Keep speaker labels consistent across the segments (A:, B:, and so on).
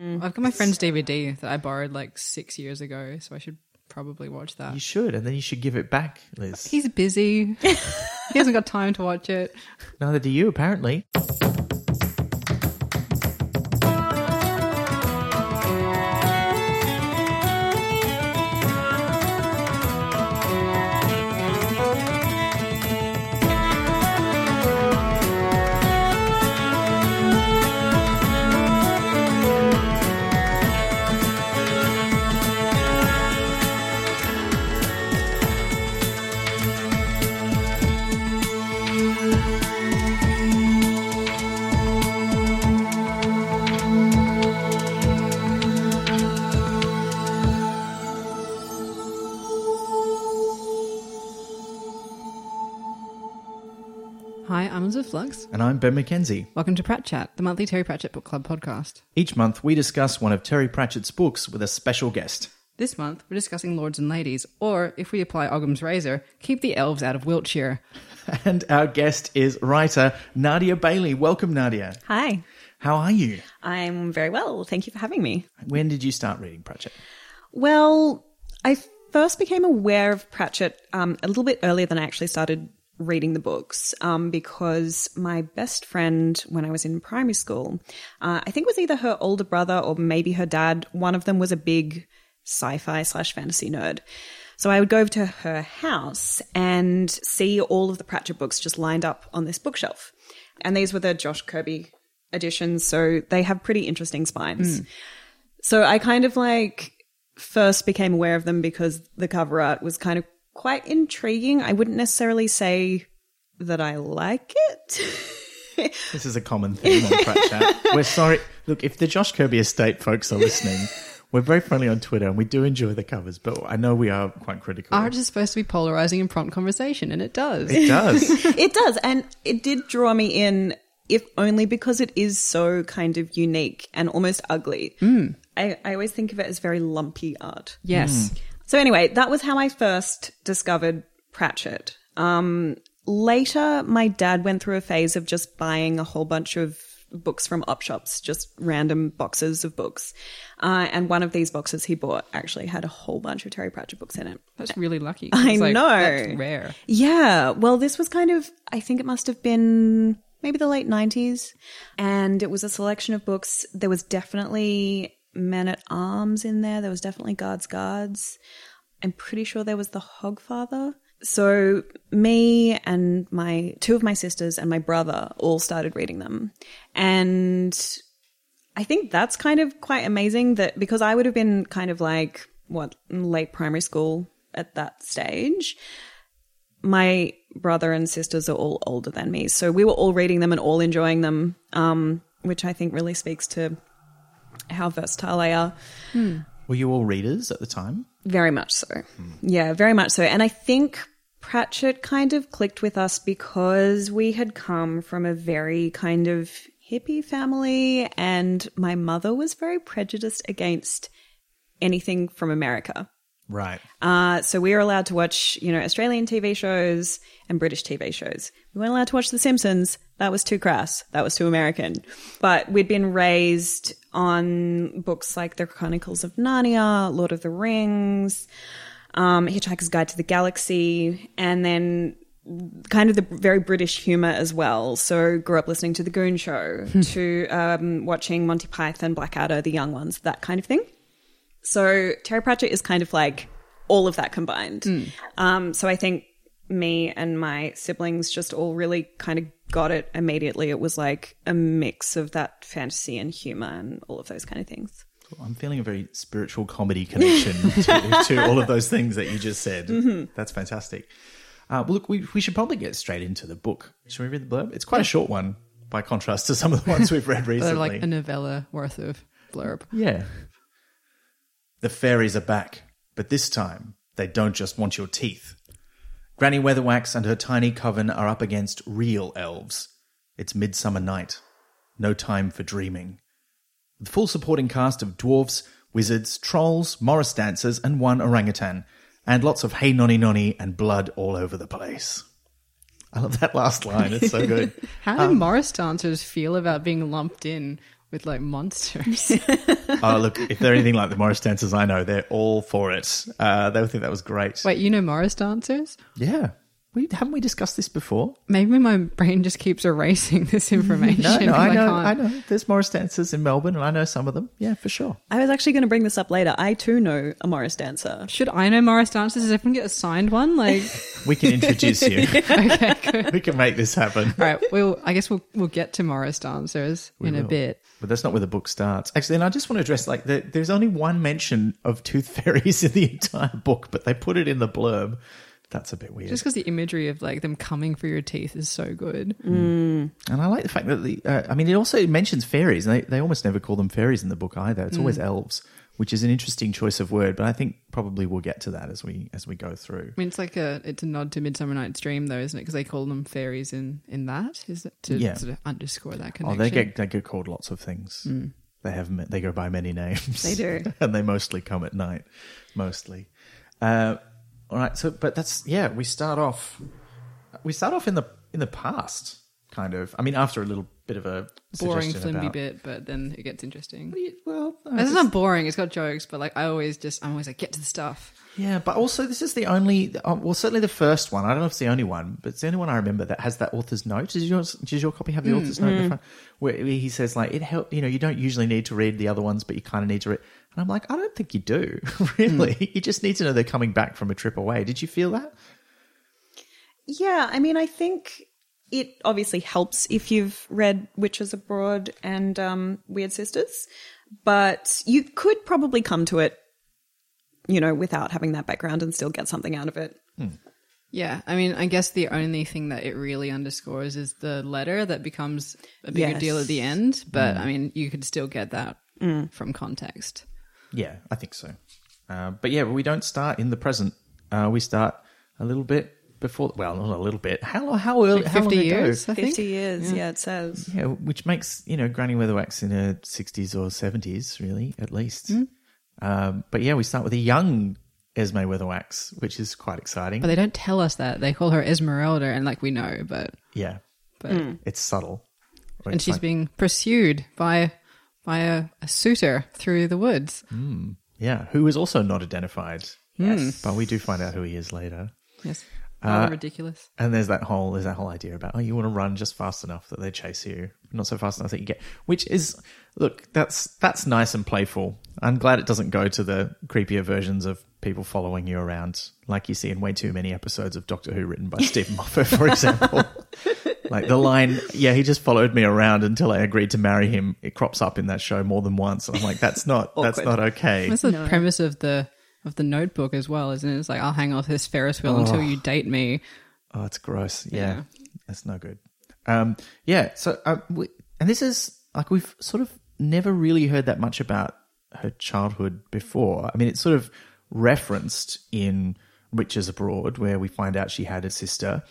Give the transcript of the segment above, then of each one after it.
A: Mm. I've got my friend's DVD uh, that I borrowed like six years ago, so I should probably watch that.
B: You should, and then you should give it back, Liz.
A: He's busy. he hasn't got time to watch it.
B: Neither do you, apparently. And I'm Ben McKenzie.
A: Welcome to Pratchat, the monthly Terry Pratchett Book Club podcast.
B: Each month, we discuss one of Terry Pratchett's books with a special guest.
A: This month, we're discussing Lords and Ladies, or if we apply Occam's razor, keep the elves out of Wiltshire.
B: And our guest is writer Nadia Bailey. Welcome, Nadia.
C: Hi,
B: How are you?
C: I'm very well. Thank you for having me.
B: When did you start reading Pratchett?
C: Well, I first became aware of Pratchett um, a little bit earlier than I actually started reading the books um, because my best friend when I was in primary school, uh, I think it was either her older brother or maybe her dad, one of them was a big sci fi slash fantasy nerd. So I would go over to her house and see all of the Pratchett books just lined up on this bookshelf. And these were the Josh Kirby editions, so they have pretty interesting spines. So I kind of like first became aware of them because the cover art was kind of quite intriguing. I wouldn't necessarily say that I like it.
B: This is a common theme on Pratchett. We're sorry. Look, if the Josh Kirby estate folks are listening, we're very friendly on Twitter and we do enjoy the covers, but I know we are quite critical.
A: Art is supposed to be polarizing and prompt conversation, and it does.
B: it does.
C: it does, and it did draw me in, if only because it is so kind of unique and almost ugly. Hmm. I, I always think of it as very lumpy art.
A: yes. Hmm.
C: So anyway, that was how I first discovered Pratchett. Um, later, my dad went through a phase of just buying a whole bunch of books from op shops, just random boxes of books. Uh, and one of these boxes he bought actually had a whole bunch of Terry Pratchett books in it.
A: That's really lucky.
C: I
A: like,
C: know.
A: That's rare.
C: Yeah. Well, this was kind of, I think it must have been maybe the late 90s. And it was a selection of books. There was definitely Men at Arms in there. There was definitely Guards Guards. I'm pretty sure there was The Hogfather. So me and my two of my sisters and my brother all started reading them. And I think that's kind of quite amazing that because I would have been kind of like what late primary school at that stage. My brother and sisters are all older than me, so we were all reading them and all enjoying them, um, which I think really speaks to how versatile they are.
B: Were you all readers at the time?
C: Very much so. Yeah, very much so. And I think Pratchett kind of clicked with us because we had come from a very kind of hippie family, and my mother was very prejudiced against anything from America.
B: Right.
C: Uh, so we were allowed to watch, you know, Australian TV shows and British TV shows. We weren't allowed to watch The Simpsons. That was too crass. That was too American. But we'd been raised on books like The Chronicles of Narnia, Lord of the Rings, um, Hitchhiker's Guide to the Galaxy, and then kind of the very British humor as well. So grew up listening to The Goon Show, to um, watching Monty Python, Blackadder, The Young Ones, that kind of thing. So Terry Pratchett is kind of like all of that combined. Um, so I think me and my siblings just all really kind of got it immediately. It was like a mix of that fantasy and humor and all of those kind of things.
B: I'm feeling a very spiritual comedy connection to, to all of those things that you just said. That's fantastic. Uh, well, look, we, we should probably get straight into the book. Should we read the blurb? It's quite a short one by contrast to some of the ones we've read
A: They're
B: recently.
A: like a novella worth of blurb.
B: yeah. The fairies are back, but this time they don't just want your teeth. Granny Weatherwax and her tiny coven are up against real elves. It's midsummer night. No time for dreaming. With full supporting cast of dwarfs, wizards, trolls, Morris dancers, and one orangutan, and lots of hey nonny nonny and blood all over the place. I love that last line. It's so good.
A: How do um, Morris dancers feel about being lumped in with like monsters.
B: oh, look, if they're anything like the Morris dancers I know, they're all for it. Uh, they would think that was great.
A: Wait, you know Morris dancers?
B: Yeah. We, haven't we discussed this before?
A: Maybe my brain just keeps erasing this information.
B: No, no,
A: 'cause
B: I know,
A: can't-
B: I know. There's Morris dancers in Melbourne, and I know some of them. Yeah, for sure.
C: I was actually going to bring this up later. I too know a Morris dancer.
A: Should I know Morris dancers? Does everyone get assigned one? Like,
B: We can introduce you.
A: okay, good.
B: we can make this happen.
A: All right, we'll. I guess we'll we'll get to Morris dancers
B: We
A: in a bit.
B: But that's not where the book starts. Actually, and I just want to address like the, there's only one mention of tooth fairies in the entire book, but they put it in the blurb. That's a bit weird.
A: Just because the imagery of like them coming for your teeth is so good.
B: and I like the fact that the, uh, I mean, it also mentions fairies, and they, they almost never call them fairies in the book either. It's always elves, which is an interesting choice of word. But I think probably we'll get to that as we as we go through.
A: I mean, it's like a it's a nod to Midsummer Night's Dream, though, isn't it? Because they call them fairies in in that. Is it to
B: Yeah.
A: sort of underscore that connection?
B: Oh, they get they get called lots of things. They have they go by many names.
C: They do.
B: and they mostly come at night, mostly. Uh, all right, so but that's yeah. We start off. We start off in the in the past, kind of. I mean, after a little bit of a
A: boring, flimby
B: about-
A: bit, but then it gets interesting.
B: Well, no,
A: It's
B: this-
A: not boring. It's got jokes, but like I always just I'm always like get to the stuff.
B: Yeah, but also this is the only, uh, well, certainly the first one. I don't know if it's the only one, but it's the only one I remember that has that author's note. Does yours? Does your copy have the author's note in the front, where he says like it helped. You know, you don't usually need to read the other ones, but you kind of need to read. And I'm like, I don't think you do. really, you just need to know they're coming back from a trip away. Did you feel that?
C: Yeah, I mean, I think it obviously helps if you've read Witches Abroad and um, Weird Sisters, but you could probably come to it, you know, without having that background and still get something out of it.
A: Yeah, I mean, I guess the only thing that it really underscores is the letter that becomes a bigger
C: Yes.
A: deal at the end. But I mean, you could still get that from context.
B: Yeah, I think so. Uh, but yeah, we don't start in the present. Uh, we start a little bit before. Well, not a little bit. How how early?
A: Like
B: how long
A: Fifty
B: ago?
A: years, I think.
C: 50 years, yeah. it says.
B: Yeah, which makes you know Granny Weatherwax in her sixties or seventies, really, at least.
A: Hmm.
B: Um, but yeah, we start with a young Esme Weatherwax, which is quite exciting.
A: But they don't tell us that. They call her Esmeralda, and like we know, but
B: yeah,
A: but hmm.
B: it's subtle. Or
A: and she's
B: like-
A: being pursued by by a, a suitor through the woods. Hmm.
B: yeah, who is also not identified.
C: Yes.
B: but we do find out who he is later.
A: Yes,
B: Uh,
A: ridiculous.
B: And there's that whole there's that whole idea about oh you want to run just fast enough that they chase you, not so fast enough that you get. Which is look that's that's nice and playful. I'm glad it doesn't go to the creepier versions of people following you around, like you see in way too many episodes of Doctor Who written by Steven Moffat, for example. like the line, yeah, he just followed me around until I agreed to marry him. It crops up in that show more than once. And I'm like, that's not that's not okay.
A: That's the premise of the of the Notebook as well, isn't it? It's like I'll hang off this Ferris wheel until you date me.
B: Oh, it's gross. Yeah,
A: Yeah.
B: that's no good. Um, yeah. So, uh, we, and this is like we've sort of never really heard that much about her childhood before. I mean, it's sort of referenced in Witches Abroad, where we find out she had a sister,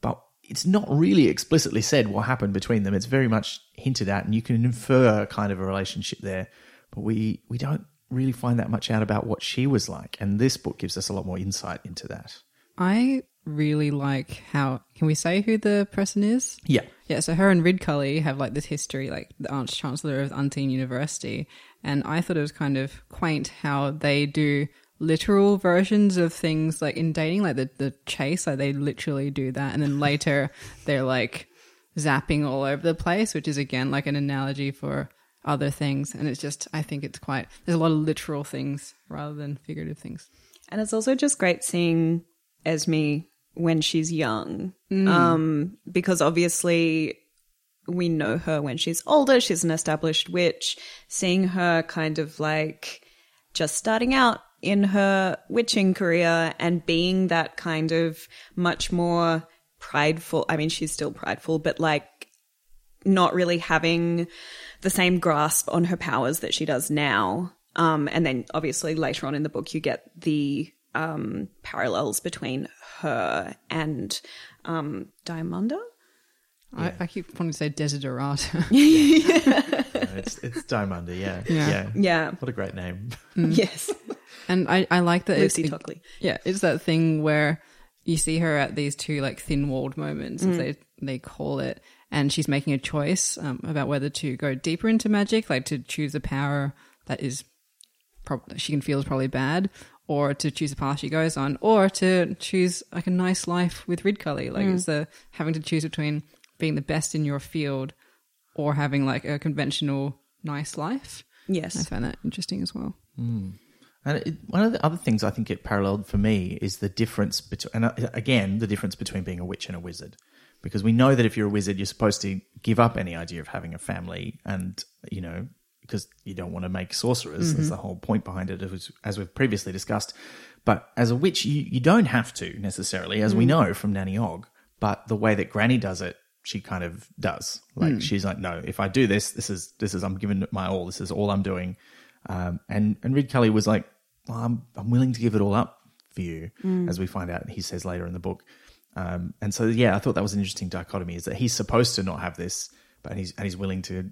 B: but it's not really explicitly said what happened between them. It's very much hinted at, and you can infer kind of a relationship there, but we we don't really find that much out about what she was like. And this book gives us a lot more insight into that.
A: I really like how can we say who the person is?
B: Yeah.
A: Yeah, so her and Ridcully have like this history, like the Arch Chancellor of Unseen University. And I thought it was kind of quaint how they do literal versions of things like in dating, like the, the chase, like they literally do that. And then later they're like zapping all over the place, which is again like an analogy for other things. And it's just, I think it's quite, there's a lot of literal things rather than figurative things.
C: And it's also just great seeing Esme when she's young. Um, because obviously we know her when she's older. She's an established witch. Seeing her kind of like just starting out in her witching career and being that kind of much more prideful. I mean, she's still prideful, but like not really having the same grasp on her powers that she does now. Um, and then obviously later on in the book, you get the um, parallels between her and um, Diamanda.
A: I, I keep wanting to say Desiderata.
B: it's it's Diamanda, yeah.
A: Yeah.
B: yeah.
C: Yeah.
B: What a great name.
C: Yes.
A: and I, I like that
C: Lucy
A: it's,
C: Tockley.
A: Yeah, it's that thing where you see her at these two like thin walled moments, as they they call it, and she's making a choice um, about whether to go deeper into magic, like to choose a power that is prob- that she can feel is probably bad, or to choose a path she goes on, or to choose like a nice life with Ridcully. Like it's the having to choose between being the best in your field or having like a conventional nice life.
C: Yes.
A: I found that interesting as well.
B: And it, one of the other things I think it paralleled for me is the difference between, and uh, again, the difference between being a witch and a wizard. Because we know that if you're a wizard, you're supposed to give up any idea of having a family, and you know, because you don't want to make sorcerers. That's mm-hmm. the whole point behind it, as, as we've previously discussed. But as a witch, you, you don't have to necessarily, as we mm. know from Nanny Og. But the way that Granny does it, she kind of does. Like mm. she's like, no, if I do this, this is this is I'm giving it my all. This is all I'm doing. Um, and and Ridcully was like, well, I'm I'm willing to give it all up for you, mm. as we find out. He says later in the book. Um, and so yeah, I thought that was an interesting dichotomy. Is that he's supposed to not have this, but he's and he's willing to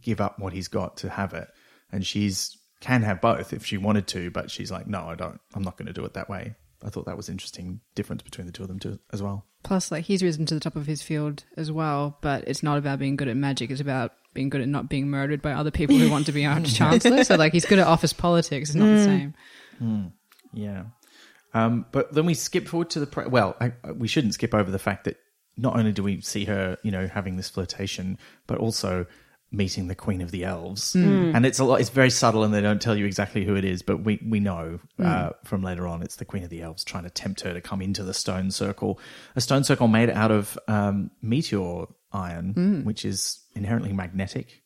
B: give up what he's got to have it. And she's can have both if she wanted to, but she's like, no, I don't. I'm not going to do it that way. I thought that was interesting difference between the two of them too, as well.
A: Plus, like he's risen to the top of his field as well, but it's not about being good at magic. It's about being good at not being murdered by other people who want to be arch chancellor. So, like, he's good at office politics. It's not the same.
B: Yeah. Um, but then we skip forward to the pre- well. I, I- we shouldn't skip over the fact that not only do we see her, you know, having this flirtation, but also meeting the Queen of the Elves, and it's a lot. It's very subtle, and they don't tell you exactly who it is, but we we know uh, from later on it's the Queen of the Elves trying to tempt her to come into the Stone Circle, a stone circle made out of um, meteor iron, which is inherently magnetic.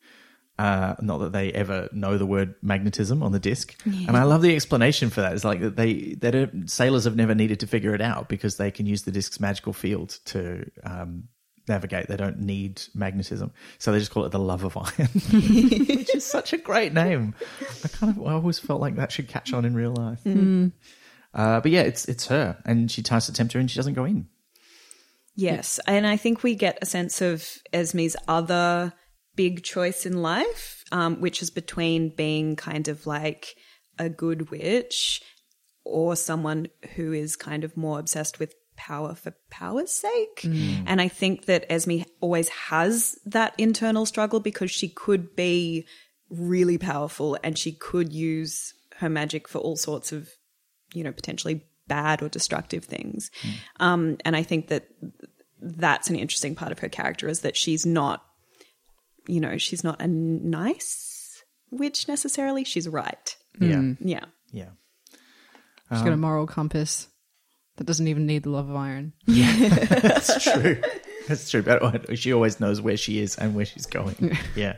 B: Uh, not that they ever know the word magnetism on the disc, and I love the explanation for that. It's like that they that sailors have never needed to figure it out because they can use the disc's magical field to um, navigate. They don't need magnetism, so they just call it the love of iron, which is such a great name. I kind of I always felt like that should catch on in real life. Uh, but yeah, it's it's her, and she tries to tempt her, and she doesn't go in.
C: Yes. And I think we get a sense of Esme's other big choice in life, um, which is between being kind of like a good witch or someone who is kind of more obsessed with power for power's sake. And I think that Esme always has that internal struggle because she could be really powerful and she could use her magic for all sorts of, you know, potentially bad or destructive things. Um, and I think that that's an interesting part of her character is that she's not, you know, she's not a nice witch necessarily. She's right.
B: Yeah,
C: Yeah.
B: yeah.
A: She's got a moral compass that doesn't even need the love of iron. Yeah.
B: That's true. That's true. But she always knows where she is and where she's going. Yeah.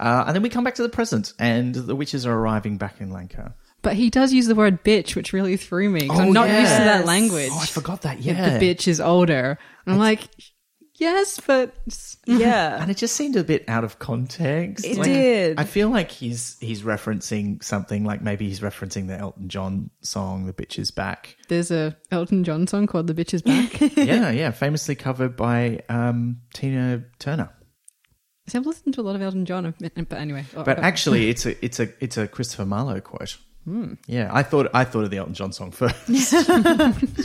B: Uh, and then we come back to the present, and the witches are arriving back in Lancre.
A: But he does use the word bitch, which really threw me because I'm not used to that language.
B: Oh, I forgot that. Yeah.
A: the bitch is older. And I'm like, yes, but
C: Yeah.
B: and it just seemed a bit out of context.
C: It did.
B: I feel like he's he's referencing something like maybe he's referencing the Elton John song "The Bitch Is Back."
A: there's a Elton John song called "The Bitch Is Back."
B: yeah, yeah, famously covered by um, Tina Turner.
A: See, I've listened to a lot of Elton John, but anyway. oh,
B: But actually, it's a it's a it's a Christopher Marlowe quote. Yeah, I thought I thought of the Elton John song first.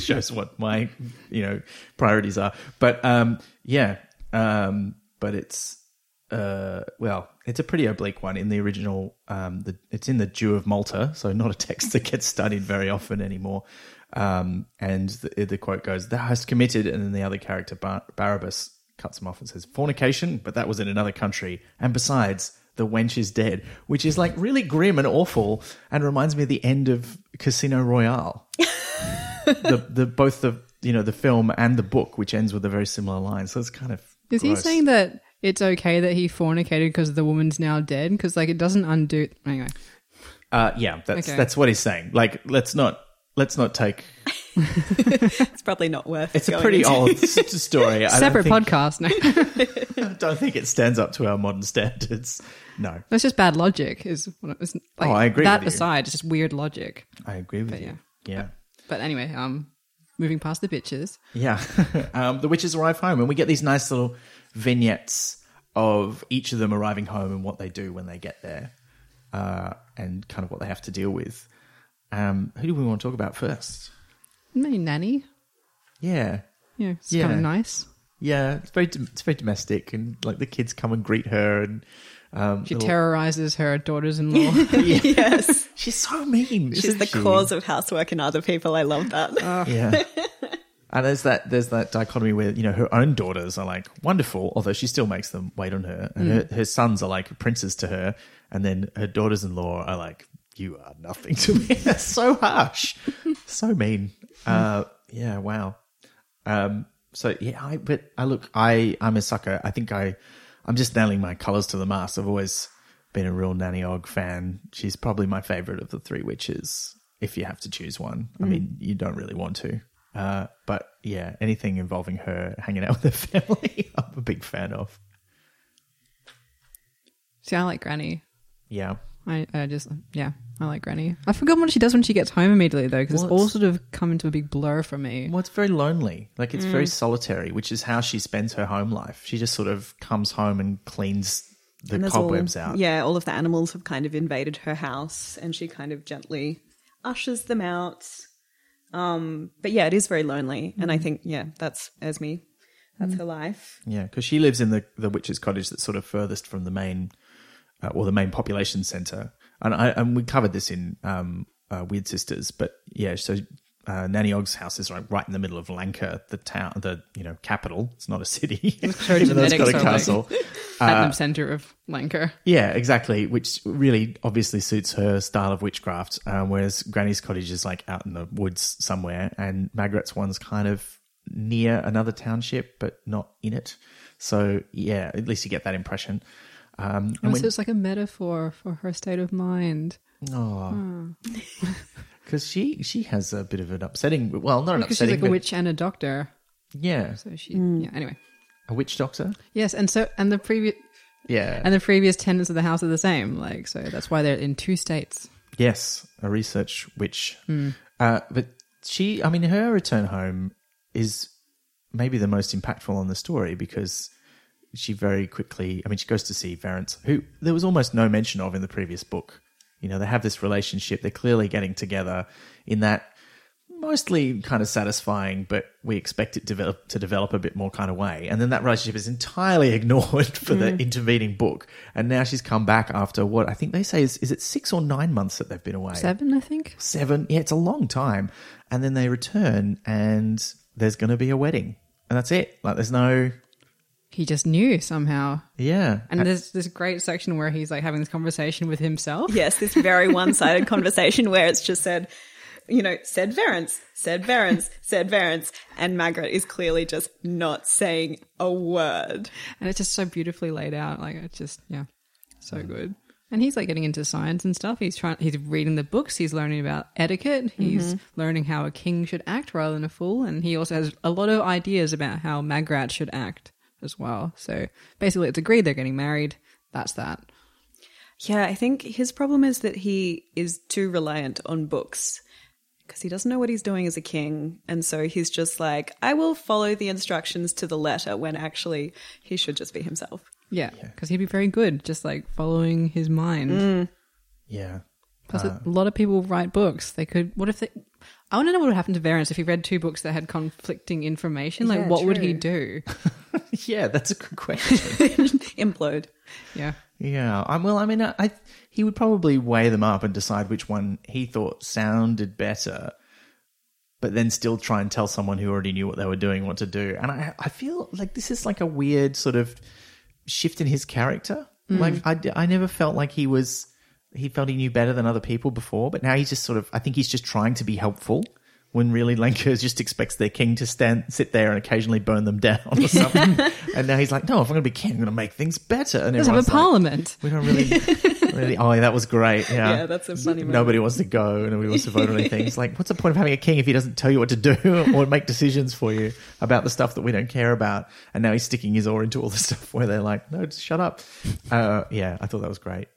B: Shows what my you know priorities are. But um, yeah, um, but it's uh, well, it's a pretty oblique one in the original. Um, the it's in the Jew of Malta, so not a text that gets studied very often anymore. Um, and the, the quote goes, "Thou hast committed," and then the other character Bar- Barabbas cuts him off and says, "Fornication," but that was in another country, and besides. The wench is dead, which is like really grim and awful, and reminds me of the end of Casino Royale. the the both the you know the film and the book, which ends with a very similar line. So it's kind of
A: is he saying that it's okay that he fornicated because the woman's now dead? Because like it doesn't undo. Anyway,
B: Uh, yeah, that's
A: Okay.
B: that's what he's saying. Like, let's not let's not take.
C: It's probably not worth
B: It's a pretty
C: into.
B: old s- story. I
A: separate
B: think-
A: podcast. No,
B: I don't think it stands up to our modern standards. No,
A: that's just bad logic. Is what it was. Like,
B: Oh, I agree
A: That
B: with you.
A: aside, it's just weird logic.
B: I agree with
A: But
B: you.
A: yeah.
B: Yeah,
A: But anyway, um, moving past the bitches.
B: yeah. um, the witches arrive home, and we get these nice little vignettes of each of them arriving home and what they do when they get there, uh, and kind of what they have to deal with. Um, who do we want to talk about first?
A: Maybe nanny.
B: Yeah,
A: Yeah, it's
B: Yeah.
A: kind of nice.
B: Yeah, it's very it's very domestic, and like the kids come and greet her, and um,
A: She
B: little-
A: terrorizes her daughters-in-law.
C: yes.
B: She's so mean.
C: She's
B: isn't
C: the
B: she?
C: cause of housework and other people. I love that.
B: Yeah. And there's that there's that dichotomy where you know her own daughters are like wonderful, although she still makes them wait on her, and her, her sons are like princes to her, and then her daughters-in-law are like, "You are nothing to me." That's so harsh, so mean. Uh, yeah, wow. Um, so yeah, I but I look, I I'm a sucker. I think I I'm just nailing my colors to the mast. I've always been a real Nanny Og fan. She's probably my favorite of the three witches. If you have to choose one, I mean, you don't really want to. Uh, but yeah, anything involving her hanging out with her family, I'm a big fan of.
A: See, I like Granny.
B: Yeah.
A: I, I just, yeah, I like Granny. I forgot what she does when she gets home immediately, though, because it's
B: Well,
A: all
B: it's-
A: sort of come into a big blur for me.
B: Well, it's very lonely. Like it's very mm. solitary, which is how she spends her home life. She just sort of comes home and cleans the
C: And there's
B: cobwebs
C: all,
B: out.
C: Yeah, all of the animals have kind of invaded her house and she kind of gently ushers them out. Um, but yeah, it is very lonely. And I mm. think, yeah, that's Esme. That's mm. her life.
B: Yeah, because she lives in the the witch's cottage that's sort of furthest from the main, uh, or the main population center. And I and we covered this in um, uh, Weird Sisters, but yeah, so uh, Nanny Og's house is like right in the middle of Lancre, the town, the you know capital. It's not a city,
A: Cody
B: even though it's got a
A: like,
B: castle.
A: At the center of Lancre.
B: Yeah, exactly. Which really obviously suits her style of witchcraft. Um, whereas Granny's cottage is like out in the woods somewhere, and Margaret's one's kind of near another township, but not in it. So yeah, at least you get that impression. Um, and
A: Oh,
B: when,
A: so it's like a metaphor for her state of mind.
B: because she she has a bit of an upsetting, well, not an
A: Because she's
B: upsetting,
A: like a witch and a doctor.
B: yeah,
A: So she, yeah, anyway.
B: a witch doctor.
A: Yes, and so, and the previous,
B: Yeah,
A: and the previous tenants of the house are the same. Like, so that's why they're in two states.
B: Yes, a research witch.
A: Hmm.
B: Uh, but she, I mean, her return home is maybe the most impactful on the story because she very quickly, I mean, she goes to see Verence, who there was almost no mention of in the previous book. You know, they have this relationship. They're clearly getting together in that mostly kind of satisfying, but we expect it develop, to develop a bit more kind of way. And then that relationship is entirely ignored for the mm. intervening book. And now she's come back after what I think they say is, is it six or nine months that they've been away?
A: Seven, I think.
B: Seven. Yeah, it's a long time. And then they return and there's going to be a wedding. And that's it. Like there's no,
A: He just knew somehow.
B: yeah.
A: And there's this great section where he's like having this conversation with himself.
C: Yes, this very one sided conversation where it's just said, you know, said Verence, said Verence, said Verence. And Margaret is clearly just not saying a word.
A: And it's just so beautifully laid out. Like, it's just, yeah, so mm. good. And he's like getting into science and stuff. He's trying, he's reading the books. He's learning about etiquette. Mm-hmm. He's learning how a king should act rather than a fool. And he also has a lot of ideas about how Magrat should act as well. So basically, it's agreed they're getting married. That's that.
C: Yeah, I think his problem is that he is too reliant on books because he doesn't know what he's doing as a king. And so he's just like, I will follow the instructions to the letter when actually he should just be himself.
A: Yeah, because he'd be very good, just like following his mind. Mm.
B: Yeah.
A: Plus, a uh, lot of people write books. They could. What if they? I want to know what would happen to Verence if he read two books that had conflicting information. Like,
C: Yeah,
A: what would he do?
B: Yeah, that's a good question.
C: Implode.
A: Yeah.
B: yeah. I, well, I mean, I, I he would probably weigh them up and decide which one he thought sounded better, but then still try and tell someone who already knew what they were doing what to do. And I, I feel like this is like a weird sort of shift in his character. Mm. Like I, I never felt like he was he felt he knew better than other people before, but now he's just sort of I think he's just trying to be helpful. When really Lankers just expects their king to stand, sit there and occasionally burn them down or something, and now he's like, "No, if I'm going to be king, I'm going to make things better." And
A: Let's have a
B: like,
A: parliament.
B: we don't really, really. Oh, that was great. Yeah,
C: Yeah, that's a funny moment.
B: Nobody wants to go. and Nobody wants to vote on anything. It's like, what's the point of having a king if he doesn't tell you what to do or make decisions for you about the stuff that we don't care about? And now he's sticking his oar into all the stuff where they're like, no, just shut up. Uh, yeah, I thought that was great.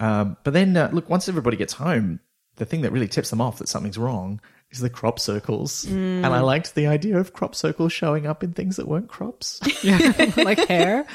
B: Um, but then, uh, look, once everybody gets home, the thing that really tips them off that something's wrong is the crop circles. And I liked the idea of crop circles showing up in things that weren't crops.
A: Yeah, like hair.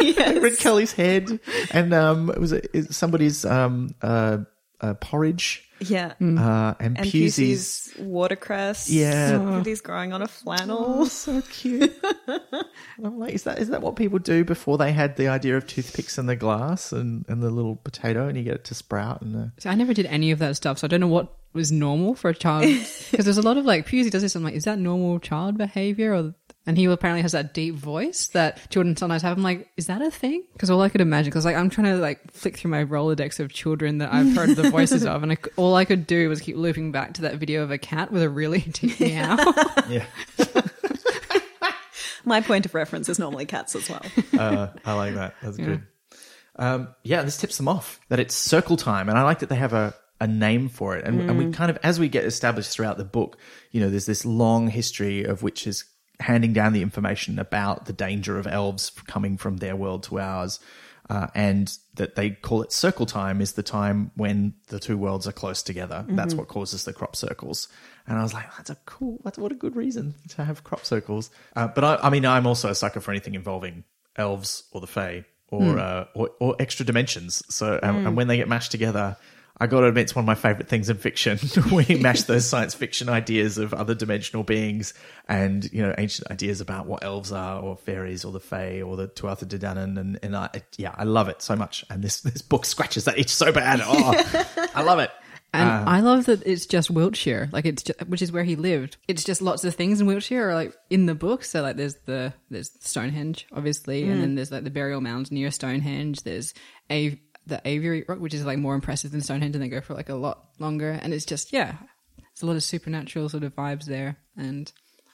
B: Ridcully's head, and um, it was it, somebody's um, uh, uh, porridge.
C: Yeah.
B: Uh, and,
C: And
B: Pewsey's.
C: Pewsey's watercress.
B: Yeah.
C: He's growing on a
B: Oh,
C: flannel.
B: so cute. And I'm like, is that is that what people do before they had the idea of toothpicks in the glass and, and the little potato and you get it to sprout and uh,
A: So I never did any of that stuff, so I don't know what was normal for a child. Because there's a lot of like Pewsey does this. I'm like, is that normal child behavior? Or and he apparently has that deep voice that children sometimes have. I'm like, is that a thing? Because all I could imagine, because like I'm trying to like flick through my Rolodex of children that I've heard the voices of, and I, all I could do was keep looping back to that video of a cat with a really deep meow.
B: yeah.
C: My point of reference is normally cats as well.
B: uh, I like that. That's good. Um, yeah, this tips them off that it's circle time, and I like that they have a, a name for it. And, and we kind of, as we get established throughout the book, you know, there's this long history of witches handing down the information about the danger of elves coming from their world to ours. Uh, and that they call it circle time is the time when the two worlds are close together. That's what causes the crop circles. And I was like, that's a cool, that's what a good reason to have crop circles. Uh, but I, I mean, I'm also a sucker for anything involving elves or the fae or uh, or, or extra dimensions. So and, and when they get mashed together, I got to admit it's one of my favorite things in fiction. we mash those science fiction ideas of other dimensional beings and you know ancient ideas about what elves are or fairies or the fae or the Tuatha De Danann and and I, yeah, I love it so much. And this this book scratches that itch so bad. Oh, I love it.
A: And
B: Uh.
A: I love that it's just Wiltshire, like it's just, which is where he lived. It's just lots of things in Wiltshire are like in the book. So like there's the there's Stonehenge, obviously, and then there's like the burial mounds near Stonehenge. There's a the Avebury Rock, which is like more impressive than Stonehenge, and they go for like a lot longer. And it's just yeah, there's a lot of supernatural sort of vibes there, and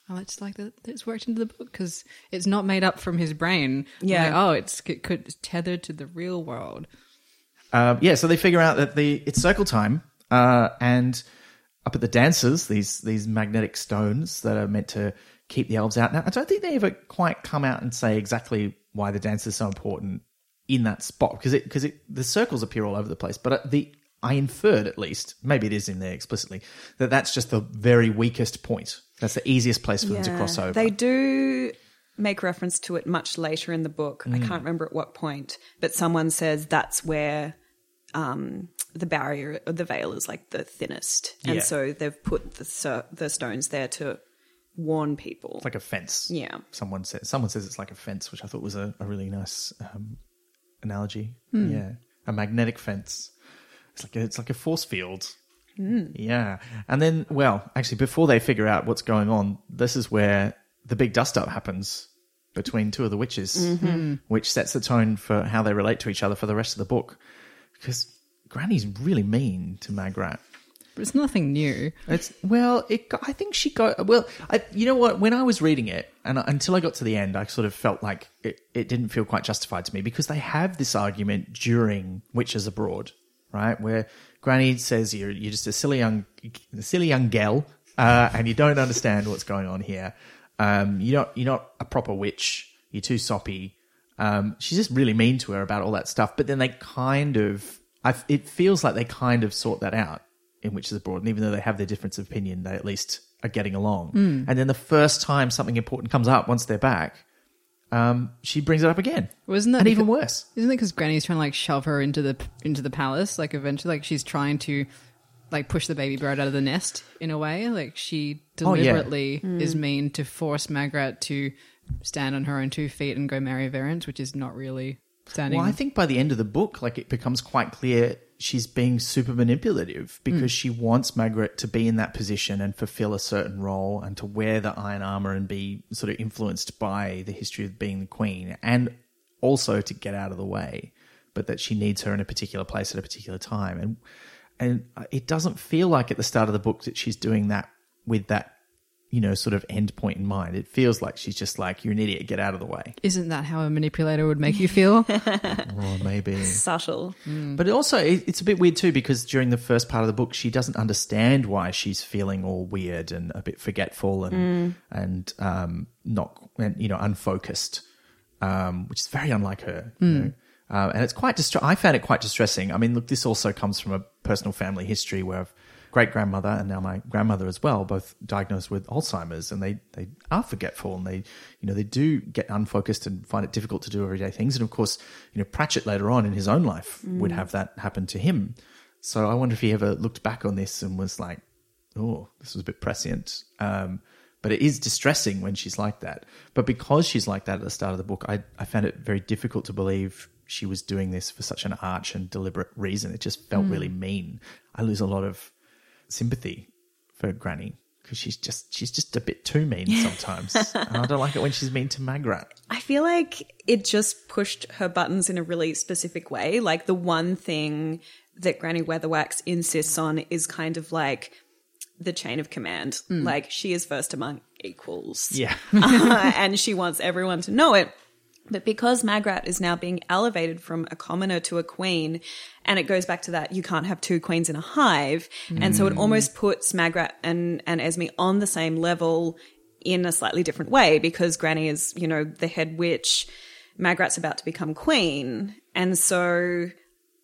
A: I like just like that it's worked into the book because it's not made up from his brain.
C: Yeah.
A: Like, oh, it's it could it's tethered to the real world.
B: Um, yeah, so they figure out that the it's circle time, uh, and up at the dancers, these these magnetic stones that are meant to keep the elves out. Now, I don't think they ever quite come out and say exactly why the dance is so important in that spot because it because it the circles appear all over the place. But uh, the I inferred at least, maybe it is in there explicitly, that that's just the very weakest point. That's the easiest place for them to cross over.
C: They do make reference to it much later in the book.
B: Mm.
C: I can't remember at what point, but someone says that's where um, the barrier, the veil is like the thinnest, and
B: Yeah.
C: so they've put the the stones there to warn people.
B: It's like a fence.
C: Yeah.
B: Someone says someone says it's like a fence, which I thought was a, a really nice um, analogy. Hmm. Yeah, a magnetic fence. It's like a, it's like a force field. Hmm. Yeah, and then well, actually, before they figure out what's going on, this is where the big dust up happens between two of the witches, mm-hmm. which sets the tone for how they relate to each other for the rest of the book. Because Granny's really mean to Magrat.
A: It's nothing new.
B: It's well, it. got- I think she got well. I, you know what? When I was reading it, and until I got to the end, I sort of felt like it, it didn't feel quite justified to me because they have this argument during Witches Abroad, right? Where Granny says you're you're just a silly young, silly young gal, uh, and you don't understand what's going on here. Um, you're not you're not a proper witch. You're too soppy. Um, she's just really mean to her about all that stuff. But then they kind of, I, it feels like they kind of sort that out in Witches Abroad. And even though they have their difference of opinion, they at least are getting along. And then the first time something important comes up once they're back, um, she brings it up again.
A: Wasn't that
B: and even worse?
A: Isn't it because Granny's trying to like shove her into the into the palace? Like eventually, like she's trying to like push the baby bird out of the nest in a way. Like she
B: Oh, yeah.
A: deliberately is mean to force Magrat to stand on her own two feet and go marry Verence, which is not really standing.
B: Well, I think by the end of the book, like it becomes quite clear she's being super manipulative because hmm. she wants Margaret to be in that position and fulfill a certain role and to wear the iron armor and be sort of influenced by the history of being the queen and also to get out of the way, but that she needs her in a particular place at a particular time. And and it doesn't feel like at the start of the book that she's doing that with that you know sort of end point in mind. It feels like she's just like you're an idiot, get out of the way.
A: Isn't that how a manipulator would make you feel?
B: Or maybe
C: Subtle.
B: But it also, it- it's a bit weird too because during the first part of the book, she doesn't understand why she's feeling all weird and a bit forgetful and and um, not and, you know unfocused, um, which is very unlike her. You know? uh, and it's quite distra- I found it quite distressing. I mean, look, this also comes from a personal family history where great grandmother and now my grandmother as well, both diagnosed with Alzheimer's, and they they are forgetful and they you know they do get unfocused and find it difficult to do everyday things. And of course, you know Pratchett later on in his own life would have that happen to him. So I wonder if he ever looked back on this and was like, "Oh, this was a bit prescient." Um, but it is distressing when she's like that. But because she's like that at the start of the book, I, I found it very difficult to believe she was doing this for such an arch and deliberate reason. It just felt really mean. I lose a lot of sympathy for Granny because she's just she's just a bit too mean sometimes, and I don't like it when she's mean to Magrat.
C: I feel like it just pushed her buttons in a really specific way. Like the one thing that Granny Weatherwax insists on is kind of like the chain of command. Mm. Like she is first among equals.
B: Yeah, uh,
C: and she wants everyone to know it. But because Magrat is now being elevated from a commoner to a queen, and it goes back to that you can't have two queens in a hive, and so it mm. almost puts Magrat and and Esme on the same level in a slightly different way because Granny is you know the head witch, Magrat's about to become queen, and so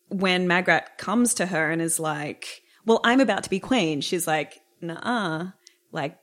C: when Magrat comes to her and is like, "Well, I'm about to be queen," she's like, "Nah, like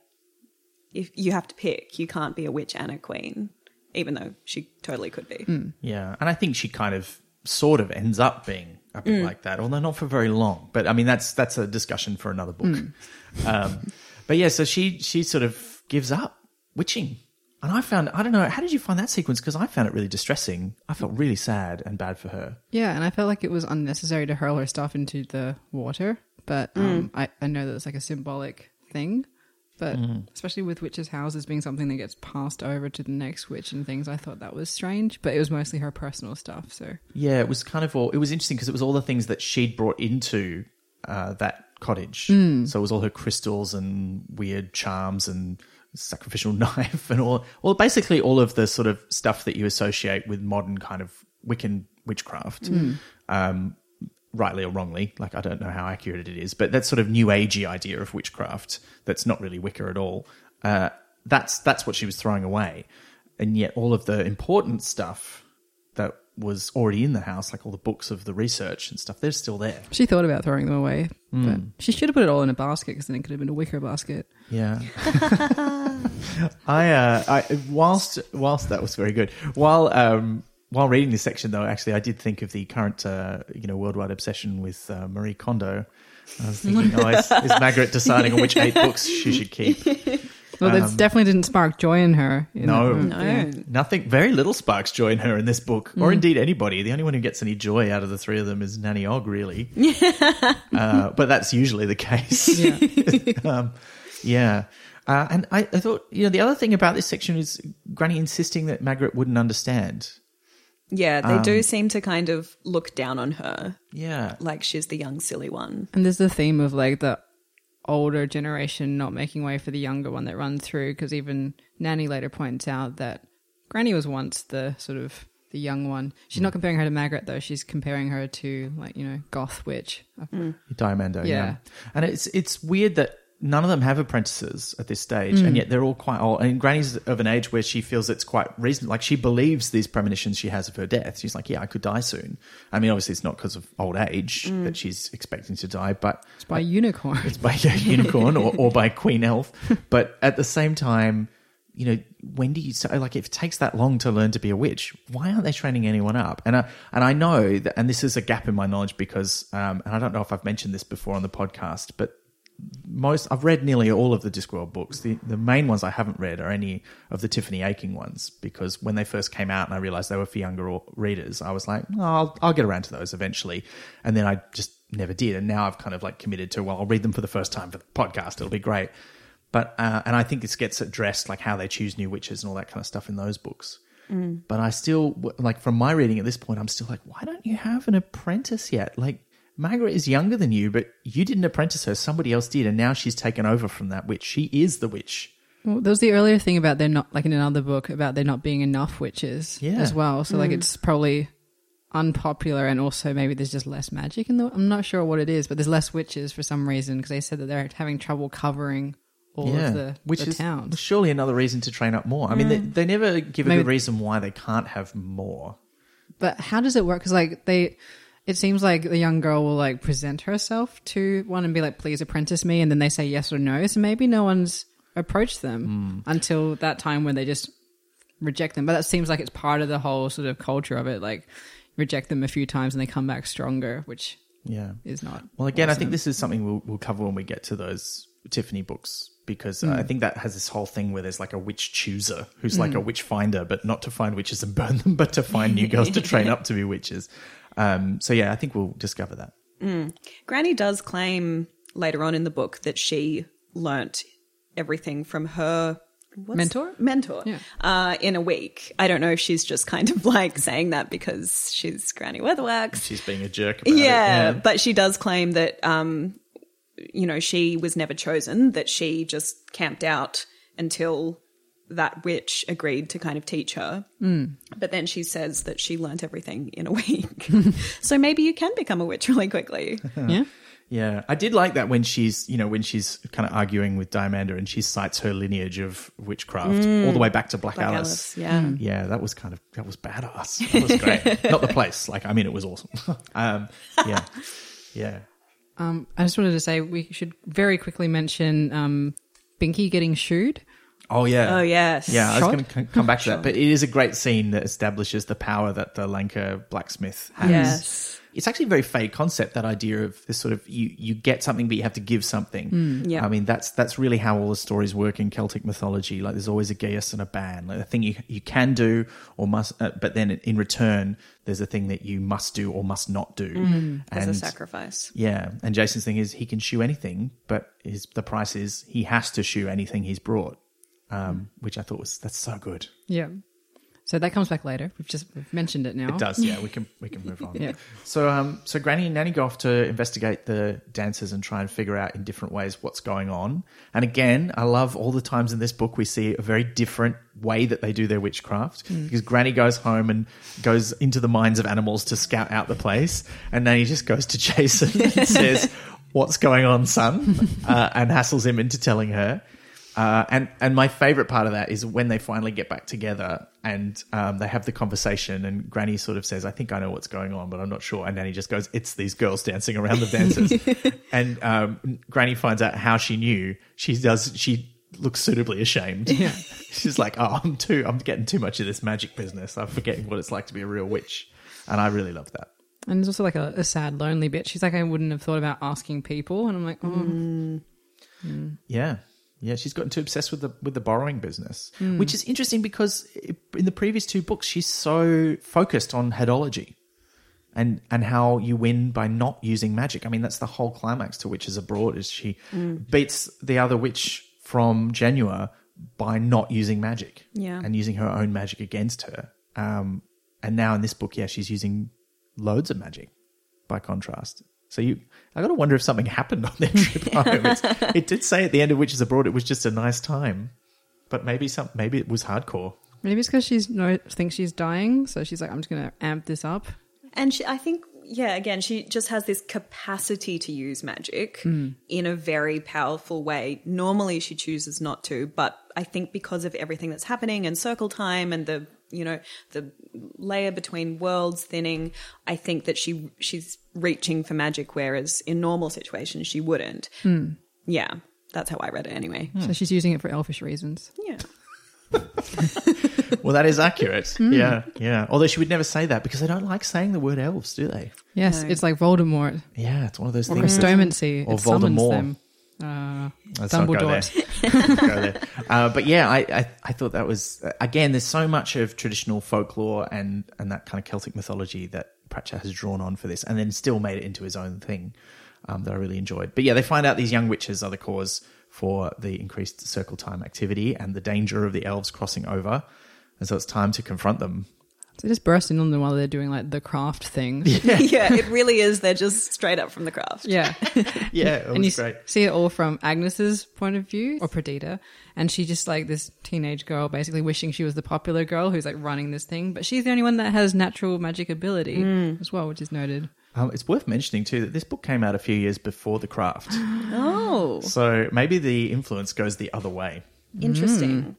C: if you have to pick, you can't be a witch and a queen." Even though she totally could be.
B: yeah, and I think she kind of sort of ends up being a bit like that, although not for very long. But I mean, that's that's a discussion for another book. Um, but yeah, so she she sort of gives up witching, and I found I don't know how did you find that sequence because I found it really distressing. I felt really sad and bad for her.
A: Yeah, and I felt like it was unnecessary to hurl her stuff into the water, but um, I, I know that it's like a symbolic thing. But especially with witches' houses being something that gets passed over to the next witch and things, I thought that was strange. But it was mostly her personal stuff, so
B: Yeah, it was kind of all. It was interesting because it was all the things that she'd brought into uh, that cottage. So it was all her crystals and weird charms and sacrificial knife and all. Well, basically all of the sort of stuff that you associate with modern kind of Wiccan witchcraft. Um, rightly or wrongly, like I don't know how accurate it is, but that sort of new agey idea of witchcraft that's not really Wicca at all. Uh, that's that's what she was throwing away, and yet all of the important stuff that was already in the house, like all the books of the research and stuff, they're still there.
A: she thought about throwing them away. But she should have put it all in a basket because then it could have been a wicker basket.
B: Yeah. I, uh, I, whilst, whilst that was very good, while, um, while reading this section though, actually, I did think of the current, uh, you know, worldwide obsession with uh, Marie Kondo. I was thinking, oh, is, is Margaret deciding on which eight books she should keep?
A: Well, that definitely didn't spark joy in her. in
B: No.
A: that book.
C: No.
B: Nothing, very little sparks joy in her in this book, or indeed anybody. The only one who gets any joy out of the three of them is Nanny Og, really. uh, but that's usually the case.
A: Yeah.
B: um, yeah. Uh, and I, I thought, you know, the other thing about this section is Granny insisting that Margaret wouldn't understand.
C: Yeah, they do um, seem to kind of look down on her
B: Yeah.
C: like she's the young, silly one.
A: And there's the theme of like the older generation not making way for the younger one that runs through because even Nanny later points out that Granny was once the sort of the young one. She's not mm. comparing her to Margaret though. She's comparing her to like you know Goth Witch.
B: Mm. Diamanda. Yeah.
A: Yeah.
B: And it's it's weird that none of them have apprentices at this stage, and yet they're all quite old. And Granny's of an age where she feels it's quite reasonable. Like she believes these premonitions she has of her death. She's like, "Yeah, I could die soon." I mean, obviously, it's not because of old age that she's expecting to die, but
A: It's by unicorn.
B: it's by a unicorn or, or by Queen Elf. But at the same time, you know, when do you say like if it takes that long to learn to be a witch, why aren't they training anyone up? And I and I know that, and this is a gap in my knowledge because, um, and I don't know if I've mentioned this before on the podcast, but most I've read nearly all of the Discworld books. The the main ones I haven't read are any of the Tiffany Aching ones because when they first came out and I realized they were for younger readers, I was like, oh, I'll I'll get around to those eventually, and then I just never did. And now I've kind of like committed to well, I'll read them for the first time for the podcast. It'll be great. But uh, and I think this gets addressed like how they choose new witches and all that kind of stuff in those books. But I still like from my reading at this point, I'm still like, why don't you have an apprentice yet? Like Margaret is younger than you, but you didn't apprentice her; somebody else did, and now she's taken over from that witch. She is the witch.
A: Well, there was the earlier thing about there not like in another book about there not being enough witches
B: Yeah.
A: as well. So like mm. it's probably unpopular and also maybe there's just less magic in the. I'm not sure what it is, but there's less witches for some reason because they said that they're having trouble covering all of the,
B: which
A: the
B: is
A: towns.
B: surely another reason to train up more. I mean, they, mm. they never give a
A: Maybe-
B: good reason why they can't have more.
A: But how does it work? Because like they, it seems like the young girl will like present herself to one and be like, "Please apprentice me," and then they say yes or no. So maybe no one's approached them until that time when they just reject them. But that seems like it's part of the whole sort of culture of it. Like reject them a few times and they come back stronger, which
B: Yeah.
A: is not.
B: Well, again, I think this is something we'll, we'll cover when we get to those Tiffany books because uh, I think that has this whole thing where there's like a witch chooser who's like a witch finder, but not to find witches and burn them, but to find new girls to train up to be witches. Um, so yeah, I think we'll discover that.
C: Granny does claim later on in the book that she learnt everything from her what's-
A: Mentor?
C: mentor
A: Yeah.
C: uh, in a week. I don't know if she's just kind of like saying that because she's Granny Weatherwax.
B: She's being a jerk about
C: Yeah,
B: it.
C: but she does claim that, um, you know, she was never chosen, that she just camped out until that witch agreed to kind of teach her. Mm. But then she says that she learnt everything in a week. so maybe you can become a witch really quickly.
A: yeah.
B: Yeah, I did like that when she's, you know, when she's kind of arguing with Diamanda and she cites her lineage of witchcraft all the way back to Black,
C: Black
B: Alice.
C: Alice, yeah.
B: Yeah, that was kind of, that was badass. That was great. Not the place. Like, I mean, it was awesome. um, yeah. Yeah.
A: Um, I just wanted to say we should very quickly mention um, Binky getting shooed.
B: Oh, yeah.
C: Oh, yes.
B: Yeah, I was
A: Shot?
B: going to come back to that, but it is a great scene that establishes the power that the Lancre blacksmith has.
C: Yes.
B: It's actually a very fake concept. That idea of this sort of you you get something, but you have to give something.
C: yeah.
B: I mean that's that's really how all the stories work in Celtic mythology. Like there's always a geas and a ban, like a thing you you can do or must, uh, but then in return there's a thing that you must do or must not do.
C: As
B: and
C: a sacrifice.
B: yeah, and Jason's thing is he can shoe anything, but his the price is he has to shoe anything he's brought, um, which I thought was that's so good.
A: Yeah. So that comes back later. We've just we've mentioned it now.
B: It does, yeah. We can we can move on.
A: Yeah.
B: So um so Granny and Nanny go off to investigate the dancers and try and figure out in different ways what's going on. And again, I love all the times in this book we see a very different way that they do their witchcraft. Because Granny goes home and goes into the minds of animals to scout out the place, and Nanny just goes to Jason and says, "What's going on, son?" Uh, and hassles him into telling her. Uh, and and my favorite part of that is when they finally get back together and um, they have the conversation and Granny sort of says, "I think I know what's going on, but I'm not sure." And Nanny just goes, "It's these girls dancing around the dancers." and um, Granny finds out how she knew. She does. She looks suitably ashamed.
A: Yeah.
B: She's like, "Oh, I'm too. I'm getting too much of this magic business. I'm forgetting what it's like to be a real witch." And I really love that.
A: And there's also like a, a sad, lonely bit. She's like, I wouldn't have thought about asking people, and I'm like, oh,
B: Yeah. Yeah, she's gotten too obsessed with the with the borrowing business, which is interesting because in the previous two books she's so focused on headology and and how you win by not using magic. I mean, that's the whole climax to Witches Abroad is she beats the other witch from Genua by not using magic,
C: Yeah.
B: and using her own magic against her. Um, and now in this book, yeah, she's using loads of magic by contrast. So you, I got to wonder if something happened on their trip home. It's, it did say at the end of Witches Abroad it was just a nice time, but maybe some, maybe it was hardcore.
A: maybe it's because she's no thinks she's dying, so she's like, I'm just gonna amp this up.
C: And she, I think, yeah, again, she just has this capacity to use magic hmm. in a very powerful way. Normally, she chooses not to, but I think because of everything that's happening and circle time and the you know the layer between worlds thinning, I think that she she's reaching for magic, whereas in normal situations she wouldn't. Hmm. Yeah, that's how I read it anyway.
A: So hmm. she's using it for elfish reasons.
C: Yeah.
B: Well, that is accurate. Hmm. Yeah, yeah. Although she would never say that because they don't like saying the word elves, do they?
A: Yes,
C: No.
A: it's like Voldemort
B: Yeah, it's one of those
A: or
B: things.
A: Christomancy.
B: Or
A: it summons
B: Voldemort.
A: them. Uh,
B: Let's.
A: Dumbledore.
B: There. Uh, but yeah, I, I I thought that was again. There's so much of traditional folklore and and that kind of Celtic mythology that Pratchett has drawn on for this, and then still made it into his own thing um, that I really enjoyed. But yeah, they find out these young witches are the cause for the increased circle time activity and the danger of the elves crossing over, and so it's time to confront them.
A: So just bursting on them while they're doing like the craft thing.
C: yeah, it really is. They're just straight up from the craft.
A: Yeah.
B: Yeah, it
A: and you
B: great.
A: see it all from Agnes's point of view, or Perdita, and she just like this teenage girl, basically wishing she was the popular girl who's like running this thing, but she's the only one that has natural magic ability as well, which is noted.
B: Um, it's worth mentioning too that this book came out a few years before The Craft,
C: Oh,
B: so maybe the influence goes the other way.
C: interesting.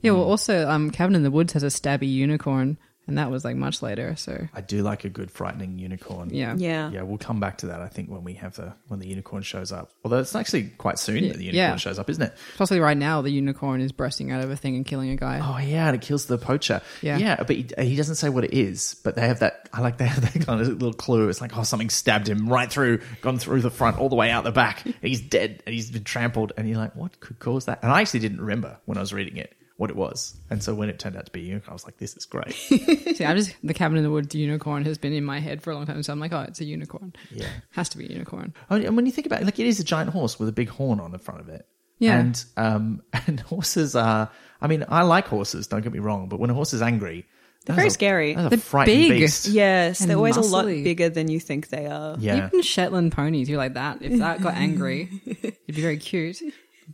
A: Yeah, well, also, um, Cabin in the Woods has a stabby unicorn and that was like much later. So
B: I do like a good frightening unicorn.
A: yeah,
C: Yeah.
B: Yeah, we'll come back to that. I think when we have the when the unicorn shows up. Although it's actually quite soon that the unicorn
A: Yeah.
B: shows up, isn't it?
A: Possibly right now, the unicorn is bursting out of a thing and killing a guy.
B: Oh yeah, and it kills the poacher.
A: Yeah.
B: yeah, but he, he doesn't say what it is. But they have that. I like they have that kind of little clue. It's like oh, something stabbed him right through, gone through the front, all the way out the back. he's dead, and he's been trampled. And you're like, what could cause that? And I actually didn't remember when I was reading it what it was. And so when it turned out to be unicorn, I was like, this is great.
A: See, I'm just the cabin in the woods unicorn has been in my head for a long time, so I'm like, oh, it's a unicorn.
B: Yeah.
A: has to be a unicorn.
B: Oh, and when you think about it, like it is a giant horse with a big horn on the front of it.
A: Yeah.
B: And um and horses are I mean, I like horses, don't get me wrong, but when a horse is angry, they're
C: very scary.
A: They're
B: frightening
A: big.
B: beast.
C: Yes,
A: And
C: they're always a lot bigger than you think they are.
B: Yeah.
A: Even Shetland ponies, you're like that. If that got angry, it'd be very cute,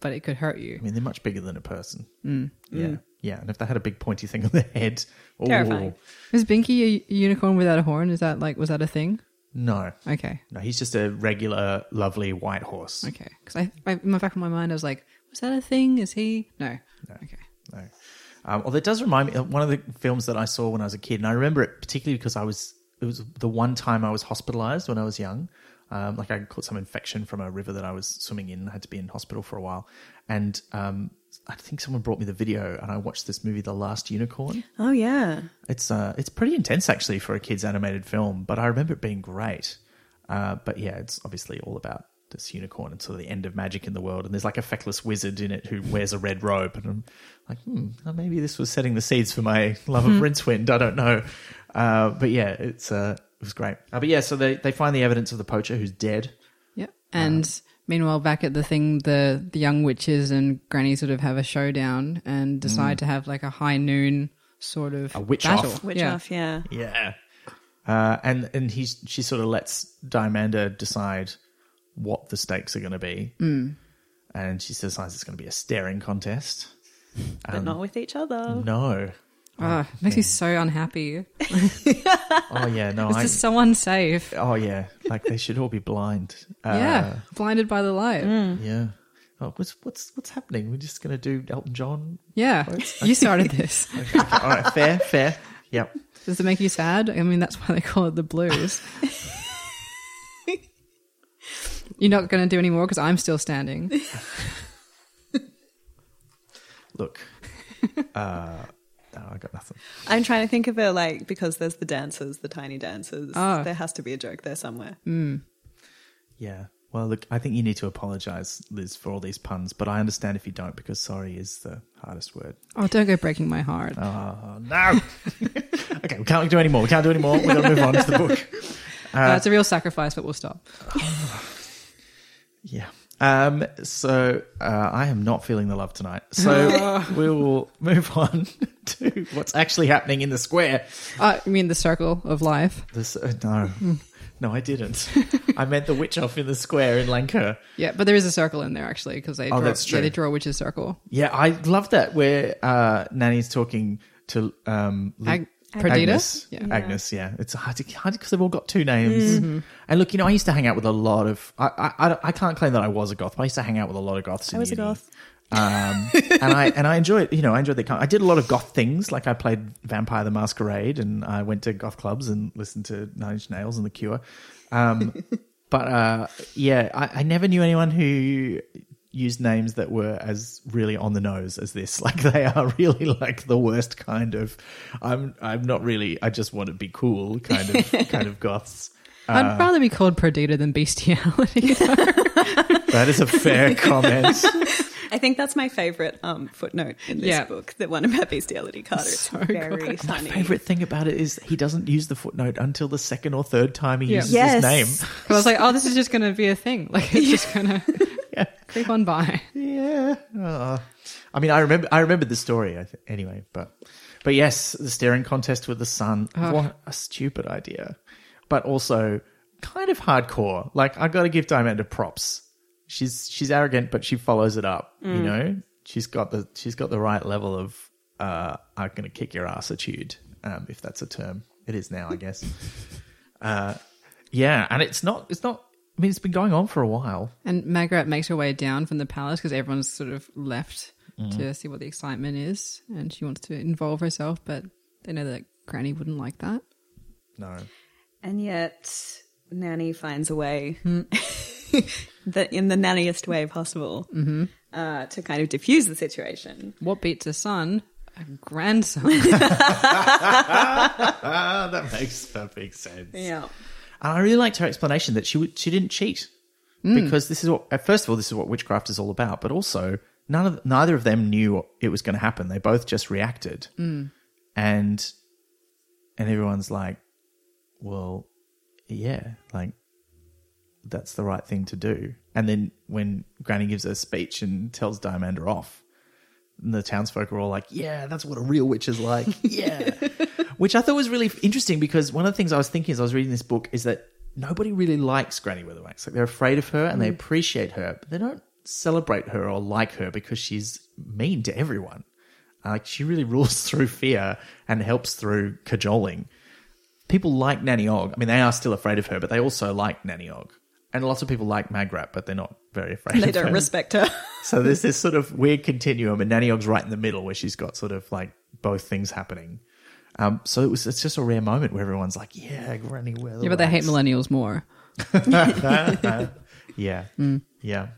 A: but it could hurt you.
B: I mean, they're much bigger than a person.
A: Mm.
B: Yeah. Yeah. And if they had a big pointy thing on their head,
C: Terrifying.
A: Is Binky a unicorn without a horn? Is that like was that a thing?
B: No.
A: Okay,
B: No, he's just a regular, lovely white horse.
A: okay. Because I, I, in the back of my mind, I was like, was that a thing? Is he? No. Okay.
B: No. Um, although it does remind me of one of the films that I saw when I was a kid, and I remember it particularly because I was it was the one time I was hospitalized when I was young. Um, like I caught some infection from a river that I was swimming in. I had to be in hospital for a while, and um, I think someone brought me the video, and I watched this movie, The Last Unicorn.
C: Oh yeah.
B: It's uh, it's pretty intense actually for a kids animated film, but I remember it being great. Uh, but yeah, it's obviously all about this unicorn and sort of the end of magic in the world. And there's like a feckless wizard in it who wears a red robe, and I'm like, hmm, well, maybe this was setting the seeds for my love of Rincewind. I don't know, uh, but yeah, it's uh, was great. Uh, but yeah, so they they find the evidence of the poacher who's dead.
A: Yep. And meanwhile, back at the thing, the the young witches and Granny sort of have a showdown and decide to have like a high noon sort of
B: A witch
A: battle.
B: off.
C: Witch
A: yeah.
C: off, yeah.
B: Yeah. Uh, and and he's she sort of lets Diamanda decide what the stakes are going to be, mm. and she decides it's going to be a staring contest.
C: But not with each other.
B: No,
A: Ah, makes me so unhappy.
B: oh yeah, no,
A: This
B: I.
A: is so unsafe.
B: Oh yeah, like they should all be blind. Uh,
A: yeah, blinded by the light.
B: yeah. Oh, what's what's what's happening? We're just going to do Elton John.
A: Yeah, you started this.
B: Okay, okay, all right, fair, fair. Yep.
A: Does it make you sad? I mean, that's why they call it the blues. You're not going to do any more because I'm still standing.
B: Look, uh, no, I got nothing.
C: I'm trying to think of it like because there's the dancers, the tiny dancers.
A: Oh.
C: There has to be a joke there somewhere.
B: Yeah. Well, look, I think you need to apologize, Liz, for all these puns, but I understand if you don't because sorry is the hardest word.
A: Oh, don't go breaking my heart.
B: Oh, no. okay, we can't do any more. We can't do any more. We've got to move on to the book.
A: Uh, it's a real sacrifice, but we'll stop.
B: Yeah. Um, so uh, I am not feeling the love tonight. So we will move on to what's actually happening in the square.
A: Uh, you mean the circle of life?
B: This, uh, no. No, I didn't. I meant the witch off in the square in Lancre.
A: Yeah, but there is a circle in there actually because they
B: Oh,
A: draw,
B: that's
A: Yeah,
B: true.
A: they draw a witch's circle.
B: Yeah, I love that where uh, Nanny's talking to um, Lu-
A: Ag- Perdita?
B: Agnes.
A: Yeah.
B: Agnes, yeah. It's hard because they've all got two names.
A: Mm-hmm.
B: And look, you know, I used to hang out with a lot of. I, I, I- I can't claim that I was a goth, but I used to hang out with a lot of goths. In
C: I was a goth.
B: Um, and I and I enjoyed, you know, I enjoyed the. I did a lot of goth things, like I played Vampire the Masquerade, and I went to goth clubs and listened to Nine Inch Nails and The Cure. Um, but uh, yeah, I, I never knew anyone who used names that were as really on the nose as this. Like they are really like the worst kind of. I'm I'm not really. I just want to be cool kind of kind of goths. Uh,
A: I'd rather be called Perdita than bestiality.
B: That is a fair comment.
C: I think that's my favorite um, footnote in this
A: Yeah.
C: book, the one about bestiality Carter. It's
A: So
C: very
A: good.
B: My favorite thing about it is he doesn't use the footnote until the second or third time he
A: Yeah.
B: uses
C: Yes.
B: his name.
A: 'Cause I was like, oh, this is just going to be a thing. Like it's just going to
B: Yeah.
A: creep on by.
B: Yeah. Uh, I mean, I remember. I remember the story. I th- anyway, but but yes, the staring contest with the sun. What a stupid idea, but also kind of hardcore. Like I got to give Diamond Diamanda props. She's she's arrogant, but she follows it up. You know, she's got the she's got the right level of uh, I'm gonna kick your ass attitude, um, if that's a term. It is now, I guess. uh, yeah, and it's not. It's not. I mean, it's been going on for a while.
A: And Magrat makes her way down from the palace because everyone's sort of left
B: Mm-hmm.
A: to see what the excitement is, and she wants to involve herself, but they know that Granny wouldn't like that.
B: No.
C: And yet, Nanny finds a way, that in the nanniest way possible, uh, to kind of diffuse the situation.
A: What beats a son? A grandson.
B: That makes perfect sense.
C: Yeah.
B: And I really liked her explanation that she she didn't cheat hmm. because this is what first of all this is what witchcraft is all about, but also none of neither of them knew it was going to happen. They both just reacted, hmm. and and everyone's like, well, yeah, like that's the right thing to do. And then when Granny gives her speech and tells Diamanda off, and the townsfolk are all like, yeah, that's what a real witch is like. Yeah. Which I thought was really interesting because one of the things I was thinking as I was reading this book is that nobody really likes Granny Weatherwax. Like they're afraid of her and they mm. appreciate her, but they don't celebrate her or like her because she's mean to everyone. Like she really rules through fear and helps through cajoling. People like Nanny Og. I mean, they are still afraid of her, but they also like Nanny Og. And lots of people like Magrat, but they're not very afraid
C: They
B: of
C: don't
B: her.
C: respect her.
B: So there's this sort of weird continuum, and Nanny Og's right in the middle where she's got sort of like both things happening. Um, so it was it's just a rare moment where everyone's like, "Yeah, Granny Weatherwax."
A: yeah, but they hate millennials more.
B: yeah, yeah,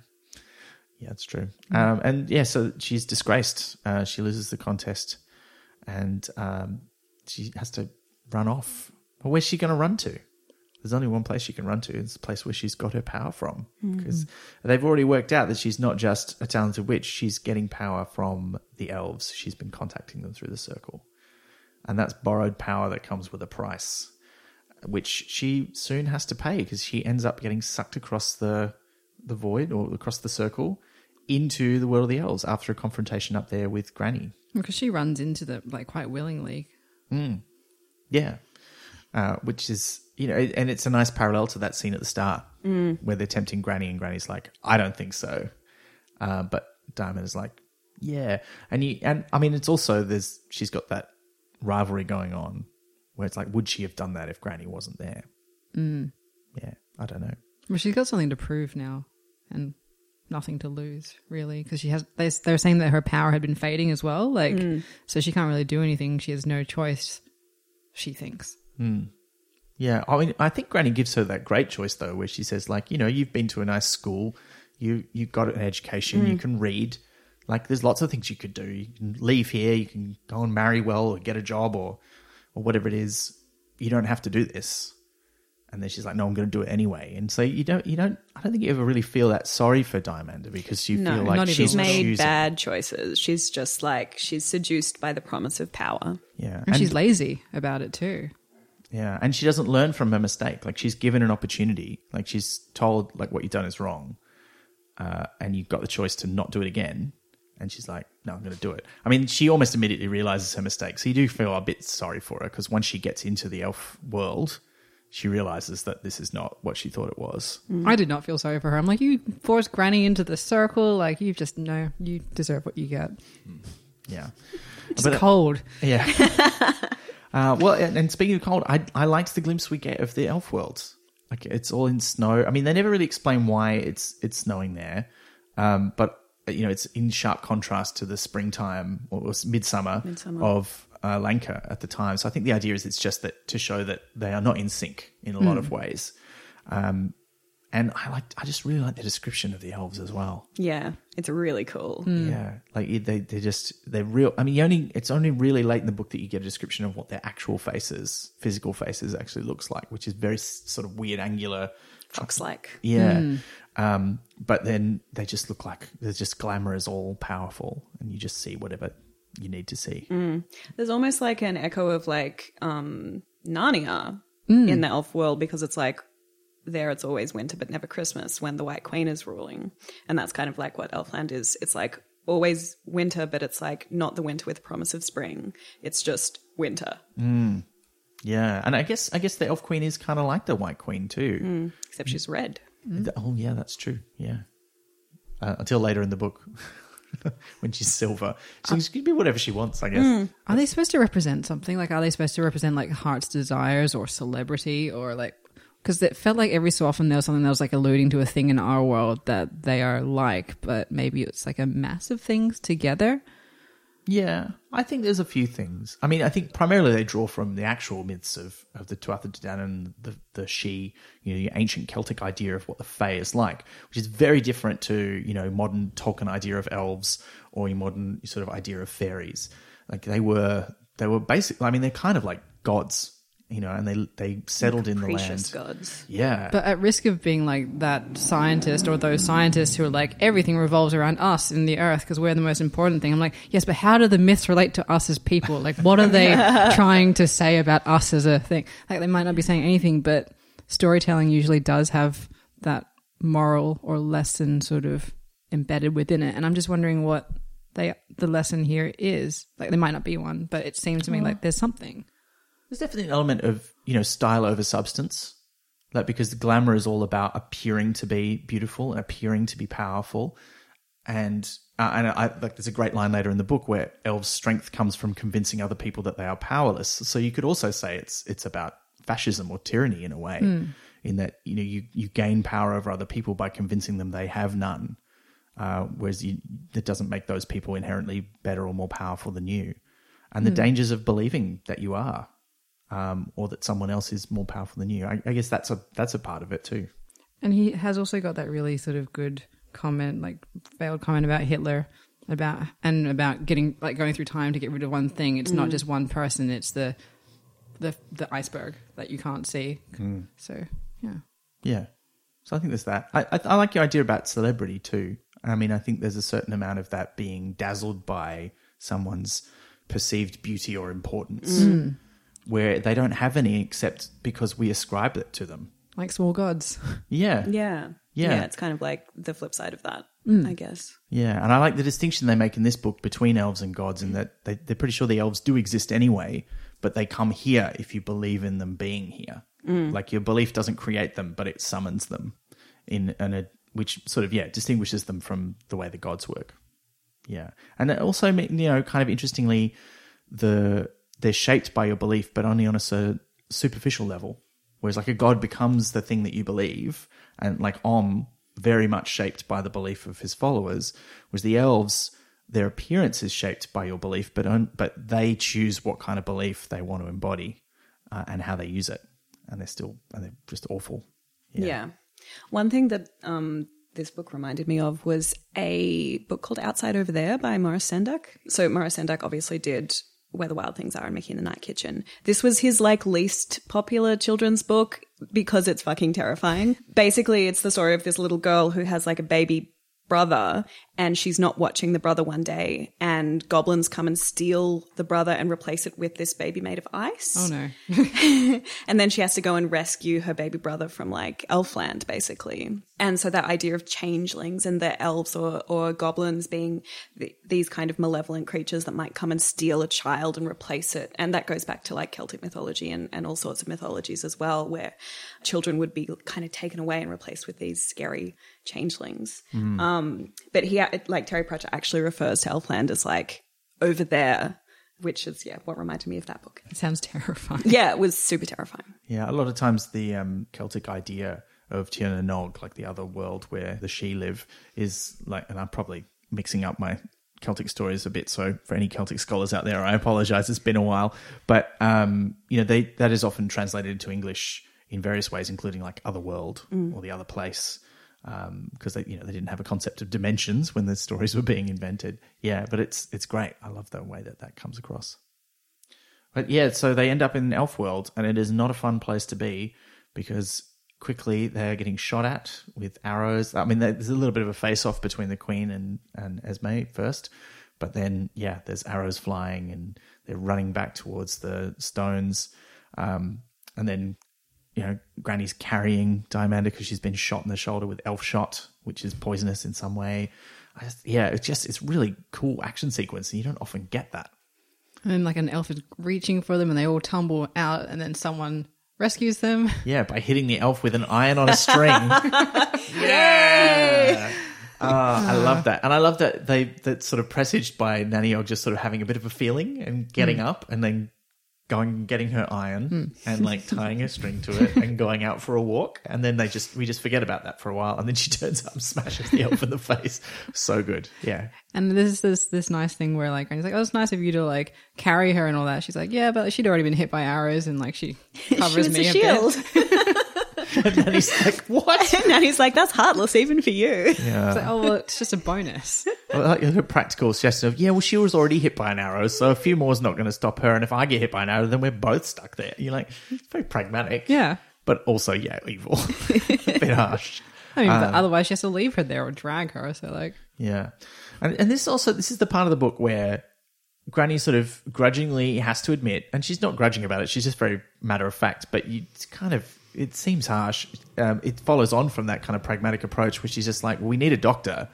B: yeah. It's true. Um, and yeah, so she's disgraced. Uh, she loses the contest, and um, she has to run off. But where's she going to run to? There's only one place she can run to. It's the place where she's got her power from. Hmm. Because they've already worked out that she's not just a talented witch; she's getting power from the elves. She's been contacting them through the circle, and that's borrowed power that comes with a price which she soon has to pay because she ends up getting sucked across the the void or across the circle into the world of the elves after a confrontation up there with Granny.
A: Because she runs into them like quite willingly. Hmm.
B: Yeah, uh, which is you know, and it's a nice parallel to that scene at the start where they're tempting Granny, and Granny's like, "I don't think so," uh, but Diamond is like, "Yeah," and you and I mean, it's also there's she's got that rivalry going on where it's like, would she have done that if Granny wasn't there? Mm. Yeah, I don't know.
A: Well, she's got something to prove now, and nothing to lose really, because she has. They, they're saying that her power had been fading as well, like so she can't really do anything. She has no choice. She thinks. Hmm.
B: Yeah, I mean, I think Granny gives her that great choice though, where she says, like, you know, you've been to a nice school, you you got an education, you hmm. can read. Like, there's lots of things you could do. You can leave here, you can go and marry well, or get a job, or or whatever it is. You don't have to do this. And then she's like, "No, I'm going to do it anyway." And so you don't, you don't. I don't think you ever really feel that sorry for Diamanda because you
C: No,
B: feel like she's
C: made
B: choosing.
C: bad choices. She's just like she's seduced by the promise of power.
B: Yeah,
A: And, she's lazy about it too.
B: Yeah, and she doesn't learn from her mistake. Like she's given an opportunity. Like she's told like what you've done is wrong, uh, and you've got the choice to not do it again. And she's like, "No, I'm going to do it." I mean, she almost immediately realizes her mistake. So you do feel a bit sorry for her because once she gets into the elf world, she realizes that this is not what she thought it was. Mm.
A: I did not feel sorry for her. I'm like, you forced Granny into the circle. Like, you just no, you deserve what you get. Hmm.
B: Yeah,
A: It's
B: But- uh,
A: cold.
B: yeah. uh, well, and, and speaking of cold, I I liked the glimpse we get of the elf world. Like it's all in snow. I mean, they never really explain why it's it's snowing there, um, but you know, it's in sharp contrast to the springtime or, or midsummer,
C: Midsummer.
B: of uh, Lancre at the time. So I think the idea is it's just that to show that they are not in sync in a lot of ways. Um, and I like, I just really like the description of the elves as well.
C: Yeah, it's really cool.
B: Yeah, like they they just they're real. I mean, you only it's only really late in the book that you get a description of what their actual faces, physical faces, actually looks like, which is very sort of weird, angular.
C: Fox like.
B: Yeah, um, but then they just look like they're just glamorous, all powerful, and you just see whatever you need to see.
C: There's almost like an echo of like um Narnia in the elf world because it's like there it's always winter but never Christmas when the White Queen is ruling. And that's kind of like what Elfland is. It's like always winter, but it's like not the winter with promise of spring. It's just winter. Hmm.
B: Yeah, and I guess I guess the elf queen is kind of like the white queen too. Hmm.
C: Except she's red.
B: The- oh yeah, that's true. Yeah, uh, until later in the book. when she's silver, so she can be whatever she wants, I guess. Hmm.
A: Are they supposed to represent something? Like, are they supposed to represent like heart's desires or celebrity or like? Because it felt like every so often there was something that was like alluding to a thing in our world that they are like, but maybe it's like a mass of things together.
B: Yeah, I think there's a few things. I mean, I think primarily they draw from the actual myths of, of the Tuatha De Danann and the, the Sidhe, you know, the ancient Celtic idea of what the Fae is like, which is very different to, you know, modern Tolkien idea of elves or your modern sort of idea of fairies. Like they were, they were basically, I mean, they're kind of like gods, you know, and they they settled in the
C: Precious
B: land.
C: gods.
B: Yeah.
A: But at risk of being like that scientist or those scientists who are like everything revolves around us in the earth because we're the most important thing. I'm like, yes, but how do the myths relate to us as people? Like, what are they trying to say about us as a thing? Like, they might not be saying anything, but storytelling usually does have that moral or lesson sort of embedded within it. And I'm just wondering what they the lesson here is. Like, there might not be one, but it seems to me like there's something.
B: There's definitely an element of you know style over substance, like because the glamour is all about appearing to be beautiful and appearing to be powerful, and uh, and I like there's a great line later in the book where elves' strength comes from convincing other people that they are powerless. So you could also say it's it's about fascism or tyranny in a way, in that you know you you gain power over other people by convincing them they have none, uh, whereas you, that doesn't make those people inherently better or more powerful than you, and the dangers of believing that you are um, or that someone else is more powerful than you. I, I guess that's a that's a part of it too.
A: And he has also got that really sort of good comment, like failed comment about Hitler, about and about getting like going through time to get rid of one thing. It's not mm. just one person; it's the the the iceberg that you can't see. Mm. So yeah,
B: Yeah, so I think there's that. I, I, I like your idea about celebrity too. I mean, I think there's a certain amount of that being dazzled by someone's perceived beauty or importance, mm. Where they don't have any except because we ascribe it to them.
A: like small gods.
B: Yeah,
C: Yeah.
B: Yeah.
C: It's kind of like the flip side of that, mm. I guess.
B: Yeah, and I like the distinction they make in this book between elves and gods, in that they, they're pretty sure the elves do exist anyway, but they come here if you believe in them being here. Mm. Like your belief doesn't create them, but it summons them in in a which sort of yeah distinguishes them from the way the gods work. Yeah, and it also you know kind of interestingly, the they're shaped by your belief, but only on a su- superficial level. Whereas like a god becomes the thing that you believe, and like Om very much shaped by the belief of his followers, whereas the elves their appearance is shaped by your belief, but on, but they choose what kind of belief they want to embody uh, and how they use it, and they're still and they're just awful.
C: Yeah. One thing that um, this book reminded me of was a book called Outside Over There by Maurice Sendak. So Maurice Sendak obviously did Where the Wild Things Are and Mickey in the Night Kitchen. This was his like least popular children's book because it's fucking terrifying. Basically, it's the story of this little girl who has like a baby brother and she's not watching the brother one day and goblins come and steal the brother and replace it with this baby made of ice.
A: Oh no,
C: and then she has to go and rescue her baby brother from like Elfland, basically. And so that idea of changelings and the elves or, or goblins being th- these kind of malevolent creatures that might come and steal a child and replace it. And that goes back to like Celtic mythology and, and all sorts of mythologies as well, where children would be kind of taken away and replaced with these scary changelings. Um, but he, like Terry Pratchett actually refers to Elfland as like over there, which is, yeah, what reminded me of that book.
A: it sounds terrifying.
C: Yeah, it was super terrifying.
B: Yeah, a lot of times the um, Celtic idea of Tir na Nog, like the other world where the Sidhe live, is like, and I'm probably mixing up my Celtic stories a bit. So for any Celtic scholars out there, I apologize. It's been a while, but um, you know, they that is often translated into English in various ways, including like other world or the other place. Because they, you know, they didn't have a concept of dimensions when the stories were being invented. Yeah, but it's it's great. I love the way that that comes across. But yeah, so they end up in Elf World, and it is not a fun place to be because quickly they're getting shot at with arrows. I mean, there's a little bit of a face off between the Queen and, and Esme first, but then, yeah, there's arrows flying and they're running back towards the stones. Um, and then, you know, Granny's carrying Diamanda because she's been shot in the shoulder with elf shot, which is poisonous in some way. I just, yeah, it's just, it's really cool action sequence, and you don't often get that.
A: And then like an elf is reaching for them, and they all tumble out, and then someone rescues them.
B: Yeah, by hitting the elf with an iron on a string. yeah. Ah, I love that, and I love that they that sort of presaged by Nanny Og just sort of having a bit of a feeling and getting up, and then going and getting her iron hmm. and like tying a string to it and going out for a walk. And then they just, we just forget about that for a while. And then she turns up and smashes the elf in the face. So good. Yeah.
A: And this is this this nice thing where like Granny's like, oh, it's nice of you to like carry her and all that. She's like, yeah, but she'd already been hit by arrows and like she covers
C: she
A: me
C: a
A: a,
C: shield.
A: bit.
B: And then he's like, what?
C: and now he's like, that's heartless even for you.
B: Yeah.
A: It's like, oh well, it's just a bonus.
B: Well, like a practical suggestion of, yeah, well, she was already hit by an arrow, so a few more is not going to stop her. And if I get hit by an arrow, then we're both stuck there. You're like, it's very pragmatic.
A: Yeah.
B: But also, yeah, evil. a bit harsh.
A: I mean, but um, otherwise she has to leave her there or drag her. So like,
B: Yeah. And, and this also, this is the part of the book where Granny sort of grudgingly has to admit, and she's not grudging about it, she's just very matter of fact, but you kind of, it seems harsh. Um, it follows on from that kind of pragmatic approach, which is just like, we need a doctor.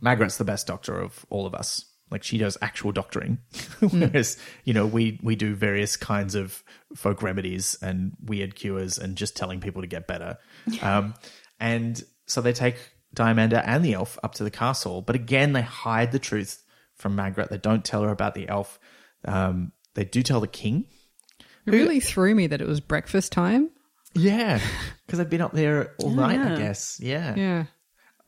B: Magrat's the best doctor of all of us. Like she does actual doctoring, whereas you know we we do various kinds of folk remedies and weird cures and just telling people to get better. Um, and so they take Diamanda and the elf up to the castle, but again they hide the truth from Margaret. They don't tell her about the elf. Um, they do tell the king.
A: it really threw me that it was breakfast time.
B: Yeah, because I've been up there all night. I guess. Yeah.
A: Yeah.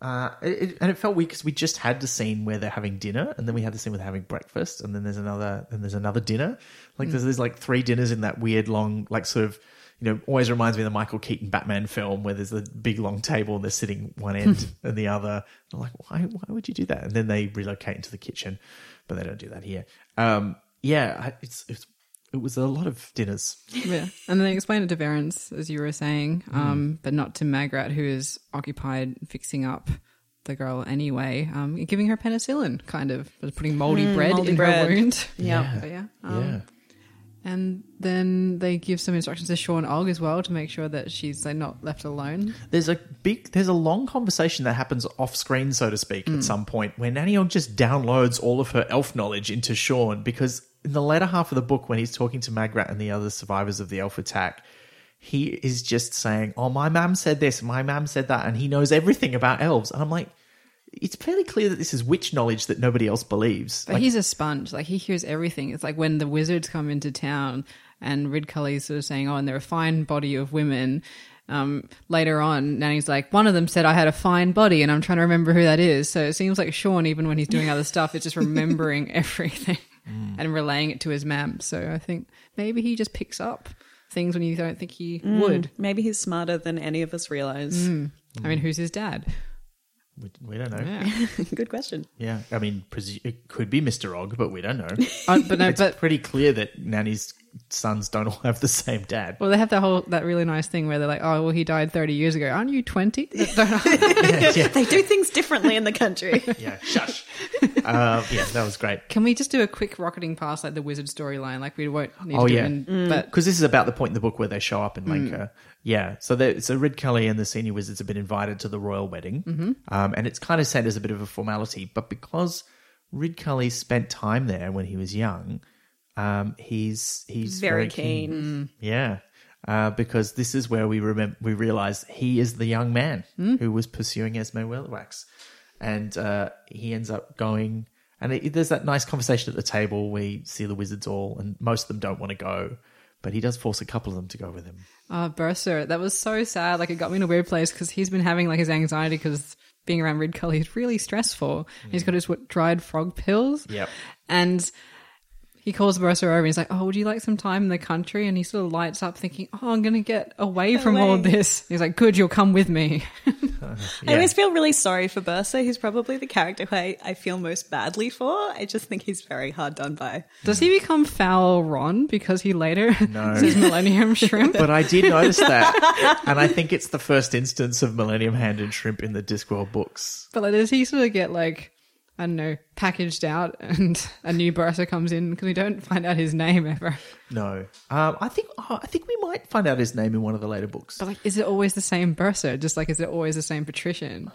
B: Uh, it, and it felt weird because we just had the scene where they're having dinner, and then we had the scene where they're having breakfast, and then there's another, then there's another dinner. Like there's, there's like three dinners in that weird long, like sort of, you know, always reminds me of the Michael Keaton Batman film where there's a big long table and they're sitting one end and the other. I'm like, why, why would you do that? And then they relocate into the kitchen, but they don't do that here. Um, yeah, I- it's, it's it was a lot of dinners.
A: Yeah. And then they explained it to Verence, as you were saying, um, but not to Magrat, who is occupied fixing up the girl anyway, um, giving her penicillin, kind of, putting moldy bread
C: moldy
A: in
C: bread.
A: her wound.
C: Yeah.
A: But yeah. Um,
B: yeah.
A: And then they give some instructions to Sean Og as well to make sure that she's like not left alone.
B: There's a big, there's a long conversation that happens off screen, so to speak, at some point where Nanny Og just downloads all of her elf knowledge into Sean because in the latter half of the book, when he's talking to Magrat and the other survivors of the elf attack, he is just saying, "Oh, my mum said this, my mum said that," and he knows everything about elves. And I'm like, it's fairly clear that this is witch knowledge that nobody else believes.
A: But
B: Like,
A: he's a sponge. Like he hears everything. It's like when the wizards come into town and Ridcully's sort of saying, "Oh, and they're a fine body of women." Um, later on, Nanny's like, one of them said I had a fine body, and I'm trying to remember who that is. So it seems like Sean, even when he's doing other stuff, is just remembering everything Mm. and relaying it to his mam. So I think maybe he just picks up things when you don't think he mm, would.
C: Maybe he's smarter than any of us realize. Mm.
A: I mean, who's his dad?
B: we, we don't know.
A: Yeah,
C: Good question.
B: Yeah, I mean, it could be Mr. Og, but we don't know.
A: Uh, but no,
B: it's
A: but
B: pretty clear that Nanny's sons don't all have the same dad.
A: well, they have that whole that really nice thing where they're like, "Oh, well, he died 30 years ago. Aren't you 20?"
C: Yeah, They do things differently in the country.
B: yeah, shush. uh, yeah, that was great.
A: Can we just do a quick rocketing past like the wizard storyline? Like we won't need
B: Oh,
A: to do
B: yeah.
A: it in, but
B: Because this is about the point in the book where they show up in Lancre. Yeah, so there- so Ridcully and the senior wizards have been invited to the royal wedding, um, and it's kind of said as a bit of a formality. But because Ridcully spent time there when he was young, um, he's he's
C: Very
B: very, keen.
C: keen.
B: Yeah, uh, because this is where we remember we realize he is the young man who was pursuing Esme Weatherwax, and uh, he ends up going. And it, there's that nice conversation at the table. We see the wizards all, and most of them don't want to go, but he does force a couple of them to go with him.
A: uh, Bursar, that was so sad. Like it got me in a weird place because he's been having like his anxiety because being around Ridcully is really stressful. He's got his what, dried frog pills.
B: Yep.
A: And he calls Bursar over and he's like, Oh, would you like some time in the country? And he sort of lights up thinking, Oh, I'm going to get away from all
C: Away.
A: this. He's like, Good, you'll come with me.
C: I always feel really sorry for Bursar. He's probably the character who I, I feel most badly for. I just think he's very hard done by.
A: Does he become foul Ron because he later no. says Millennium Shrimp?
B: But I did notice that, and I think it's the first instance of Millennium Hand and Shrimp in the Discworld books.
A: But like, does he sort of get like I don't know packaged out and a new Bursar comes in because we don't find out his name ever?
B: No, um, I think oh, I think we might find out his name in one of the later books.
A: But like, is it always the same Bursar? Just like, is it always the same patrician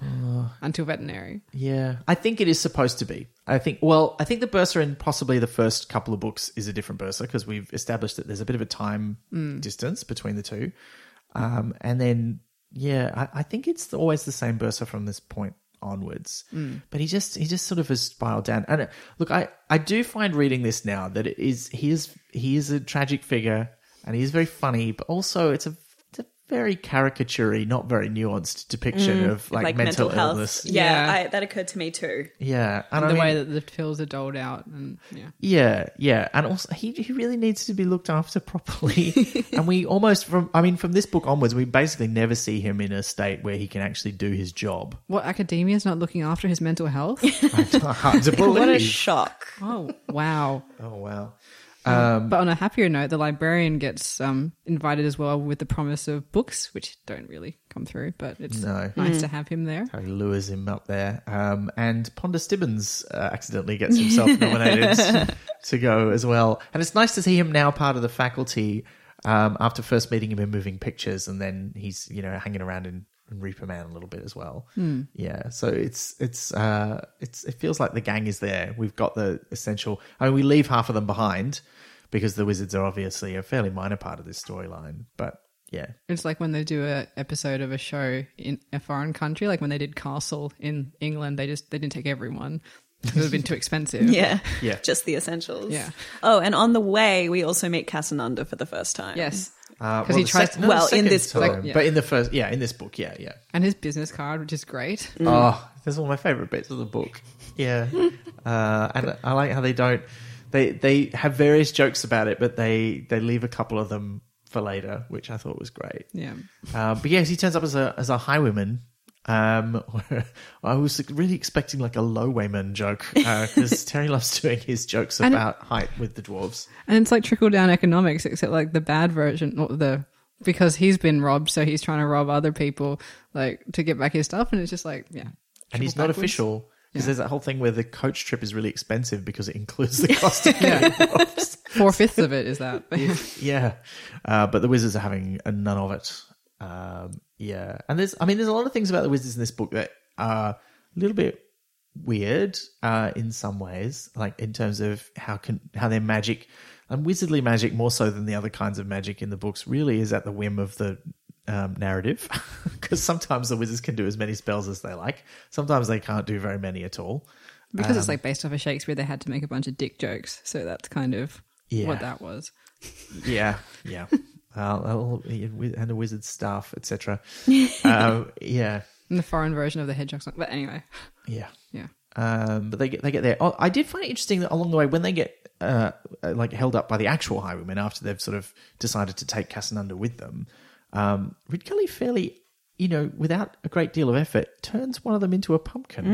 A: until Vetinari?
B: Yeah, I think it is supposed to be. I think. Well, I think the Bursar in possibly the first couple of books is a different Bursar because we've established that there's a bit of a time distance between the two, um, and then yeah, I, I think it's always the same Bursar from this point onwards.
A: Mm.
B: But he just he just sort of has spiraled down. And uh, look, I I do find reading this now that it is he is he is a tragic figure and he is very funny, but also it's a very caricaturey, not very nuanced depiction mm, of like, mental, illness.
C: Yeah,
A: Yeah.
C: I, that occurred to me too.
B: Yeah, and I
A: the
B: mean-
A: way that the pills are doled out, and yeah,
B: Yeah, yeah, and also he he really needs to be looked after properly. and we almost from I mean from this book onwards, we basically never see him in a state where he can actually do his job.
A: what academia is not looking after his mental health?
B: Hard to believe.
C: What a shock.
A: oh wow!
B: oh wow. Um,
A: But on a happier note, the librarian gets um, invited as well with the promise of books, which don't really come through, but it's
B: No.
A: nice to have him there.
B: Harry lures him up there, um, and Ponder Stibbons uh, accidentally gets himself nominated to go as well. And it's nice to see him now part of the faculty um, after first meeting him in Moving Pictures, and then he's you know hanging around in, in Reaper Man a little bit as well. Yeah, so it's it's uh, it's it feels like the gang is there. We've got the essential. I mean, we leave half of them behind because the wizards are obviously a fairly minor part of this storyline, but. Yeah,
A: It's like when they do a episode of a show in a foreign country, like when they did Castle in England, they just they didn't take everyone. It would have been too expensive.
C: Yeah.
B: Yeah.
C: Just the essentials.
A: Yeah.
C: Oh, and on the way, we also meet Casanunda for the first time.
A: Yes.
B: Uh,
A: 'Cause he tries-
B: no,
C: well, in this book.
A: Yeah.
B: but in the first, yeah, in this book, yeah, yeah.
A: And his business card, which is great.
B: Oh, that's one of my favorite bits of the book. Yeah, uh, and I like how they don't. They they have various jokes about it, but they they leave a couple of them for later, which I thought was great.
A: Yeah.
B: Um, but yes, he turns up as a as a highwayman. Um, I was really expecting like a lowwayman joke because Terry loves doing his jokes
A: And-
B: about height with the dwarves.
A: And it's like trickle down economics, except like the bad version, or the because he's been robbed, so he's trying to rob other people, like to get back his stuff, and it's just like, yeah.
B: and he's
A: trickle
B: not official because
A: Yeah.
B: there's that whole thing where the coach trip is really expensive because it includes the cost of getting robbed.
A: Four fifths of it is that. Yeah.
B: yeah, uh, but the wizards are having none of it. Um, yeah, and there's, I mean, there's a lot of things about the wizards in this book that are a little bit weird uh, in some ways, like in terms of how can how their magic and wizardly magic more so than the other kinds of magic in the books really is at the whim of the um, narrative because sometimes the wizards can do as many spells as they like sometimes they can't do very many at all
A: because
B: Um,
A: it's like based off of Shakespeare, they had to make a bunch of dick jokes, so that's kind of
B: Yeah.
A: what that was.
B: Yeah, yeah. Uh, and the wizard staff, etc. um, yeah,
A: And the foreign version of the hedgehog song. But anyway,
B: yeah.
A: yeah.
B: Um, but they get they get there. Oh, I did find it interesting that along the way when they get uh, uh, like held up by the actual highwaymen after they've sort of decided to take Casanunda with them, um, Ridcully fairly, you know, without a great deal of effort, turns one of them into a pumpkin.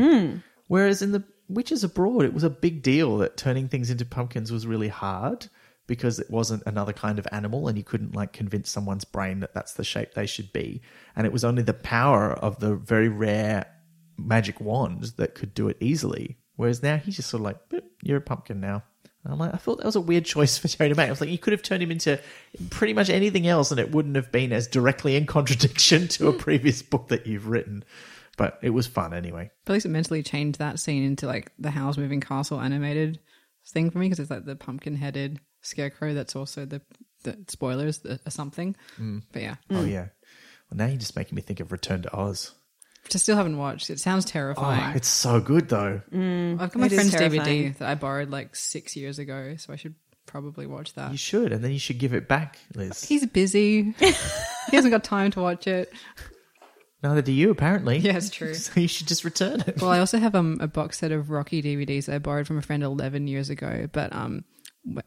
B: Whereas in the Witches Abroad, it was a big deal that turning things into pumpkins was really hard because it wasn't another kind of animal and you couldn't like convince someone's brain that that's the shape they should be. And it was only the power of the very rare magic wand that could do it easily. Whereas now he's just sort of like, you're a pumpkin now. And I'm like, I thought that was a weird choice for Terry to make. I was like, you could have turned him into pretty much anything else and it wouldn't have been as directly in contradiction to a previous book that you've written. But it was fun anyway.
A: At least it mentally changed that scene into like the Howl's Moving Castle animated thing for me because it's like the pumpkin headed scarecrow that's also the, the spoilers the, or something. But yeah,
B: Oh, yeah. Well, now you're just making me think of Return to Oz.
A: which I still haven't watched. It sounds
B: Oh,
A: terrifying.
B: it's so good though.
A: I've got my
C: It is
A: friend's
C: terrifying.
A: DVD that I borrowed like six years ago, so I should probably watch that.
B: You should, and then you should give it back, Liz.
A: He's busy. he hasn't got time to watch it.
B: Neither do you, apparently.
A: Yeah, it's true.
B: So you should just return it.
A: Well, I also have um, a box set of Rocky DVDs that I borrowed from a friend 11 years ago. But um, wh-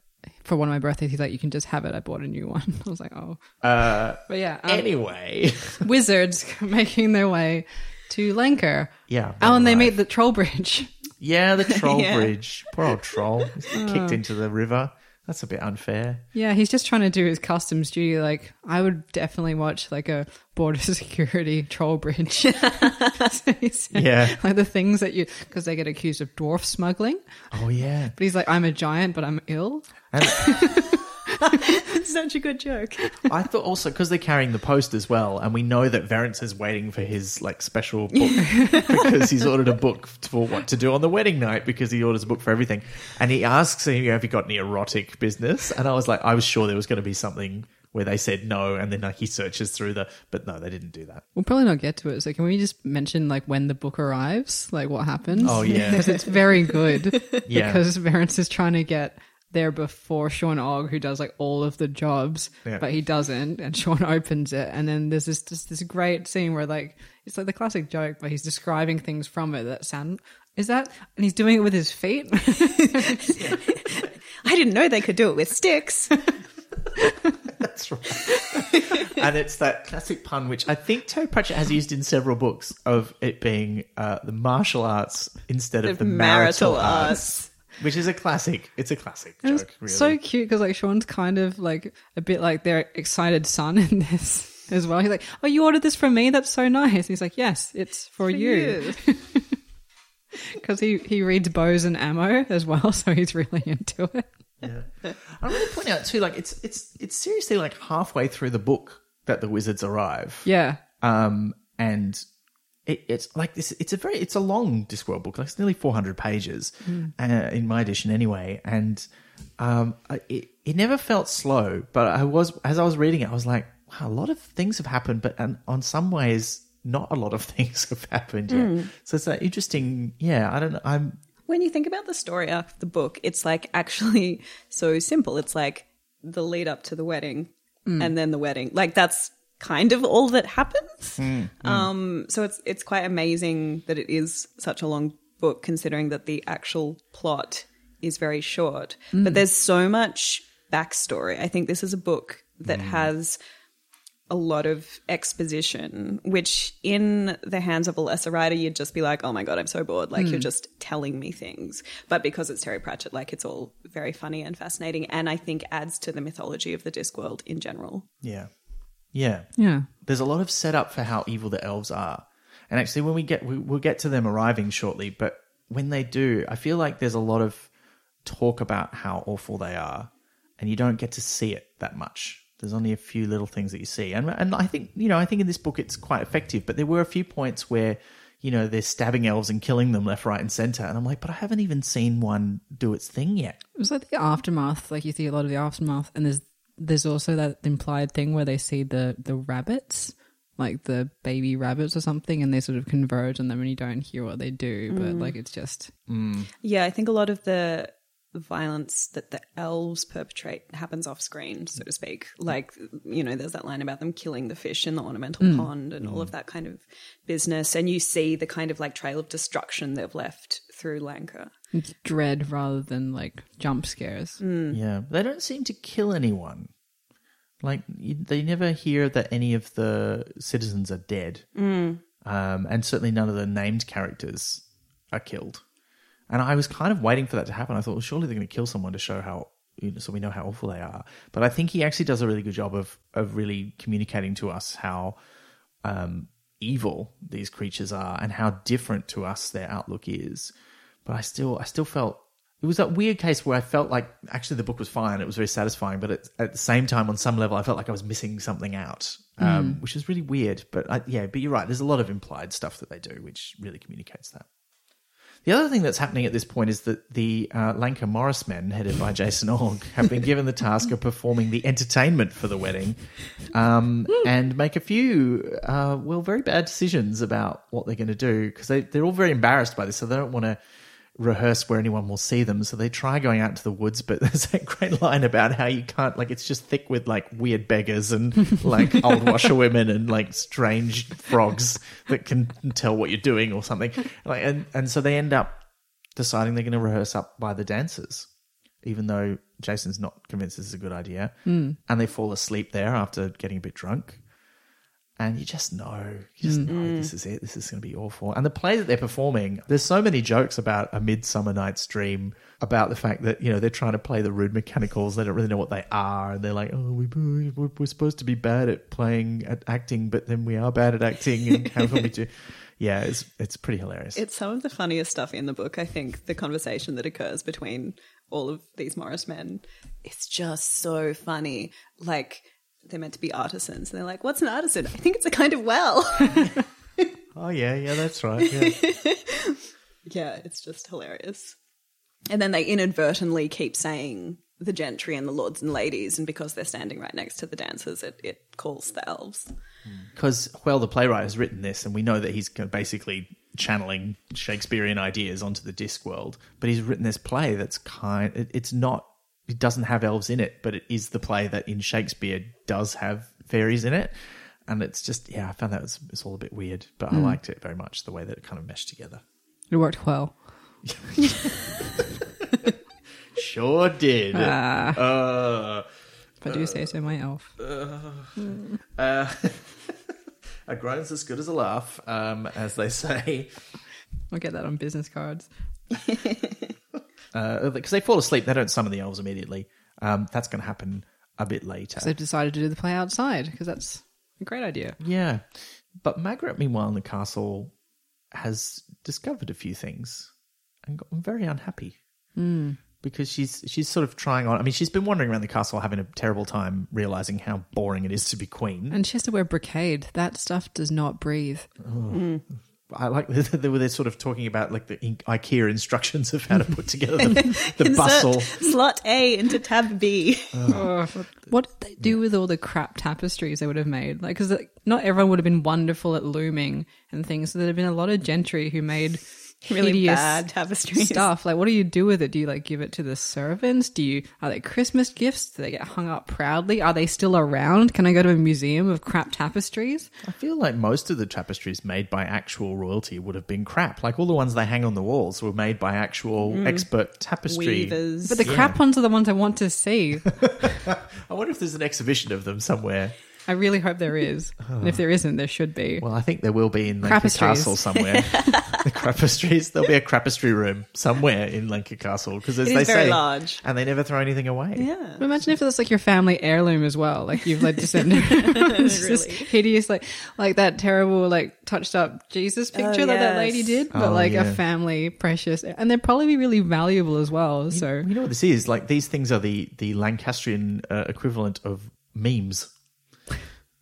A: for one of my birthdays, he's like, "You can just have it." I bought a new one. I was like, "Oh."
B: Uh,
A: But yeah, um,
B: anyway.
A: wizards making their way to Lancre.
B: yeah.
A: Oh, and they meet the troll bridge.
B: Yeah, the troll
C: Yeah.
B: bridge. Poor old troll. He's
A: Oh.
B: kicked into the river. That's a bit unfair.
A: Yeah, he's just trying to do his customs duty. Like, I would definitely watch like a border security troll bridge. So he said,
B: Yeah.
A: like the things that you because they get accused of dwarf smuggling.
B: Oh, yeah.
A: But he's like, I'm a giant, but I'm ill.
B: And It's
C: such a good joke.
B: I thought also because they're carrying the post as well, and we know that Verence is waiting for his like special book because he's ordered a book for what to do on the wedding night because he orders a book for everything, and he asks him, "Have you got any erotic business?" And I was like, I was sure there was going to be something where they said no, and then like he searches through the. But no, they didn't do that.
A: We'll probably not get to it. So can we just mention like when the book arrives, like what happens?
B: Oh, yeah.
A: because it's very good.
B: Yeah.
A: because Verence is trying to get there before Sean Ogg, who does like all of the jobs,
B: Yeah.
A: but he doesn't, and Sean opens it, and then there's this just this great scene where like it's like the classic joke where he's describing things from it that sound. Is that? And he's doing it with his feet.
C: I didn't know they could do it with sticks.
B: That's right. and it's that classic pun, which I think Terry Pratchett has used in several books, of it being uh, the martial arts instead of the marital,
C: marital
B: arts.
C: arts.
B: Which is a classic. It's a classic
A: And
B: joke,
A: it's
B: really.
A: so cute because like Sean's kind of like a bit like their excited son in this as well. He's like, "Oh, you ordered this from me? That's so nice." He's like, "Yes, it's for, you." Because he he reads bows and ammo as well, so he's really into it.
B: Yeah. I want to point out too, like it's it's it's seriously like halfway through the book that the wizards arrive.
A: Yeah,
B: Um, and it, it's like this. It's a very it's a long Discworld book. Like it's nearly four hundred pages uh, in my edition, anyway. And um, I- it it never felt slow, but I was as I was reading it, I was like, wow, a lot of things have happened, but and on some ways, not a lot of things have happened yet. So it's that interesting. Yeah, I don't. know. I'm
C: when you think about the story arc of the book, it's like actually so simple. It's like the lead up to the wedding and then the wedding. Like that's kind of all that happens. Hmm, hmm. Um, so it's it's quite amazing that it is such a long book, considering that the actual plot is very short. But hmm. there's so much backstory. I think this is a book that has a lot of exposition, which in the hands of a lesser writer, you'd just be like, oh my God, I'm so bored. Like, you're just telling me things. But because it's Terry Pratchett, like, it's all very funny and fascinating. And I think adds to the mythology of the Discworld in general.
B: yeah, yeah.
A: yeah.
B: there's a lot of setup for how evil the elves are. And actually, when we get, we, we'll get to them arriving shortly, but when they do, I feel like there's a lot of talk about how awful they are, and you don't get to see it that much. There's only a few little things that you see, and and I think you know, I think in this book it's quite effective. But there were a few points where you know they're stabbing elves and killing them left, right, and center, and I'm like, but I haven't even seen one do its thing yet.
A: It was like the aftermath. Like you see a lot of the aftermath, and there's there's also that implied thing where they see the the rabbits, like the baby rabbits or something, and they sort of converge on them, and you don't hear what they do, but mm. like it's just mm.
C: Yeah, I think a lot of the violence that the elves perpetrate happens off screen, so to speak. Like, you know, there's that line about them killing the fish in the ornamental mm. pond and all of that kind of business. And you see the kind of like trail of destruction they've left through Lancre.
A: it's dread rather than like jump scares.
B: Yeah, they don't seem to kill anyone. Like you, they never hear that any of the citizens are dead, mm. um, and certainly none of the named characters are killed. And I was kind of waiting for that to happen. I thought, well, surely they're going to kill someone to show how, you know, so we know how awful they are. But I think he actually does a really good job of of really communicating to us how um, evil these creatures are and how different to us their outlook is. But I still, I still felt it was that weird case where I felt like actually the book was fine, it was very satisfying, but at, at the same time, on some level, I felt like I was missing something out, um, which is really weird. But I, yeah, but you're right. There's a lot of implied stuff that they do, which really communicates that. The other thing that's happening at this point is that the uh, Lancre Morris men, headed by Jason Ogg, have been given the task of performing the entertainment for the wedding um, and make a few, uh, well, very bad decisions about what they're going to do because they, they're all very embarrassed by this, so they don't want to rehearse where anyone will see them. So they try going out into the woods, but there's that great line about how you can't, like, it's just thick with like weird beggars and like old washerwomen and like strange frogs that can tell what you're doing or something. Like, and, and so they end up deciding they're going to rehearse up by the dancers, even though Jason's not convinced this is a good idea. Hmm. And they fall asleep there after getting a bit drunk. And you just know, you just mm. know mm. this is it. This is going to be awful. And the play that they're performing, there's so many jokes about a Midsummer Night's Dream, about the fact that you know they're trying to play the rude mechanicals. They don't really know what they are, and they're like, "Oh, we we're, we're supposed to be bad at playing at acting, but then we are bad at acting, and how can we do?" Yeah, it's it's pretty hilarious.
C: It's some of the funniest stuff in the book, I think, the conversation that occurs between all of these Morris men. It's just so funny. Like, they're meant to be artisans. And they're like, what's an artisan? I think it's a kind of well.
B: oh yeah, yeah, that's right. Yeah.
C: yeah, it's just hilarious. And then they inadvertently keep saying the gentry and the lords and ladies, and because they're standing right next to the dancers, it, it calls the elves.
B: because well the playwright has written this and we know that he's basically channeling shakespearean ideas onto the disc world but he's written this play that's kind it, it's not it doesn't have elves in it but it is the play that in shakespeare does have fairies in it and it's just yeah i found that was it's all a bit weird but i liked it very much the way that it kind of meshed together
A: It worked well.
B: sure did uh,
A: If I do say so, my elf.
B: Uh, a groan's as good as a laugh, um, as they say.
A: I'll get that on business cards.
B: Uh, because they fall asleep, they don't summon the elves immediately. Um, that's going to happen a bit later.
A: So they've decided to do the play outside because that's a great idea.
B: yeah. But Magrat, meanwhile, in the castle, has discovered a few things and gotten very unhappy. Hmm. Because she's she's sort of trying on. I mean, she's been wandering around the castle having a terrible time realizing how boring it is to be queen.
A: And she has to wear brocade. That stuff does not breathe.
B: I like they were sort of talking about like the IKEA instructions of how to put together the, the bustle.
C: slot A into tab B.
A: What did they do with all the crap tapestries they would have made? Like, because not everyone would have been wonderful at looming and things. So there'd have been a lot of gentry who made
C: Really
A: hideous
C: bad tapestries.
A: stuff. Like, what do you do with it? Do you like give it to the servants? Do you are they Christmas gifts? Do they get hung up proudly? Are they still around? Can I go to a museum of crap tapestries?
B: I feel like most of the tapestries made by actual royalty would have been crap. Like all the ones they hang on the walls were made by actual mm. expert tapestry.
C: Weavers.
A: But the crap ones are the ones I want to see.
B: I wonder if there's an exhibition of them somewhere.
A: I really hope there is. And if there isn't, there should be.
B: Well, I think there will be in Lancre
A: Crapestries.
B: Castle somewhere. the crapestries. There'll be a crapestry room somewhere in Lancre Castle because as
C: It
B: they
C: is very
B: say,
C: large.
B: and they never throw anything away.
C: yeah.
A: But imagine if that's like your family heirloom as well. Like you've like descended. it's just hideous, like like that terrible, like touched up Jesus picture that that lady did, but
B: Oh,
A: like
B: yeah.
A: a family precious, and they'd probably be really valuable as well. So
B: You know what this is? Like these things are the the Lancastrian uh, equivalent of memes.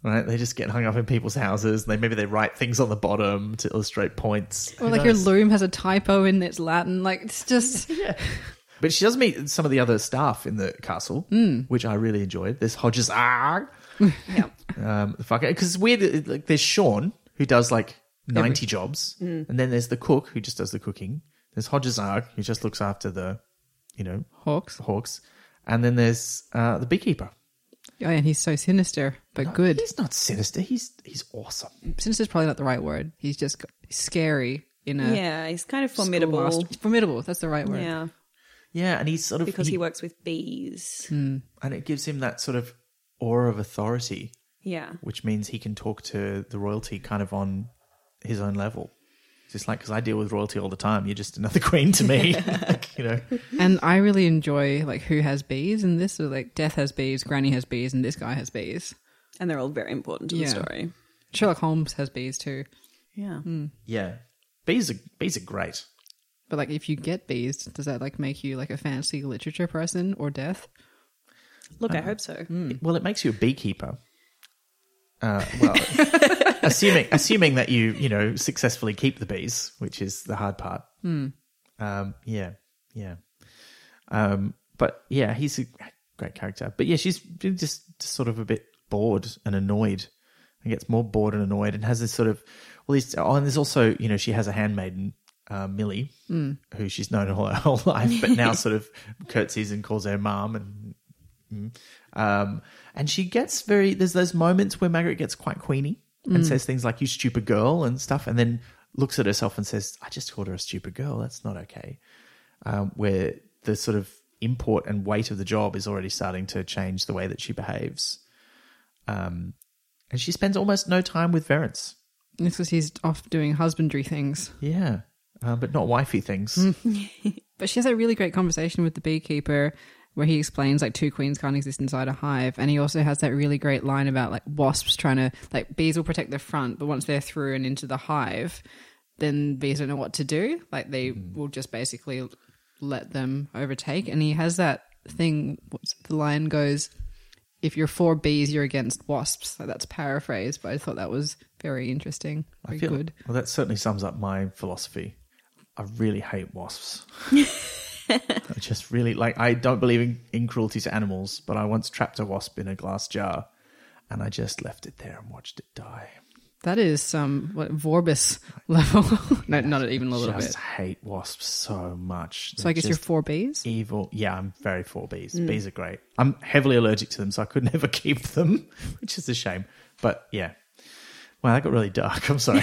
B: Right, they just get hung up in people's houses. They maybe they write things on the bottom to illustrate points.
A: or
B: Who
A: like your loom has a typo in its Latin. Like it's just yeah.
B: But she does meet some of the other staff in the castle, which I really enjoyed. There's Hodges, ah,
C: Yeah.
B: um, the fuck, because it's weird. Like, there's Shawn who does like ninety jobs, and then there's the cook who just does the cooking. There's Hodges, ah, who just looks after the, you know,
A: hawks.
B: hawks, and then there's uh, the beekeeper.
A: Oh, and he's so sinister, but good.
B: He's not sinister. He's he's awesome.
A: Sinister is probably not the right word. He's just scary in a
C: Yeah, he's kind of formidable.
A: schoolmaster- Formidable. That's the right word.
C: Yeah,
B: Yeah, and he's sort of
C: because he works with bees. Hmm.
B: and it gives him that sort of aura of authority,
C: Yeah.
B: which means he can talk to the royalty kind of on his own level. It's just like because I deal with royalty all the time. You're just another queen to me, like, you know.
A: And I really enjoy like who has bees in this. So like Death has bees, Granny has bees, and this guy has bees.
C: And they're all very important to
A: Yeah.
C: the story.
A: Sherlock Holmes has bees too.
C: Yeah.
B: Yeah, bees are bees are great.
A: But like if you get bees, does that like make you like a fancy literature person or death?
C: Look, I hope so.
A: Hmm.
B: Well, it makes you a beekeeper. Uh, well, assuming assuming that you you know successfully keep the bees, which is the hard part. Um, yeah, yeah. Um, but yeah, he's a great character. But yeah, she's just, just sort of a bit bored and annoyed, and gets more bored and annoyed, and has this sort of well, he's, oh, and there's also you know she has a handmaiden. Uh, Millie, who she's known all her whole life, but now sort of curtsies and calls her mom, and um, and she gets very there's those moments where Magrat gets quite queenie and says things like "you stupid girl" and stuff, and then looks at herself and says, "I just called her a stupid girl. That's not okay." Um, where the sort of import and weight of the job is already starting to change the way that she behaves. Um, and she spends almost no time with Verence.
A: It's because he's off doing husbandry things.
B: Yeah, uh, but not wifey things.
A: But she has a really great conversation with the beekeeper where he explains like two queens can't exist inside a hive. And he also has that really great line about like wasps trying to, like bees will protect the front, but once they're through and into the hive, then bees don't know what to do. Like they mm-hmm. will just basically let them overtake. And he has that thing, the line goes, if you're for bees, you're against wasps. Like that's paraphrased, but I thought that was very interesting. Very
B: I feel
A: good.
B: well. That certainly sums up my philosophy. I really hate wasps. I just really like. I don't believe in, in cruelty to animals, but I once trapped a wasp in a glass jar, and I just left it there and watched it die.
A: That is some what Vorbis level. no, not even a little
B: just
A: bit.
B: hate wasps so much.
A: So I guess you're four Bs.
B: evil. Yeah, I'm very four bees.
A: Mm.
B: Bees are great. I'm heavily allergic to them, so I could never keep them, which is a shame. But yeah. Wow, that got really dark. I'm sorry.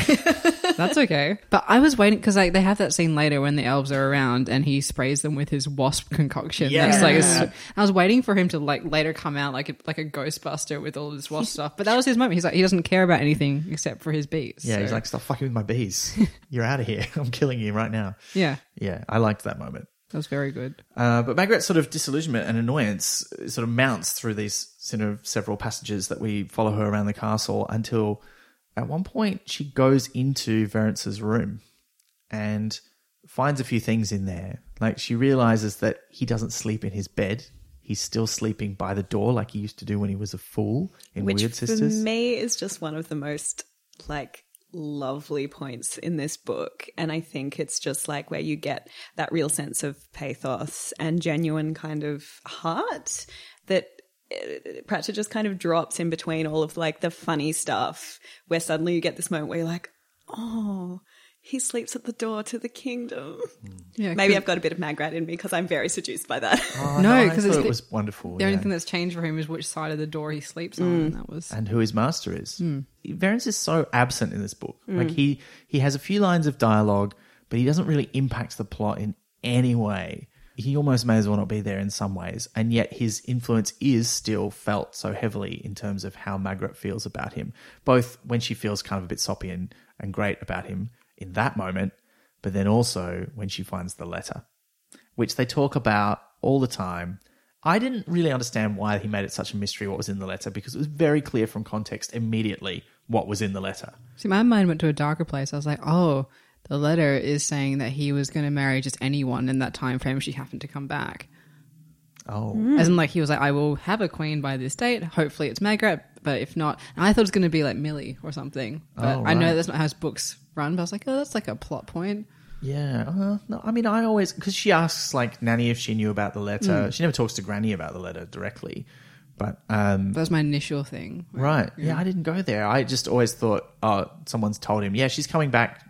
A: That's okay. But I was waiting because like they have that scene later when the elves are around and he sprays them with his wasp concoction. That's like a
B: Yeah.
A: s- I was waiting for him to like later come out like a, like a Ghostbuster with all this wasp stuff. But that was his moment. He's like he doesn't care about anything except for his bees.
B: yeah, he's
A: So,
B: like, stop fucking with my bees. You're out of here. I'm killing you right now.
A: yeah,
B: Yeah, I liked that moment.
A: that was very good.
B: Uh, but Margaret's sort of disillusionment and annoyance sort of mounts through these sort of several passages that we follow her around the castle until at one point she goes into Verence's room and finds a few things in there. Like she realizes that he doesn't sleep in his bed. He's still sleeping by the door like he used to do when he was a fool in
C: Which
B: Weird
C: for me is just one of the most like lovely points in this book. And I think it's just like where you get that real sense of pathos and genuine kind of heart that Pratchett just kind of drops in between all of like the funny stuff where suddenly you get this moment where you're like, oh, he sleeps at the door to the kingdom.
A: Yeah,
C: Maybe
A: 'cause
C: I've got a bit of Magrat in me because I'm very seduced by that.
B: Oh,
A: No, because
B: thought
A: it's-
B: it was wonderful.
A: the only thing that's changed for him is which side of the door he sleeps on. Mm. And that was
B: and who his master is.
A: Hmm.
B: Verence is so absent in this book. Mm. Like he he has a few lines of dialogue, but he doesn't really impact the plot in any way. He almost may as well not be there in some ways, and yet his influence is still felt so heavily in terms of how Magrat feels about him, both when she feels kind of a bit soppy and, and great about him in that moment, but then also when she finds the letter which they talk about all the time. I didn't really understand why he made it such a mystery what was in the letter because it was very clear from context immediately what was in the letter.
A: See, my mind went to a darker place. I was like, oh, the letter is saying that he was going to marry just anyone in that time frame. If she happened to come back.
B: Oh,
A: As in, like, he was like, I will have a queen by this date. Hopefully it's Magrat, but if not, and I thought it was going to be like Millie or something. But
B: Oh,
A: I know that's not how his books run, but I was like, oh, that's like a plot point.
B: yeah. Uh, no, I mean, I always because she asks like Nanny if she knew about the letter. She never talks to Granny about the letter directly, but um,
A: That was my initial thing.
B: right, yeah. I didn't go there. I just always thought, oh, someone's told him, yeah, she's coming back,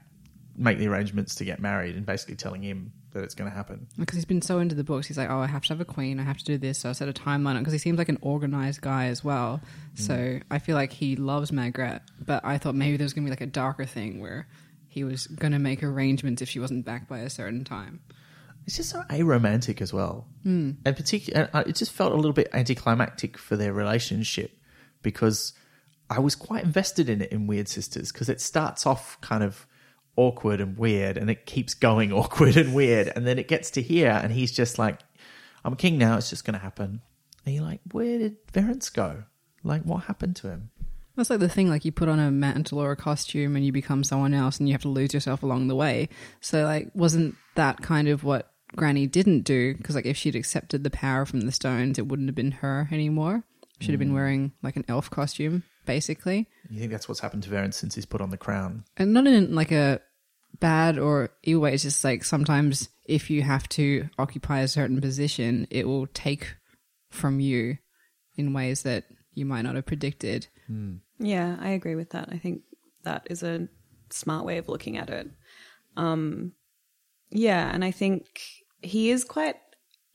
B: make the arrangements to get married, and basically telling him that it's going to happen.
A: Because he's been so into the books. He's like, oh, I have to have a queen. I have to do this. So I set a timeline on because he seems like an organized guy as well. So I feel like he loves Magrat. But I thought maybe there was going to be like a darker thing where he was going to make arrangements if she wasn't back by a certain time.
B: It's just so aromantic as well, mm. and particularly, it just felt a little bit anticlimactic for their relationship because I was quite invested in it in Wyrd Sisters because it starts off kind of awkward and weird, and it keeps going awkward and weird, and then it gets to here, and he's just like, "I'm king now; it's just going to happen." And you're like, "Where did Verence go? Like, what happened to him?"
A: That's like the thing, like you put on a mantle or a costume and you become someone else and you have to lose yourself along the way. So, like, wasn't that kind of what Granny didn't do? Because, like, if she'd accepted the power from the stones, it wouldn't have been her anymore. She'd have been wearing like an elf costume, basically.
B: You think that's what's happened to Verence since he's put on the crown?
A: And not in like a bad or evil way. It's just like sometimes if you have to occupy a certain position, it will take from you in ways that you might not have predicted.
C: Yeah, I agree with that. I think that is a smart way of looking at it. Um, yeah, and I think he is quite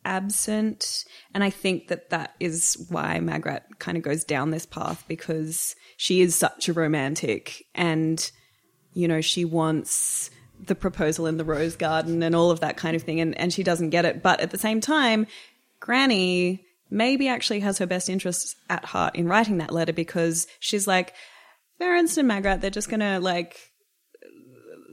C: absent, and I think that that is why Magrat kind of goes down this path because she is such a romantic, and you know she wants the proposal in the rose garden and all of that kind of thing, and and she doesn't get it. But at the same time, Granny maybe actually has her best interests at heart in writing that letter because she's like, Verence and Magrat, they're just gonna like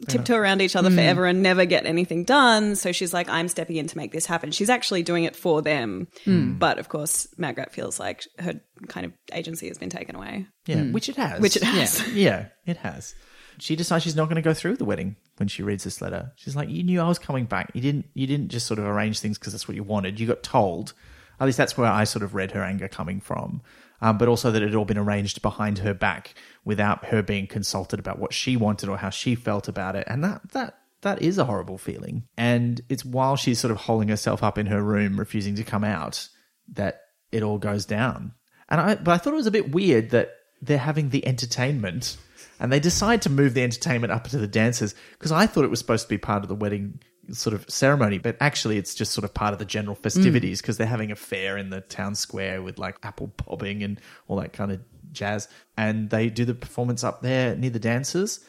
C: tiptoe around each other mm. forever and never get anything done. So she's like, I'm stepping in to make this happen. She's actually doing it for them. Mm. But of course, Magrat feels like her kind of agency has been taken away.
B: Yeah, mm. which it has.
C: Which it has.
B: Yeah, it has. She decides she's not going to go through the wedding when she reads this letter. She's like, "You knew I was coming back. You didn't. You didn't just sort of arrange things because that's what you wanted. You got told. At least that's where I sort of read her anger coming from. Um, but also that it had all been arranged behind her back without her being consulted about what she wanted or how she felt about it. And that that that is a horrible feeling. And it's while she's sort of holding herself up in her room, refusing to come out, that it all goes down. And I, but I thought it was a bit weird that they're having the entertainment and they decide to move the entertainment up to the dancers because I thought it was supposed to be part of the wedding sort of ceremony, but actually it's just sort of part of the general mm. festivities because they're having a fair in the town square with like apple bobbing and all that kind of jazz. And they do the performance up there near the dancers.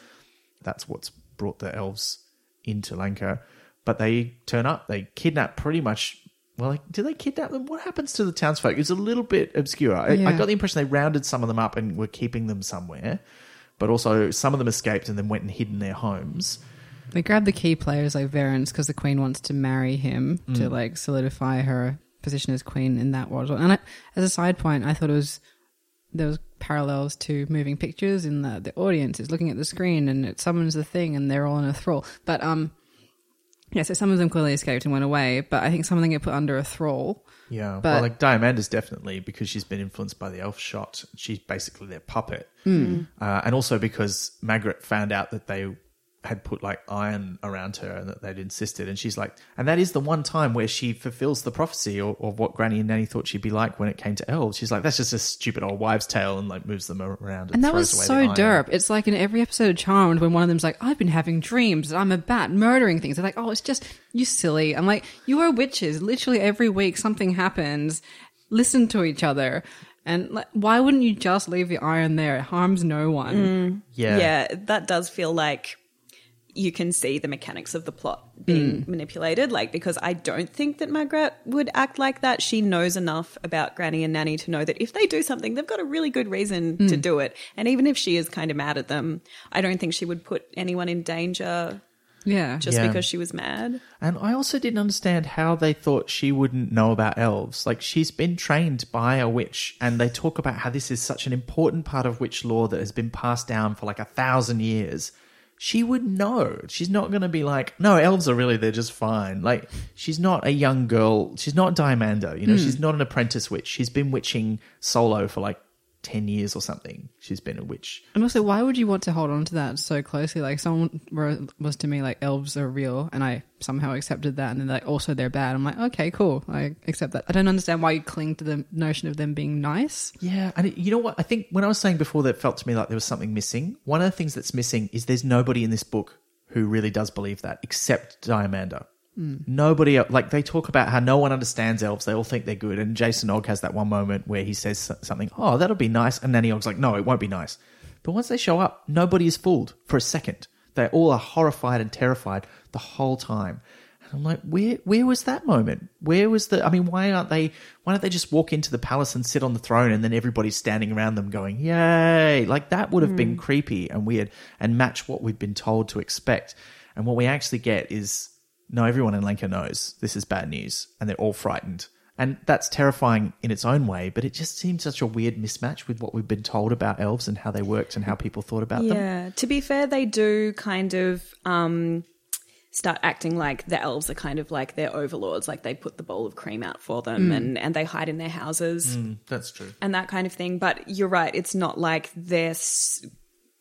B: That's what's brought the elves into Lancre. But they turn up, they kidnap pretty much. Well, like, do they kidnap them? What happens to the townsfolk? It's a little bit obscure. I, I got the impression they rounded some of them up and were keeping them somewhere, but also some of them escaped and then went and hid in their homes.
A: They grab the key players like Verence because the queen wants to marry him to like solidify her position as queen in that world. And I, as a side point, I thought it was there was parallels to moving pictures in the the audience is looking at the screen and it summons the thing and they're all in a thrall. But um, yeah, so some of them clearly escaped and went away, but I think some of them get put under a thrall.
B: Yeah,
A: But-
B: well, like Diamanda's definitely because she's been influenced by the elf shot. She's basically their puppet, uh, and also because Magrat found out that they had put like iron around her and that they'd insisted, and she's like, and that is the one time where she fulfills the prophecy of, of what Granny and Nanny thought she'd be like when it came to elves. She's like, that's just a stupid old wives' tale, and like moves them around. And,
A: And that
B: throws
A: was
B: away
A: so derp. It's like in every episode of Charmed when one of them's like, I've been having dreams that I'm a bat murdering things. They're like, oh, it's just, you silly. I'm like, you are witches. Literally every week something happens. Listen to each other. And like, why wouldn't you just leave the iron there? It harms no one. Mm.
B: Yeah,
C: yeah, that does feel like you can see the mechanics of the plot being mm. manipulated. Like, because I don't think that Magrat would act like that. She knows enough about Granny and Nanny to know that if they do something, they've got a really good reason to mm. do it. And even if she is kind of mad at them, I don't think she would put anyone in danger
A: Yeah.
C: just
B: Yeah.
C: because she was mad.
B: And I also didn't understand how they thought she wouldn't know about elves. Like, she's been trained by a witch, and they talk about how this is such an important part of witch lore that has been passed down for like a thousand years. She would know. She's not going to be like, no, elves are really, they're just fine. Like, she's not a young girl. She's not Diamanda. You know, hmm. she's not an apprentice witch. She's been witching solo for like 10 years or something. She's been a witch.
A: And also, why would you want to hold on to that so closely? Like, someone was to me like, elves are real, and I somehow accepted that. And then, like, also they're bad. I'm like, okay, cool. I accept that. I don't understand why you cling to the notion of them being nice.
B: Yeah, and you know what? I think when I was saying before that it felt to me like there was something missing. One of the things that's missing is there's nobody in this book who really does believe that, except Diamanda. Nobody like they talk about how no one understands elves. They all think they're good. And Jason Ogg has that one moment where he says something, "Oh, that'll be nice," and Nanny Ogg's like, "No, it won't be nice." But once they show up, nobody is fooled for a second. They all are horrified and terrified the whole time. And I'm like, where where was that moment? Where was the I mean, why aren't they why don't they just walk into the palace and sit on the throne and then everybody's standing around them going, Yay! Like that would have been hmm. creepy and weird and match what we've been told to expect. And what we actually get is no, everyone in Lancre knows this is bad news and they're all frightened. And that's terrifying in its own way, but it just seems such a weird mismatch with what we've been told about elves and how they worked and how people thought about them.
C: Yeah. To be fair, they do kind of um, start acting like the elves are kind of like their overlords. Like they put the bowl of cream out for them and, and they hide in their houses
B: Mm, that's true.
C: and that kind of thing. But you're right. It's not like they're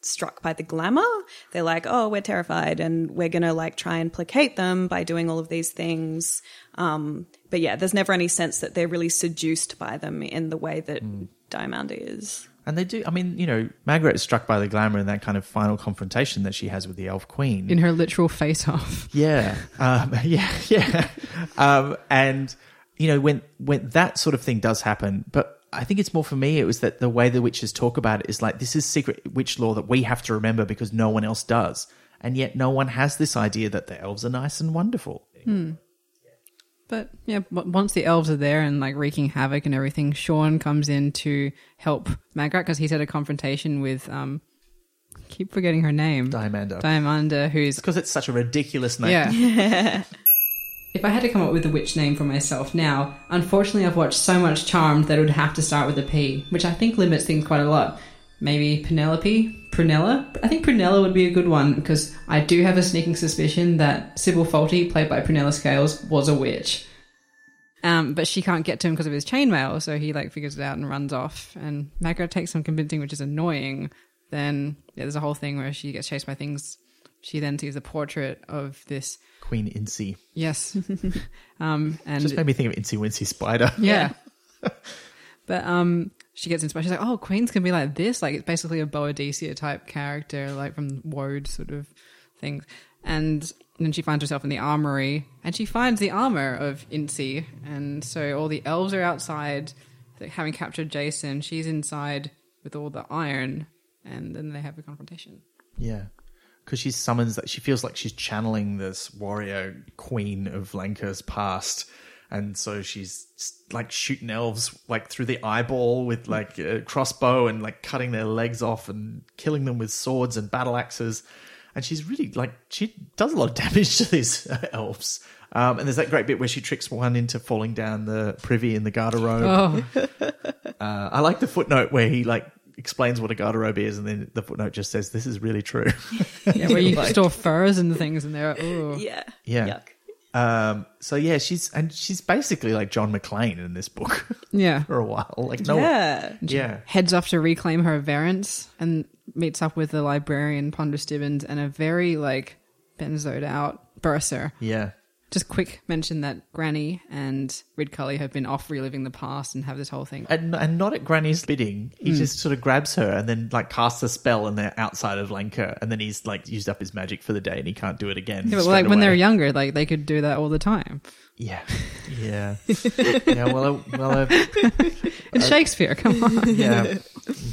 C: struck by the glamour. They're like, oh, we're terrified and we're going to like try and placate them by doing all of these things. Um, but yeah, there's never any sense that they're really seduced by them in the way that Diamanda is.
B: And they do. I mean, you know, Magrat is struck by the glamour in that kind of final confrontation that she has with the Elf Queen.
A: In her literal face off.
B: yeah, um, yeah, yeah. Um, and you know, when when that sort of thing does happen, but I think it's more for me. It was that the way the witches talk about it is like this is secret witch law that we have to remember because no one else does, and yet no one has this idea that the elves are nice and wonderful.
A: But yeah, once the elves are there and like wreaking havoc and everything, Shawn comes in to help Magrat because he's had a confrontation with um, keep forgetting her name,
B: Diamanda,
A: Diamanda, who's
B: because it's such a ridiculous name.
A: yeah. if I had to come up with a witch name for myself now, unfortunately, I've watched so much Charmed that it would have to start with a P, which I think limits things quite a lot. Maybe Penelope, Prunella. I think Prunella would be a good one because I do have a sneaking suspicion that Sybil Fawlty, played by Prunella Scales, was a witch. Um, but she can't get to him because of his chainmail, so he like figures it out and runs off. And Magrat takes some convincing, which is annoying. Then yeah, there's a whole thing where she gets chased by things she then sees a portrait of this.
B: Queen Ynci.
A: Yes. um, and
B: Just made me think of Incy Wincy Spider.
A: yeah. but um, she gets inspired. She's like, "Oh, queens can be like this. Like it's basically a Boadicea type character, like from Woad sort of things." And then she finds herself in the armory, and she finds the armor of Ynci, and so all the elves are outside, like, having captured Jason. She's inside with all the iron, and then they have a confrontation.
B: Yeah. Because she summons that, she feels like she's channeling this warrior queen of Lancre's past. And so she's like shooting elves like through the eyeball with like a crossbow and like cutting their legs off and killing them with swords and battle axes. And she's really like, she does a lot of damage to these elves. Um, and there's that great bit where she tricks one into falling down the privy in the garderobe.
A: Oh,
B: Uh, I like the footnote where he like explains what a garderobe is, and then the footnote just says, "This is really true."
A: yeah, where you
B: Like-
A: store furs and things, and they're oh,
C: Yeah.
B: Yeah.
C: Yuck.
B: Um, so yeah, she's and she's basically like John McClane in this book
A: yeah.
B: for a while. Like no,
C: Yeah.
B: yeah,
A: heads off to reclaim her Verence and meets up with the librarian Ponder Stibbons and a very like benzoed out Bursar.
B: yeah,
A: Just quick mention that Granny and Ridcully have been off reliving the past and have this whole thing.
B: and and not at Granny's bidding. He just sort of grabs her and then like casts a spell, and they're outside of Lancre, and then he's like used up his magic for the day, and he can't do it again.
A: Yeah, but like when they're younger, like they could do that all the time.
B: yeah, yeah, yeah. Well, uh, well, uh,
A: It's Shakespeare, come on.
B: yeah,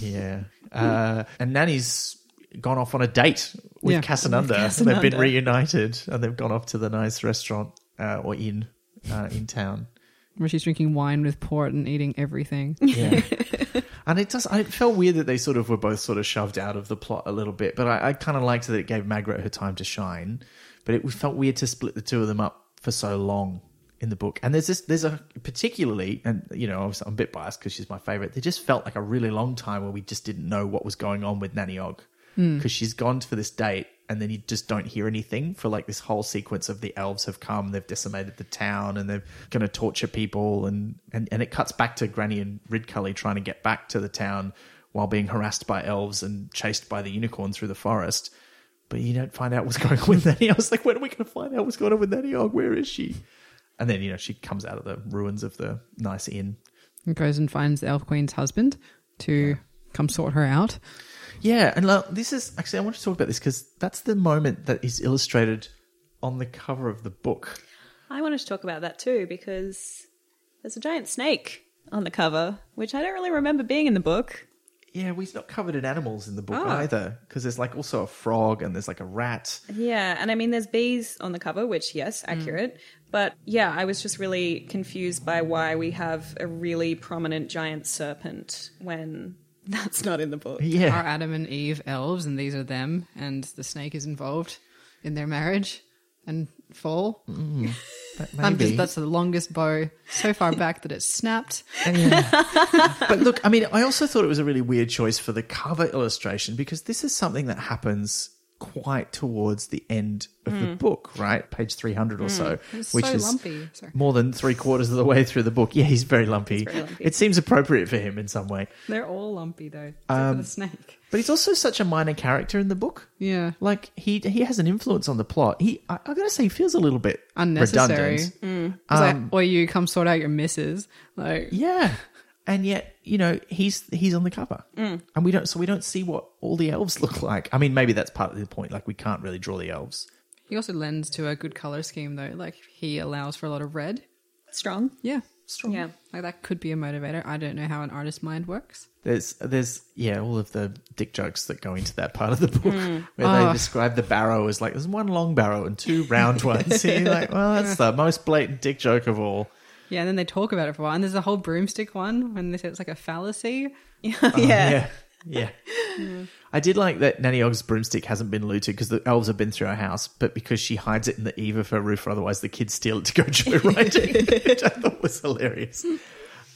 B: yeah. Uh, and Nanny's gone off on a date with
A: Yeah.
B: Casanunda.
C: With
B: They've been reunited, and they've gone off to the nice restaurant uh, or inn uh, in town.
A: Where she's drinking wine with port and eating everything.
B: Yeah. and it does. It felt weird that they sort of were both sort of shoved out of the plot a little bit, but I, I kind of liked that it gave Magrat her time to shine. But it felt weird to split the two of them up for so long in the book. And there's this, there's a particularly, and you know, I'm a bit biased because she's my favorite. They just felt like a really long time where we just didn't know what was going on with Nanny Ogg Hmm. because she's gone for this date. And then you just don't hear anything for like this whole sequence of the elves have come, they've decimated the town, and they're going to torture people, and, and and it cuts back to Granny and Ridcully trying to get back to the town while being harassed by elves and chased by the unicorn through the forest. But you don't find out what's going on with Nanny. I was like, when are we going to find out what's going on with Nanny Ogg? Where is she? And then you know she comes out of the ruins of the nice inn.
A: And goes and finds the Elf Queen's husband to come sort her out.
B: Yeah, and like, this is actually I want to talk about this because that's the moment that is illustrated on the cover of the book.
C: I wanted to talk about that too because there's a giant snake on the cover, which I don't really remember being in the book.
B: Yeah, we're not covered in animals in the book
C: Ah.
B: either because there's like also a frog and there's like a rat.
C: Yeah, and I mean, there's bees on the cover, which, yes, accurate. But yeah, I was just really confused by why we have a really prominent giant serpent when that's not in the book.
B: Yeah,
A: Are Adam and Eve elves and these are them and the snake is involved in their marriage and fall?
B: Mm, but
A: I'm
B: maybe.
A: just, that's the longest bow so far back that it's snapped.
B: but look, I mean, I also thought it was a really weird choice for the cover illustration because this is something that happens quite towards the end of the book, right? Page 300 or so, which
A: so
B: is
A: lumpy. Sorry.
B: more than three quarters of the way through the book. Yeah, he's very lumpy.
C: very lumpy.
B: It seems appropriate for him in some way.
A: They're all lumpy though, except
B: Um,
A: for the snake.
B: But he's also such a minor character in the book.
A: Yeah.
B: Like he he has an influence on the plot. He I, I gotta say he feels a little bit
A: Unnecessary.
B: redundant.
A: Like,
B: Um,
A: or you come sort out your misses. Like,
B: Yeah, and yet you know he's he's on the cover, mm. and we don't so we don't see what all the elves look like. I mean, maybe that's part of the point. Like we can't really draw the elves.
A: he also lends to a good color scheme though. Like, he allows for a lot of red.
C: Strong.
A: Yeah.
B: Strong.
C: Yeah.
A: Like, that could be a motivator. I don't know how an artist's mind works.
B: There's there's yeah all of the dick jokes that go into that part of the book mm. where
A: Oh.
B: they describe the barrow as like there's one long barrow and two round ones. and you're like, well, that's the most blatant dick joke of all.
A: Yeah, and then they talk about it for a while. And there's a whole broomstick one when they say it's like a fallacy.
C: yeah.
B: yeah. Yeah. I did like that Nanny Ogg's broomstick hasn't been looted because the elves have been through her house, but because she hides it in the eave of her roof, otherwise the kids steal it to go joyriding, which I thought was hilarious.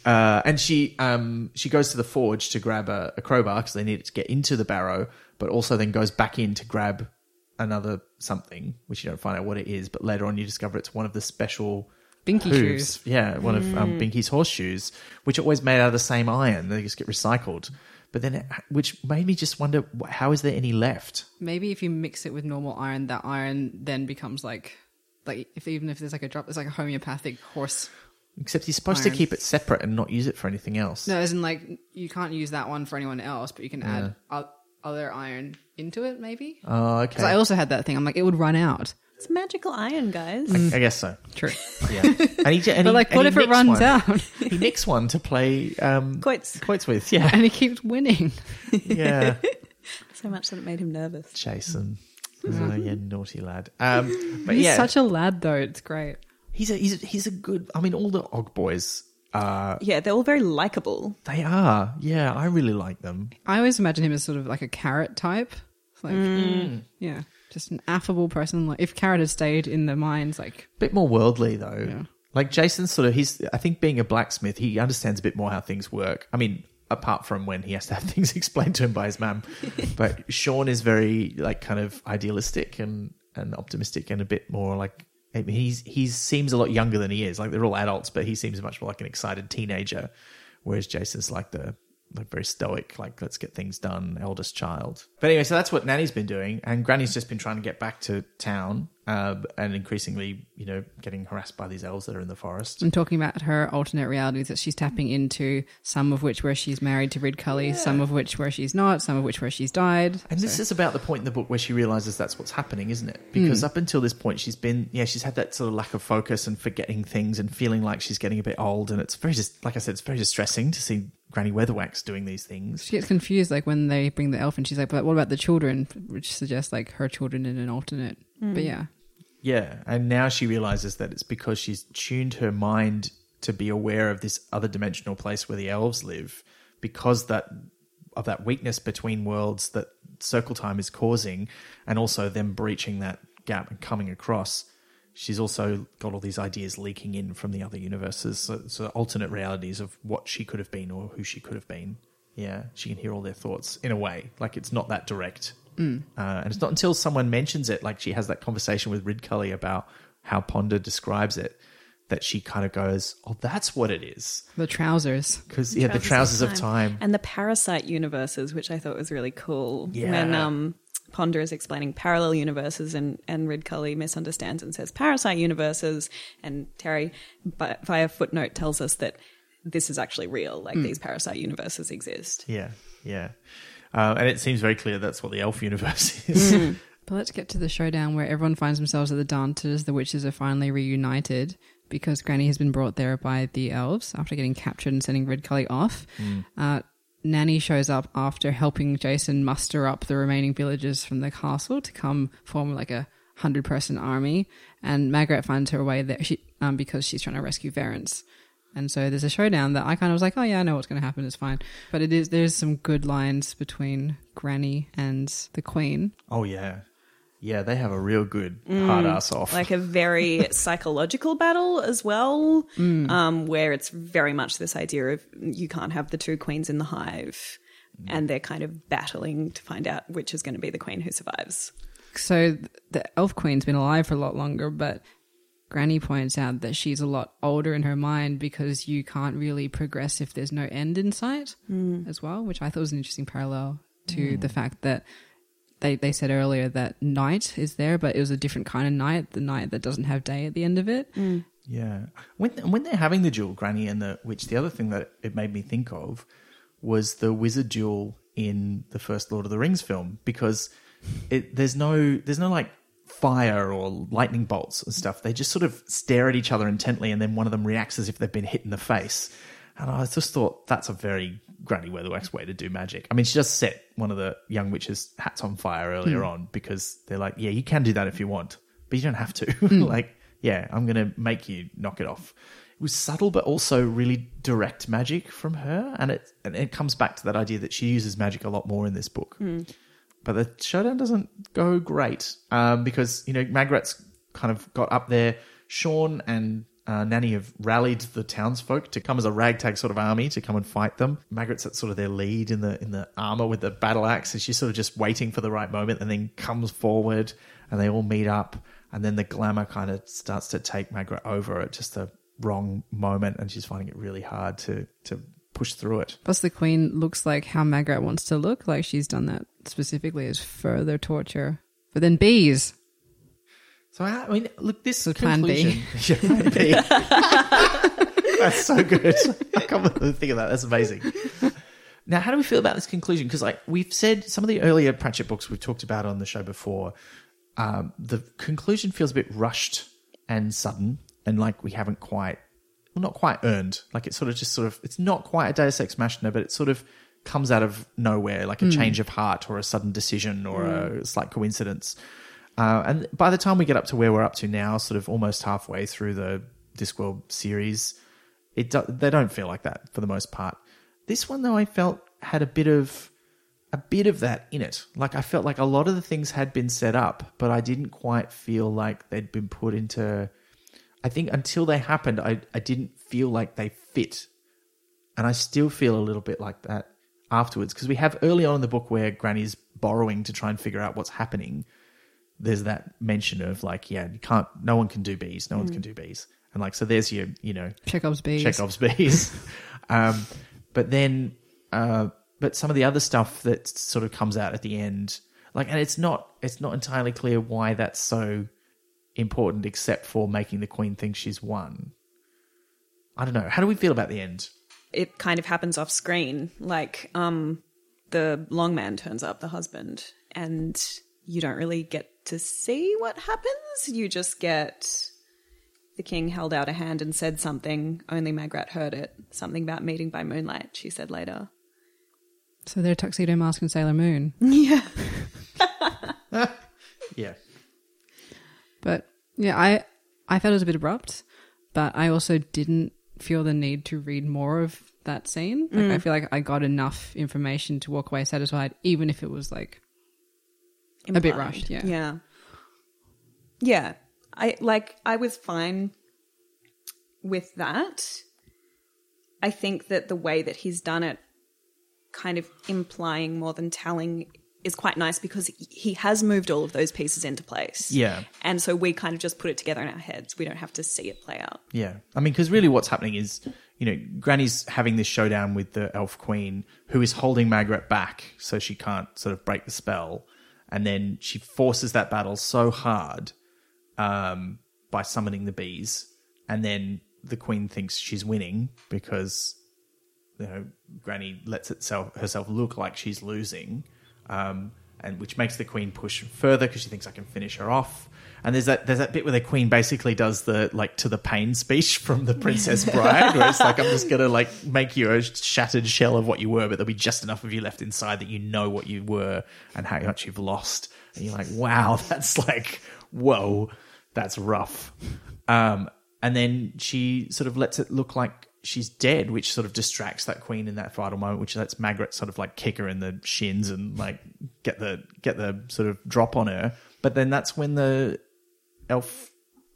B: Uh, and she um, she goes to the forge to grab a, a crowbar because they need it to get into the barrow, but also then goes back in to grab another something, which you don't find out what it is. But later on, you discover it's one of the special
A: Binky
B: hooves.
A: shoes.
B: Yeah, one of um, Binky's horseshoes, which are always made out of the same iron. They just get recycled. But then, it, which made me just wonder, how is there any left?
A: Maybe if you mix it with normal iron, that iron then becomes like, like if even if there's like a drop, it's like a homeopathic horse.
B: Except he's supposed to
A: Iron.
B: keep it separate and not use it for anything else.
A: No, as in like you can't use that one for anyone else, but you can add o- other iron into it. Maybe
B: Oh, okay.
A: because I also had that thing. I'm like, it would run out.
C: It's magical iron, guys.
B: I guess so.
A: True,
B: Yeah. And he, and
A: but
B: he-
A: like,
B: and
A: what
B: he
A: if it
B: nicks
A: runs
B: one.
A: out
B: He nicks one to play um,
C: Quoits.
B: quoits with. Yeah.
A: and he keeps winning?
B: Yeah.
C: So much that it made him nervous.
B: Jason. Oh, yeah, naughty lad. Um, but
A: He's
B: yeah,
A: such a lad, though. It's great.
B: he's a he's a, he's a good. I mean, all the Ogg boys. Uh,
C: Yeah, they're all very likable.
B: they are. Yeah, I really like them.
A: I always imagine him as sort of like a carrot type. It's Like,
B: Mm.
A: yeah, just an affable person. Like if carrot had stayed in the mines, like a
B: bit more worldly though.
A: Yeah.
B: Like Jason's sort of he's I think being a blacksmith, he understands a bit more how things work. I mean, apart from when he has to have things explained to him by his mum. but Shawn is very like kind of idealistic and and optimistic and a bit more like I mean, he's he seems a lot younger than he is. Like they're all adults, but he seems much more like an excited teenager, whereas Jason's like the like very stoic, like let's get things done, eldest child. But anyway, so that's what Nanny's been doing, and Granny's just been trying to get back to town, uh, and increasingly, you know, getting harassed by these elves that are in the forest.
A: I'm talking about her alternate realities that she's tapping into. Some of which where she's married to Ridcully, some of which where she's not, some of which where she's died.
B: And this is about the point in the book where she realizes that's what's happening, isn't it? Because up until this point, she's been, yeah, she's had that sort of lack of focus and forgetting things and feeling like she's getting a bit old. And it's very, just like I said, it's very distressing to see Granny Weatherwax doing these things.
A: She gets confused, like when they bring the elf, and she's like, "But what about the children?" Which suggests like her children in an alternate. But yeah,
B: Yeah. And now she realizes that it's because she's tuned her mind to be aware of this other dimensional place where the elves live because that of that weakness between worlds that circle time is causing and also them breaching that gap and coming across. She's also got all these ideas leaking in from the other universes so, so alternate realities of what she could have been or who she could have been. Yeah. She can hear all their thoughts in a way. Like it's not that direct uh, and it's not until someone mentions it like she has that conversation with Ridcully about how ponder describes it that she kind of goes oh that's what it is
A: the trousers.
B: because yeah the trousers of time
C: and the parasite universes, which I thought was really cool.
B: Yeah.
C: When um, Ponder is explaining parallel universes, and and Ridcully misunderstands and says parasite universes, and Terry by, via footnote tells us that this is actually real. Like these parasite universes exist.
B: Yeah, yeah. Uh, and it seems very clear that's what the elf universe is.
A: But let's get to the showdown where everyone finds themselves at the dances. The witches are finally reunited because Granny has been brought there by the elves after getting captured and sending Ridcully off. Uh, Nanny shows up after helping Jason muster up the remaining villagers from the castle to come form like a hundred person army. And Magrat finds her way there she, um, because she's trying to rescue Verence. And so there's a showdown that I kind of was like, oh yeah, I know what's going to happen. It's fine. But it is there's some good lines between Granny and the Queen.
B: oh yeah, yeah. They have a real good hard mm, ass off.
C: like a very psychological battle as well, mm. um, where it's very much this idea of you can't have the two queens in the hive, mm. and they're kind of battling to find out which is going to be the queen who survives.
A: So the elf queen's been alive for a lot longer, but Granny points out that she's a lot older in her mind because you can't really progress if there's no end in sight mm. as well, which I thought was an interesting parallel to the fact that they, they said earlier that night is there, but it was a different kind of night, the night that doesn't have day at the end of it. Mm.
B: yeah. When when they're having the duel, Granny and the witch, the other thing that it made me think of was the wizard duel in the first Lord of the Rings film because it there's no there's no like fire or lightning bolts and stuff. They just sort of stare at each other intently, and then one of them reacts as if they've been hit in the face. And I just thought that's a very Granny Weatherwax way to do magic. I mean, she just set one of the young witches' hats on fire earlier hmm. on because they're like, yeah, you can do that if you want, but you don't have to. Hmm. like, yeah, I'm going to make you knock it off. It was subtle, but also really direct magic from her. And it, and it comes back to that idea that she uses magic a lot more in this book. Hmm. But the showdown doesn't go great um, because, you know, Magrat's kind of got up there. Shawn and uh, Nanny have rallied the townsfolk to come as a ragtag sort of army to come and fight them. Magrat's at sort of their lead in the in the armor with the battle axe, and she's sort of just waiting for the right moment, and then comes forward, and they all meet up, and then the glamour kind of starts to take Magrat over at just the wrong moment, and she's finding it really hard to to push through it.
A: Plus, the queen looks like how Magrat wants to look. Like she's done that specifically as further torture. But then bees.
B: So I mean, look, this
A: So plan B.
B: Yeah, plan B. That's so good. I can't believe think of that. That's amazing. Now, how do we feel about this conclusion? Because, like we've said, some of the earlier Pratchett books we've talked about on the show before, um, the conclusion feels a bit rushed and sudden, and like we haven't quite, well, not quite earned. Like it's sort of just sort of, it's not quite a Deus Ex Machina, but it's sort of comes out of nowhere, like a change of heart or a sudden decision or a slight coincidence. Uh, and by the time we get up to where we're up to now, sort of almost halfway through the Discworld series, it do- they don't feel like that for the most part. This one though, I felt had a bit of a bit of that in it. Like I felt like a lot of the things had been set up, but I didn't quite feel like they'd been put into. I think until they happened, I I didn't feel like they fit, and I still feel a little bit like that afterwards because we have early on in the book where Granny's borrowing to try and figure out what's happening. There's that mention of like, yeah, you can't, no one can do bees, no one can do bees, and like, so there's your, you know,
A: Chekhov's bees.
B: Chekhov's bees. um, but then, uh, but some of the other stuff that sort of comes out at the end, like, and it's not, it's not entirely clear why that's so important, except for making the queen think she's won. I don't know. How do we feel about the end?
C: It kind of happens off screen. Like, um, the long man turns up, the husband, and you don't really get to see what happens. You just get the king held out a hand and said something. Only Magrat heard it. Something about meeting by moonlight, she said later.
A: So they're Tuxedo Mask and Sailor Moon.
C: Yeah.
B: Yeah.
A: But yeah, I I felt it was a bit abrupt, but I also didn't feel the need to read more of that scene. Like I mm. feel like I got enough information to walk away satisfied, even if it was like A bit rushed, yeah.
C: Yeah. Yeah. I like I was fine with that. I think that the way that he's done it kind of implying more than telling is quite nice because he has moved all of those pieces into place.
B: Yeah.
C: And so we kind of just put it together in our heads. We don't have to see it play out.
B: Yeah. I mean, because really what's happening is, you know, Granny's having this showdown with the elf queen who is holding Margaret back so she can't sort of break the spell. And then she forces that battle so hard um, by summoning the bees. And then the queen thinks she's winning because, you know, Granny lets itself herself look like she's losing. Um, and which makes the queen push further because she thinks I can finish her off. And there's that there's that bit where the queen basically does the like to the pain speech from the Princess Bride, where it's like I'm just gonna like make you a shattered shell of what you were, but there'll be just enough of you left inside that you know what you were and how much you've lost. And you're like, wow, that's like whoa, that's rough. Um, and then she sort of lets it look like she's dead, which sort of distracts that queen in that final moment, which lets Margaret sort of like kick her in the shins and like get the get the sort of drop on her. But then that's when the elf,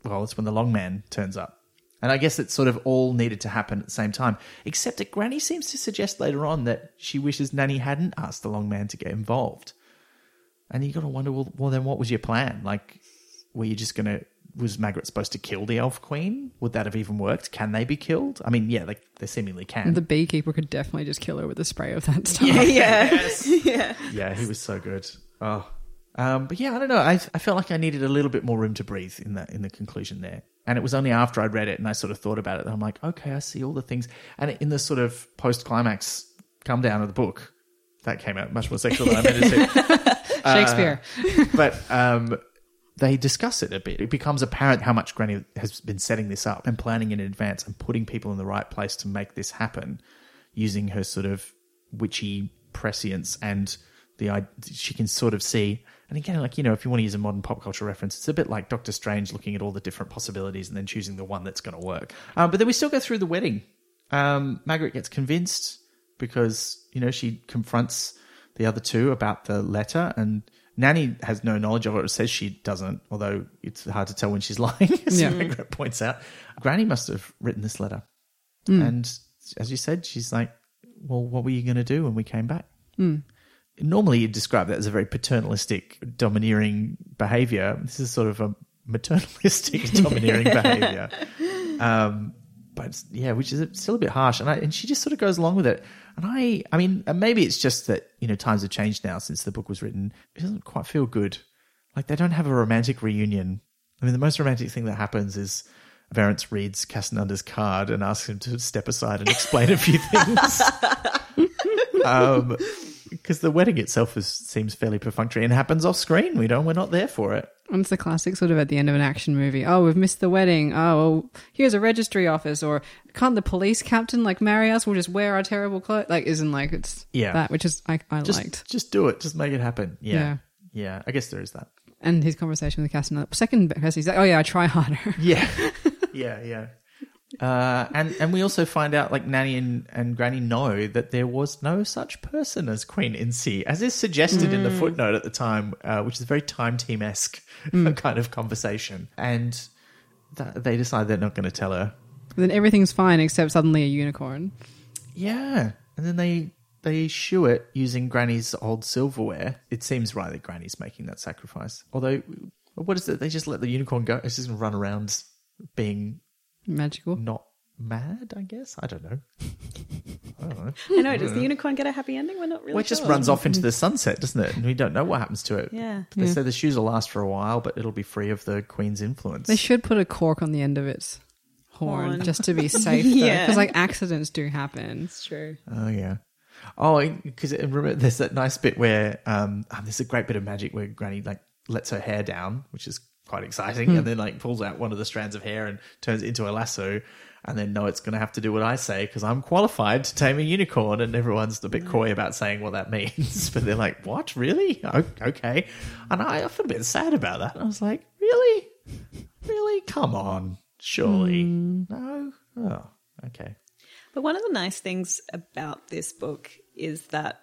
B: well, it's when the long man turns up. And I guess it sort of all needed to happen at the same time. Except that Granny seems to suggest later on that she wishes Nanny hadn't asked the long man to get involved. And you got to wonder, well, well, then what was your plan? Like, were you just going to, was Margaret supposed to kill the elf queen? Would that have even worked? Can they be killed? I mean, yeah, they, they seemingly can.
A: The beekeeper could definitely just kill her with a spray of that stuff.
C: Yeah. yeah.
B: yeah, he was so good. Oh, um, but yeah, I don't know. I I felt like I needed a little bit more room to breathe in that in the conclusion there. And it was only after I'd read it and I sort of thought about it that I'm like, okay, I see all the things. And in the sort of post climax come down of the book, that came out much more sexual than I meant it to.
A: Shakespeare.
B: but um, they discuss it a bit. It becomes apparent how much Granny has been setting this up and planning in advance and putting people in the right place to make this happen, using her sort of witchy prescience and the she can sort of see. And again, like you know, if you want to use a modern pop culture reference, it's a bit like Doctor Strange looking at all the different possibilities and then choosing the one that's going to work. Um, but then we still go through the wedding. Um, Margaret gets convinced because you know she confronts the other two about the letter, and Nanny has no knowledge of it. Or says she doesn't, although it's hard to tell when she's lying. as
A: Yeah.
B: Margaret mm. points out, Granny must have written this letter, hmm. and as you said, she's like, "Well, what were you going to do when we came back?" Hmm. Normally, you'd describe that as a very paternalistic, domineering behavior. This is sort of a maternalistic, domineering behavior. Um, but yeah, which is still a bit harsh. And I, and she just sort of goes along with it. And I, I mean, maybe it's just that you know times have changed now since the book was written. It doesn't quite feel good. Like they don't have a romantic reunion. I mean, the most romantic thing that happens is Verence reads Casanunda's card and asks him to step aside and explain a few things. um, because the wedding itself is, seems fairly perfunctory and happens off screen. We don't, we're not there for it.
A: It's the classic sort of at the end of an action movie. Oh, we've missed the wedding. Oh, well, here's a registry office. Or can't the police captain like marry us? We'll just wear our terrible clothes. Like, isn't like it's
B: Yeah.
A: that, which is I, I
B: Just,
A: liked.
B: just do it. Just make it happen. Yeah.
A: Yeah.
B: yeah. I guess there is that.
A: And his conversation with Casanova. Second, because he's like, oh yeah, I try harder.
B: Yeah, yeah, yeah. Uh, and and we also find out like Nanny and, and Granny know that there was no such person as Queen Ynci, as is suggested in the footnote at the time, uh, which is a very time team esque kind of conversation. And th- they decide they're not going to tell her.
A: then everything's fine except suddenly a unicorn.
B: Yeah, and then they they shoe it using Granny's old silverware. It seems right that Granny's making that sacrifice. Although, what is it? They just let the unicorn go. It's just run around being
A: Magical.
B: not mad, I guess. I don't know. I don't know.
C: I know. Does the unicorn get a happy ending? We're not really.
B: Well, it just runs off into the sunset, doesn't it? And we don't know what happens to it.
C: Yeah.
B: They
A: Yeah.
B: say the shoes will last for a while, but it'll be free of the queen's influence.
A: They should put a cork on the end of its horn,
C: Horn.
A: just to be safe.
C: Yeah.
A: Because like accidents do happen.
C: It's true.
B: Oh yeah. Oh, because remember, there's that nice bit where um, oh, there's a great bit of magic where Granny like lets her hair down, which is quite exciting, hmm. and then like pulls out one of the strands of hair and turns it into a lasso. And then no, it's going to have to do what I say because I'm qualified to tame a unicorn, and everyone's a bit hmm. coy about saying what that means. but they're like, "What, really? Okay." And I, I felt a bit sad about that. I was like, "Really, really? Come on, surely hmm. no? Oh, okay."
C: But one of the nice things about this book is that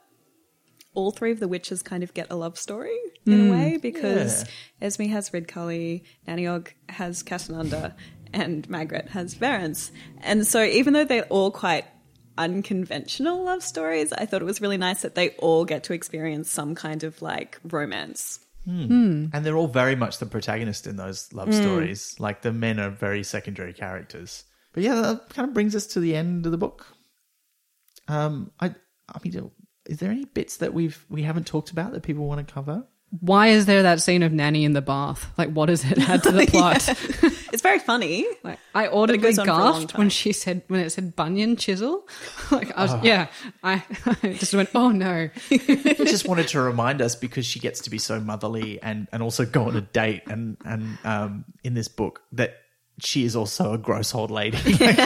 C: all three of the witches kind of get a love story in a hmm. way because Esme has Ridcully, Nanny Ogg has Casanunda, and Margaret has Verence. And so even though they're all quite unconventional love stories, I thought it was really nice that they all get to experience some kind of like romance. Hmm. Hmm.
B: And they're all very much the protagonist in those love stories. Like the men are very secondary characters. But yeah, that kind of brings us to the end of the book. Um, I, I mean, is there any bits that we've we haven't talked about that people want to cover?
A: Why is there that scene of Nanny in the bath? Like, what does it add to the plot?
C: It's very funny.
A: Like, I audibly
C: goes on for a long
A: gasped when she said when it said bunion chisel. like, I was, yeah, I, I just went, oh no.
B: Just wanted to remind us because she gets to be so motherly and and also go on a date and and um in this book that she is also a gross old lady, like,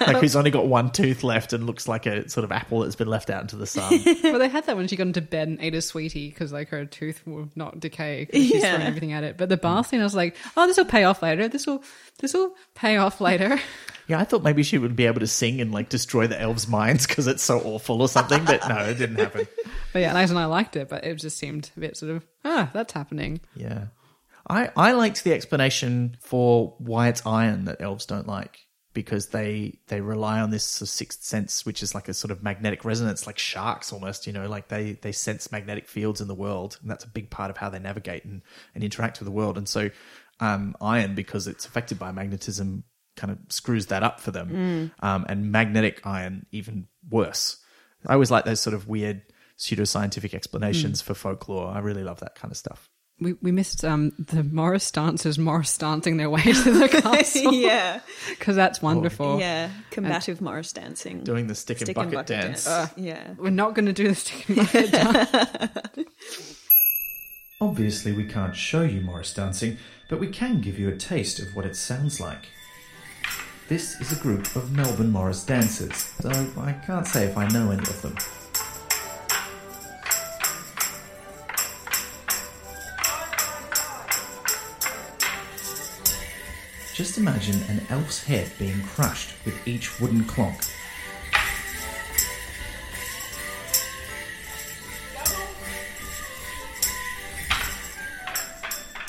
B: like who's only got one tooth left and looks like a sort of apple that's been left out into the sun.
A: well, they had that when she got into bed and ate a sweetie because like her tooth will not decay because she's
C: Yeah.
A: thrown everything at it. But the bath scene, I was like, oh, this will pay off later. This will this will pay off later.
B: Yeah, I thought maybe she would be able to sing and like destroy the elves' minds because it's so awful or something, but no, it didn't happen.
A: But yeah, Liza and I liked it, but it just seemed a bit sort of ah, that's happening.
B: Yeah. I, I liked the explanation for why it's iron that elves don't like because they they rely on this sort of sixth sense, which is like a sort of magnetic resonance, like sharks almost. You know, like they they sense magnetic fields in the world, and that's a big part of how they navigate and, and interact with the world. And so, um, iron because it's affected by magnetism kind of screws that up for them, um, and magnetic iron even worse. I always like those sort of weird pseudoscientific explanations for folklore. I really love that kind of stuff.
A: We we missed um the Morris dancers Morris dancing their way to the castle
C: yeah.
A: because that's wonderful.
C: Yeah. Combative Morris dancing.
B: doing the stick,
C: Stick
B: and bucket, dance.
C: yeah.
A: We're not going to do the stick and bucket dance.
D: Obviously, we can't show you Morris dancing, but we can give you a taste of what it sounds like. This is a group of Melbourne Morris dancers, though I can't say if I know any of them. Just imagine an elf's head being crushed with each wooden clonk.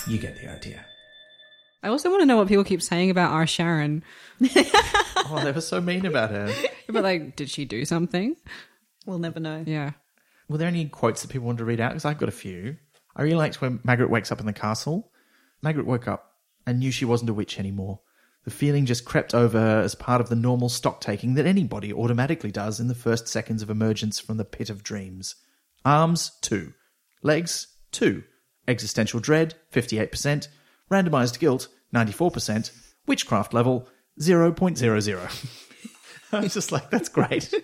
D: You get the idea.
A: I also want to know what people keep saying about our Sharon.
B: Oh, they were so mean about her.
A: But like, did she do something?
C: We'll never know.
A: Yeah.
B: Were there any quotes that people wanted to read out? Because I've got a few. I really liked when Margaret wakes up in the castle. Margaret woke up and knew she wasn't a witch anymore. The feeling just crept over her as part of the normal stock taking that anybody automatically does in the first seconds of emergence from the pit of dreams. Arms, 2. Legs, 2. Existential dread, 58%. Randomized guilt, 94%. Witchcraft level, 0.00. I was just like, that's great.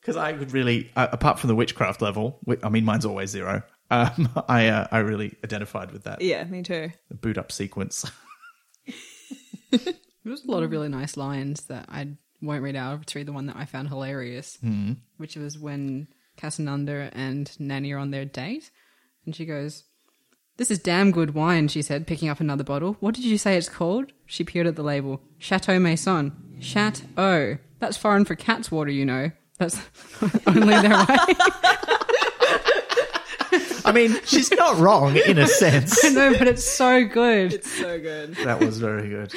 B: Because I would really, uh, apart from the witchcraft level, I mean, mine's always zero. Um, I uh, I really identified with that.
C: Yeah, me too.
B: The boot up sequence.
A: There was a lot of really nice lines that I won't read out. I'll just read the one that I found hilarious, mm. which was when Casanunda and Nanny are on their date, and she goes, "This is damn good wine," she said, picking up another bottle. "What did you say it's called?" She peered at the label. Chateau Maison. Chateau. That's foreign for cat's water, you know. That's only their way.
B: I mean, she's not wrong in a sense.
A: I know, but it's so good.
C: It's so good.
B: that was very good.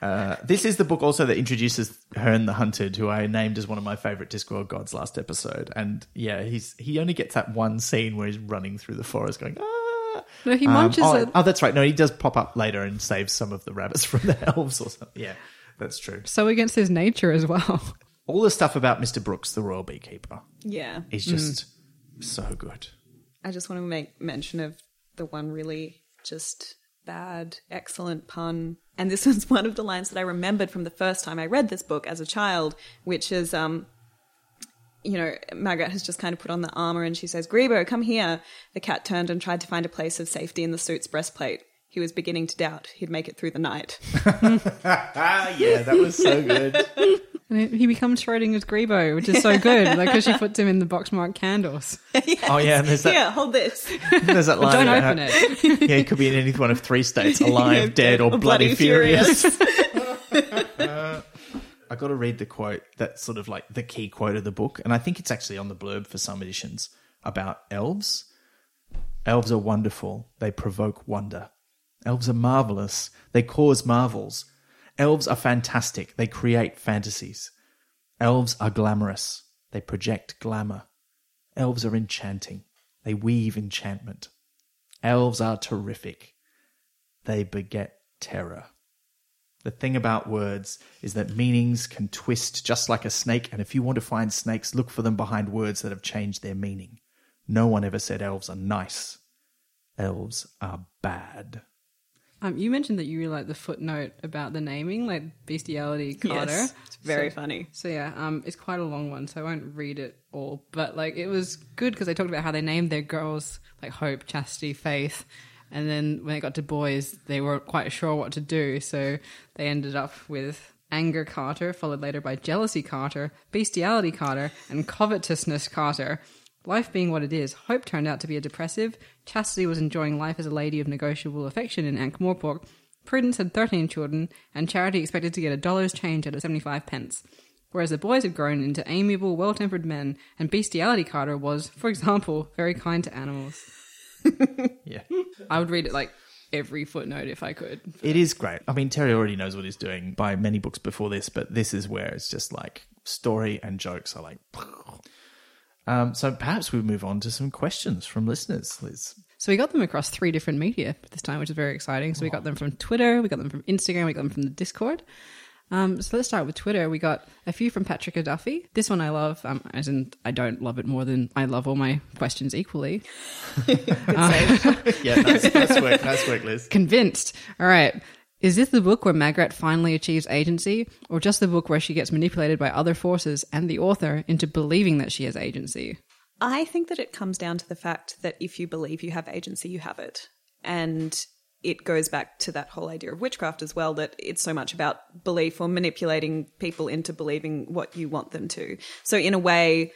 B: Uh, this is the book also that introduces Hern the Hunted, who I named as one of my favorite Discworld gods last episode. And yeah, he's he only gets that one scene where he's running through the forest going, ah.
A: No, he
B: Um,
A: munches
B: oh,
A: it.
B: oh, that's right. No, he does pop up later and saves some of the rabbits from the elves or something. Yeah, that's true.
A: So against his nature as well.
B: All the stuff about Mr. Brooks, the royal beekeeper,
C: Yeah.
B: is just so good.
C: I just want to make mention of the one really just bad, excellent pun. And this was one of the lines that I remembered from the first time I read this book as a child, which is, um, you know, Margaret has just kind of put on the armor and she says, Grebo, come here. The cat turned and tried to find a place of safety in the suit's breastplate. He was beginning to doubt he'd make it through the night.
B: Ah, yeah, that was so good.
A: And he- he becomes Schrodinger's Grebo, which is so good, like because she puts him in the box marked candles.
B: Oh yeah, and there's that.
C: Here, hold this.
B: There's that line.
A: Don't
B: about
A: open it.
B: Yeah, he could be in any one of three states: alive, dead, or bloody, furious. Uh, I got to read the quote that's sort of like the key quote of the book, and I think it's actually on the blurb for some editions about elves. Elves are wonderful; they provoke wonder. Elves are marvelous; they cause marvels. Elves are fantastic; they create fantasies. Elves are glamorous; they project glamour. Elves are enchanting; they weave enchantment. Elves are terrific; they beget terror. The thing about words is that meanings can twist just like a snake, and if you want to find snakes, look for them behind words that have changed their meaning. No one ever said elves are nice. Elves are bad.
A: Um, you mentioned that you really like the footnote about the naming, like bestiality Carter.
C: Yes, it's very
A: So-
C: funny.
A: So yeah, um, it's quite a long one, so I won't read it all. But like, it was good because they talked about how they named their girls like Hope, Chastity, Faith, and then when they got to boys, they weren't quite sure what to do, so they ended up with Anger Carter, followed later by Jealousy Carter, Bestiality Carter, and Covetousness Carter. Life being what it is, Hope turned out to be a depressive. Chastity was enjoying life as a lady of negotiable affection in Ankh Morpork. Prudence had 13 children, and Charity expected to get a dollar's change out of 75 pence. Whereas the boys had grown into amiable, well tempered men, and Bestiality Carter was, for example, very kind to animals.
B: Yeah.
A: I would read it like every footnote if I could.
B: It is great. I mean, Terry already knows what he's doing by many books before this, but this is where it's just like story and jokes are like. Um, so perhaps we move on to some questions from listeners, Liz.
A: So we got them across three different media this time, which is very exciting. So we got them from Twitter, we got them from Instagram, we got them from the Discord. Um, so let's start with Twitter. We got a few from Patrick Duffy. This one I love, um, as in I don't love it more than I love all my questions equally.
B: Yeah, nice, nice work, nice work, Liz.
A: Convinced. All right. Is this the book where Magrat finally achieves agency, or just the book where she gets manipulated by other forces and the author into believing that she has agency?
C: I think that it comes down to the fact that if you believe you have agency, you have it. And it goes back to that whole idea of witchcraft as well that it's so much about belief or manipulating people into believing what you want them to. So, in a way,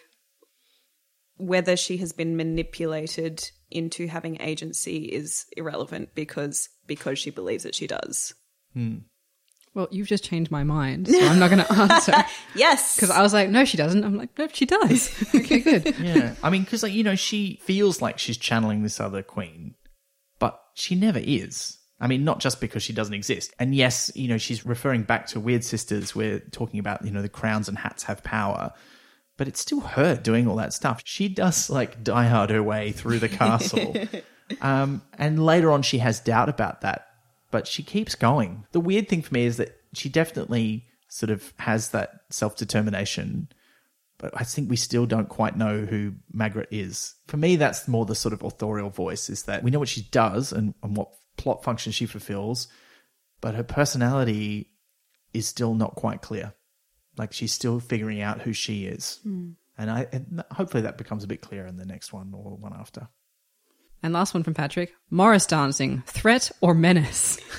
C: whether she has been manipulated into having agency is irrelevant because because she believes that she does. Hmm.
A: Well, you've just changed my mind, so I'm not going to answer.
C: Yes,
A: Because I was like, no, she doesn't. I'm like, no, she does. okay, good.
B: Yeah, I mean, because like you know, she feels like she's channeling this other queen, but she never is. I mean, not just because she doesn't exist. And yes, you know, she's referring back to Wyrd Sisters, where talking about you know the crowns and hats have power, but it's still her doing all that stuff. She does like die hard her way through the castle, um, and later on she has doubt about that, but she keeps going. The weird thing for me is that she definitely sort of has that self determination. But I think we still don't quite know who Margaret is. For me, that's more the sort of authorial voice is that we know what she does and, and what plot function she fulfills, but her personality is still not quite clear. Like she's still figuring out who she is. And I and hopefully that becomes a bit clearer in the next one or the one after.
A: And last one from Patrick Morris dancing, threat or menace?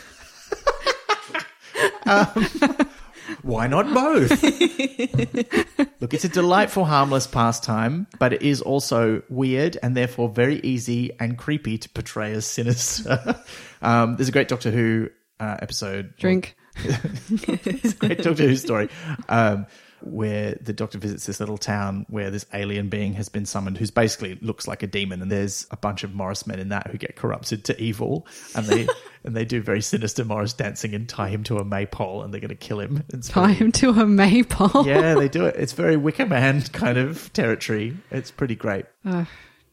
B: Why not both? Look, it's a delightful, harmless pastime, but it is also weird and therefore very easy and creepy to portray as sinister. um, there's a great Doctor Who uh, episode.
A: Drink.
B: It's a great Doctor Who story um, where the Doctor visits this little town where this alien being has been summoned, who's basically looks like a demon, and there's a bunch of Morris men in that who get corrupted to evil, and they and they do very sinister Morris dancing and tie him to a maypole, and they're going to kill him. It's
A: Tie him to a maypole.
B: yeah, they do it. It's very Wicker Man kind of territory. It's pretty great.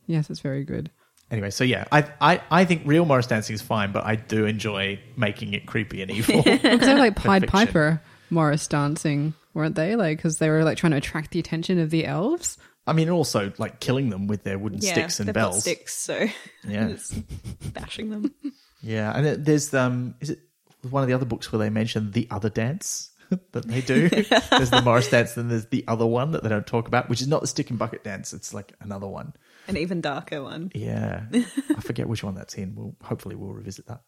A: Yes, it's very good.
B: Anyway, so yeah, I I, I think real Morris dancing is fine, but I do enjoy making it creepy and evil.
A: Because they were like Pied
B: Perfection.
A: Piper Morris dancing, weren't they? Like, because they were like trying to attract the attention of the elves.
B: I mean, also like killing them with their wooden
C: Yeah,
B: sticks and
C: they've got
B: bells.
C: sticks, so
B: Yeah.
C: just bashing them.
B: Yeah, and it, there's um, is it one of the other books where they mention the other dance that they do? there's the Morris dance, then there's the other one that they don't talk about, which is not the stick and bucket dance. It's like another one.
C: An even darker one.
B: Yeah, I forget which one that's in. We'll hopefully we'll revisit that.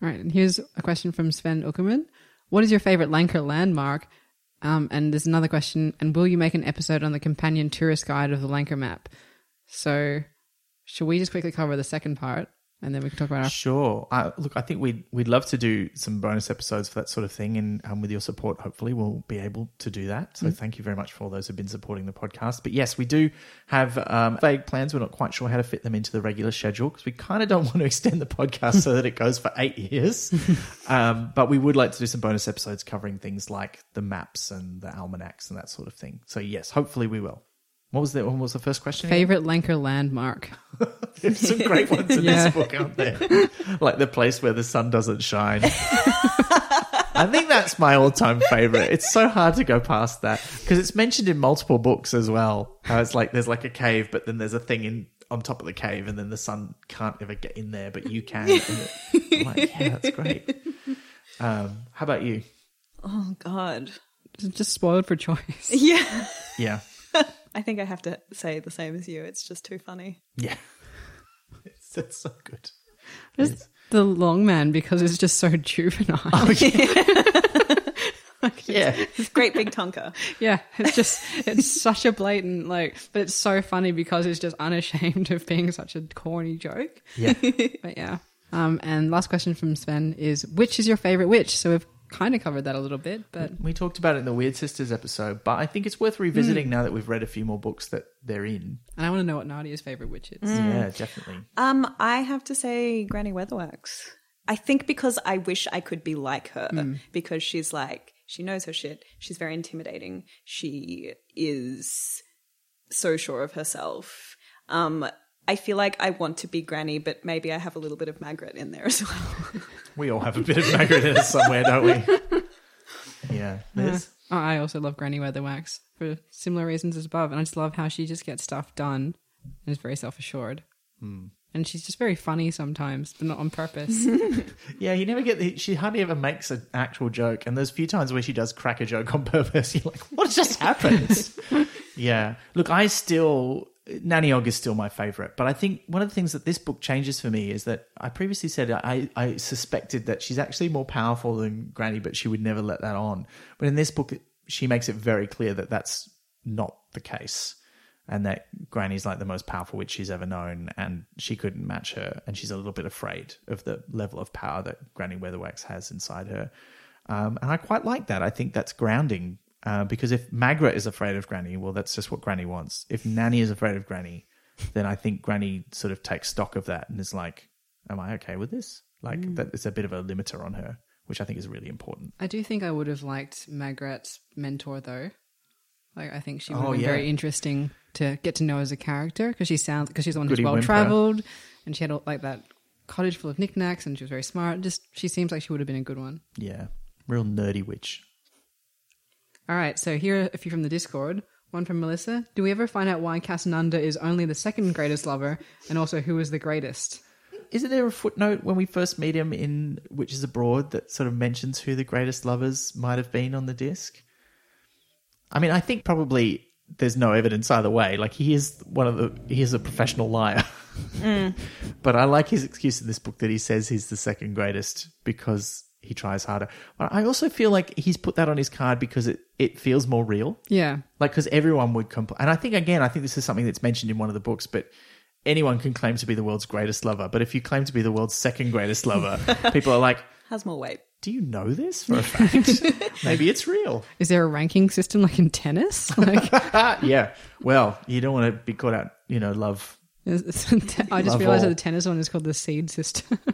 A: All right, and here's a question from Sven Uckerman. What is your favorite Lancre landmark? Um, and there's another question. And will you make an episode on the companion tourist guide of the Lancre map? So, should we just quickly cover the second part, and then we can talk about our
B: Sure. Uh, look, I think we'd we'd love to do some bonus episodes for that sort of thing, and um, with your support, hopefully, we'll be able to do that. So, thank you very much for all those who've been supporting the podcast. But yes, we do have um, vague plans. We're not quite sure how to fit them into the regular schedule because we kind of don't want to extend the podcast so that it goes for eight years. um, but we would like to do some bonus episodes covering things like the maps and the almanacs and that sort of thing. So, yes, hopefully, we will. What was the what was the first question? again?
A: favorite Lancre landmark.
B: There's some great ones in
A: Yeah.
B: this book, aren't there? like the place where the sun doesn't shine. I think that's my all-time favorite. It's so hard to go past that because it's mentioned in multiple books as well. How it's like there's like a cave, but then there's a thing in on top of the cave, and then the sun can't ever get in there, but you can. And it- I'm like, yeah, that's great. Um, how about you?
C: Oh God.
A: Just spoiled for choice.
C: Yeah.
B: Yeah,
C: I think I have to say the same as you. It's just too funny.
B: yeah, it's, it's so good.
A: Just the long man because it's just so juvenile.
B: Yeah,
C: It's great big Tonka.
A: Yeah, it's just it's such a blatant like, but it's so funny because it's just unashamed of being such a corny joke.
B: yeah.
A: But yeah. Um, and last question from Sven is, which is your favorite witch? So we've kind of covered that a little bit, but
B: We talked about it in the Wyrd Sisters episode, but I think it's worth revisiting
C: Hmm.
B: now that we've read a few more books that they're in.
A: and I want to know what Nadia's favorite witch is.
B: Yeah, definitely.
C: Um, I have to say Granny Weatherwax. I think because I wish I could be like her because she's like she knows her shit. She's very intimidating. She is so sure of herself. Um, I feel like I want to be Granny, but maybe I have a little bit of Margaret in there as well.
B: We all have a bit of Margaret in us somewhere, don't we? Yeah. Uh-huh. Liz?
A: Oh, I also love Granny Weatherwax for similar reasons as above, and I just love how she just gets stuff done and is very self assured. Hmm. And she's just very funny sometimes, but not on purpose.
B: Yeah, you never get the. She hardly ever makes an actual joke, and there's a few times where she does crack a joke on purpose. You're like, what just happened? yeah. Look, I still. Nanny Ogg is still my favorite, but I think one of the things that this book changes for me is that I previously said I, I suspected that she's actually more powerful than Granny, but she would never let that on. But in this book, she makes it very clear that that's not the case and that Granny's like the most powerful witch she's ever known, and she couldn't match her, and she's a little bit afraid of the level of power that Granny Weatherwax has inside her. Um, and I quite like that. I think that's grounding uh, because if Magrat is afraid of Granny, well, that's just what Granny wants. If Nanny is afraid of Granny, then I think Granny sort of takes stock of that and is like, "Am I okay with this?" Like that, it's a bit of a limiter on her, which I think is really important.
A: I do think I would have liked Magrat's mentor though. Like I think she would have
B: Oh,
A: been
B: yeah.
A: very interesting to get to know as a character because she sounds because she's the one who's well traveled and she had all, like that cottage full of knickknacks and she was very smart. Just she seems like she would have been a good one.
B: Yeah. Real nerdy witch.
A: All right, so here are a few from the Discord. One from Melissa. Do we ever find out why Casanunda is only the second greatest lover, and also who is the greatest?
B: Isn't there a footnote when we first meet him in Witches Abroad that sort of mentions who the greatest lovers might have been on the disc? I mean, I think probably there's no evidence either way. Like he is one of the he is a professional liar. Mm. but I like his excuse in this book that he says he's the second greatest because he tries harder. But I also feel like he's put that on his card because it, it feels more real.
A: Yeah,
B: Like, because everyone would complain. And I think, again, I think this is something that's mentioned in one of the books, but anyone can claim to be the world's greatest lover. But if you claim to be the world's second greatest lover, people are like,
C: Has more weight.
B: do you know this for a fact? Maybe it's real.
A: is there a ranking system like in tennis? Like,
B: Ah, yeah. Well, you don't want to be caught out, you know, love.
A: Is- I just
B: Love
A: realized that the tennis one is called the seed system.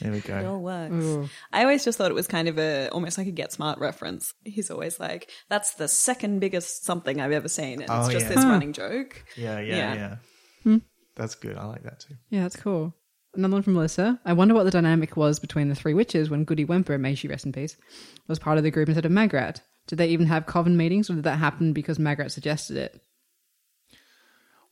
B: There we go.
C: It all works.
A: Ooh.
C: I always just thought it was kind of a almost like a Get Smart reference. He's always like, "That's the second biggest something I've ever seen," and it's
B: Oh,
C: just
B: yeah.
C: this running joke.
B: Yeah, yeah,
C: Yeah.
B: yeah. Hmm. That's good. I like that too.
A: yeah, that's cool. Another one from Melissa. I wonder what the dynamic was between the three witches when Goody Whemper, may she rest in peace, was part of the group instead of Magrat. Did they even have coven meetings, or did that happen because Magrat suggested it?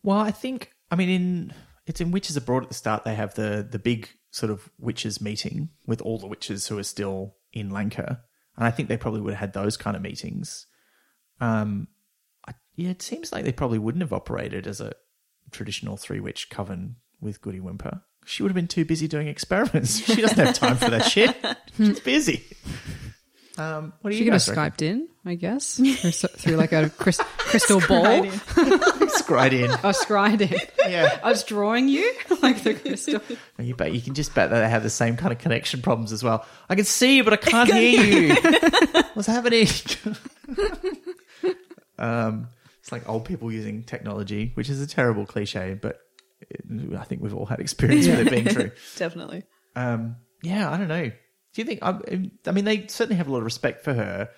B: Well, I think I mean in it's in Witches Abroad at the start they have the the big sort of witches meeting with all the witches who are still in Lancre, and I think they probably would have had those kind of meetings. Um, I, yeah, it seems like they probably wouldn't have operated as a traditional three witch coven with Goody Whemper. She would have been too busy doing experiments. She doesn't have time for that shit. She's busy. Um, what do
A: She
B: you
A: could have? Skyped in, I guess, through, like a crystal ball.
B: Scried in.
A: I scried it.
B: Yeah.
A: I was drawing you like the crystal.
B: And you bet you can just bet that they have the same kind of connection problems as well. I can see you, but I can't hear you. What's happening? um, it's like old people using technology, which is a terrible cliche, but it, I think we've all had experience with it being true.
C: Definitely.
B: Um, yeah, I don't know. Do you think? I, I mean, they certainly have a lot of respect for her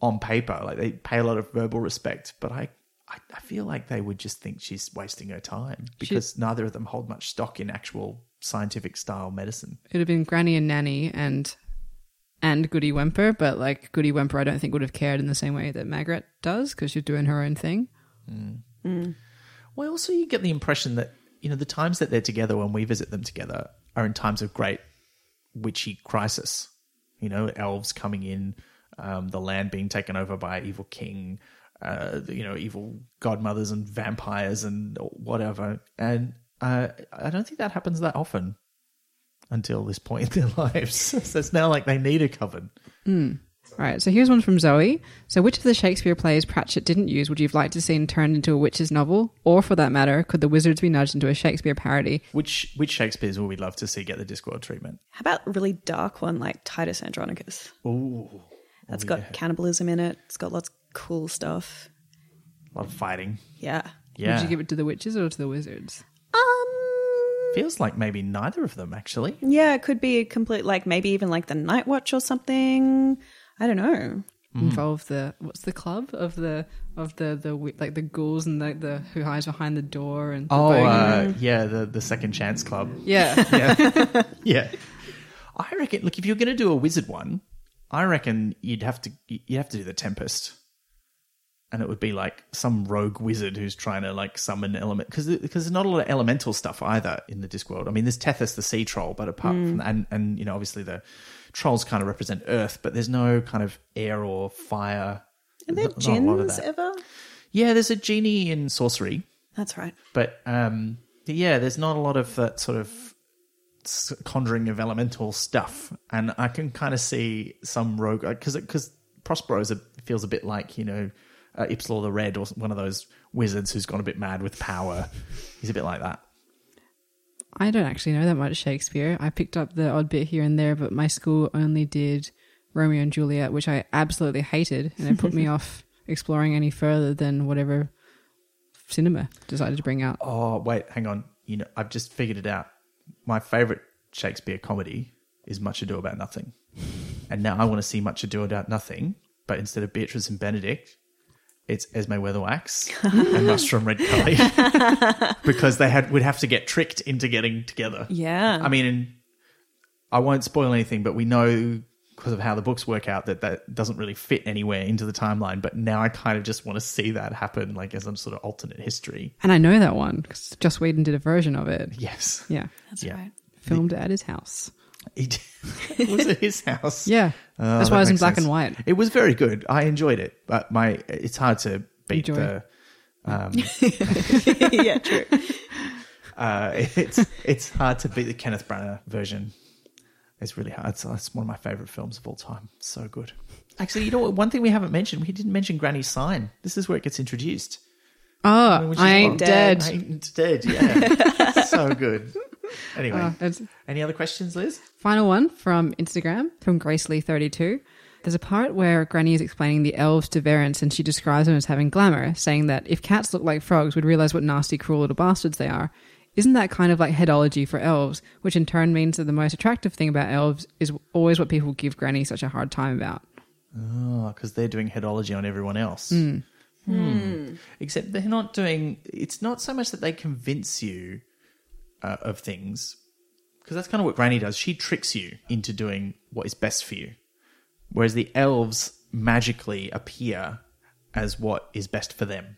B: on paper. Like they pay a lot of verbal respect, but I, I, I feel like they would just think she's wasting her time because neither of them hold much stock in actual scientific style medicine.
A: It'd have been Granny and Nanny and and Goody Whemper, but like Goody Whemper, I don't think would have cared in the same way that Margaret does because she's doing her own thing.
B: Well, also you get the impression that you know the times that they're together when we visit them together are in times of great witchy crisis. You know, elves coming in, um, the land being taken over by an evil king, uh, you know, evil godmothers and vampires and whatever. And uh, I don't think that happens that often until this point in their lives. so it's now like they need a coven.
A: All right, so here's one from Zoe. So, which of the Shakespeare plays Pratchett didn't use would you have liked to see turned into a witch's novel? Or, for that matter, could the wizards be nudged into a Shakespeare parody?
B: Which which Shakespeare's would we love to see get the Discworld treatment?
C: How about a really dark one like Titus Andronicus?
B: Ooh,
C: That's
B: Oh,
C: got
B: yeah.
C: cannibalism in it. It's got lots of cool stuff.
B: a lot of fighting.
C: Yeah.
B: Yeah,
A: Would you give it to the witches or to the wizards?
C: Um.
B: Feels like maybe neither of them actually.
C: Yeah, it could be a complete like maybe even like the Night Watch or something. I don't know.
A: Involve the what's the club of the of the the like the ghouls and the, the who hides behind the door and the
B: Oh, uh, yeah, the the Second Chance Club.
A: yeah.
B: Yeah, yeah. I reckon. Look, if you're going to do a wizard one, I reckon you'd have to you'd have to do the Tempest, and it would be like some rogue wizard who's trying to like summon element because because there's not a lot of elemental stuff either in the Discworld. I mean, there's Tethys the sea troll, but apart from that, and and you know obviously the trolls kind of represent Earth, but there's no kind of air or fire.
C: Are there
B: Not- not a lot of
C: gins ever?
B: Yeah, there's a genie in Sourcery.
C: That's right.
B: But um, yeah, there's not a lot of that sort of conjuring of elemental stuff, and I can kind of see some rogue because because Prospero a, feels a bit like you know uh, the Red or one of those wizards who's gone a bit mad with power. He's a bit like that.
A: I don't actually know that much Shakespeare. I picked up the odd bit here and there, but my school only did Romeo and Juliet, which I absolutely hated, and it put me off exploring any further than whatever cinema decided to bring out.
B: Oh wait, hang on. You know, I've just figured it out. My favorite Shakespeare comedy is Much Ado About Nothing, and now I want to see Much Ado About Nothing, but instead of Beatrice and Benedick, it's Esme Weatherwax and Mustrum Ridcully because they had would have to get tricked into getting together.
C: Yeah.
B: I mean, I won't spoil anything, but we know because of how the books work out that that doesn't really fit anywhere into the timeline. But now I kind of just want to see that happen, like as some sort of alternate history.
A: And I know that one because Joss Whedon did a version of it.
B: Yes.
A: Yeah.
C: That's
B: Yeah.
C: right.
A: Filmed at his house.
B: He did- It was it his house?
A: Yeah.
B: Oh,
A: That's
B: that
A: why it was in black
B: sense.
A: and white.
B: It was very good. I enjoyed it, but my it's hard to beat
A: Enjoy.
B: the. Um,
C: yeah, true.
B: uh, it's it's hard to beat the Kenneth Branagh version. It's really hard. It's, it's one of my favorite films of all time. So good. Actually, you know what? One thing we haven't mentioned, we didn't mention Granny's sign. This is where it gets introduced.
A: Oh,
B: Which is
A: I ain't
B: what-
A: dead.
B: I ain't dead. Yeah, so good. Anyway,
A: it's-
B: any other questions, Liz?
A: Final one from Instagram from Grace Lee 32. There's a part where Granny is explaining the elves to Verence and she describes them as having glamour, saying that if cats look like frogs, we'd realize what nasty, cruel little bastards they are. Isn't that kind of like headology for elves, which in turn means that the most attractive thing about elves is always what people give Granny such a hard time about?
B: Oh, because they're doing headology on everyone else.
A: Hmm.
B: Hmm. Except they're not doing. It's not so much that they convince you uh, of things, because that's kind of what Granny does. She tricks you into doing what is best for you, whereas the elves magically appear as what is best for them,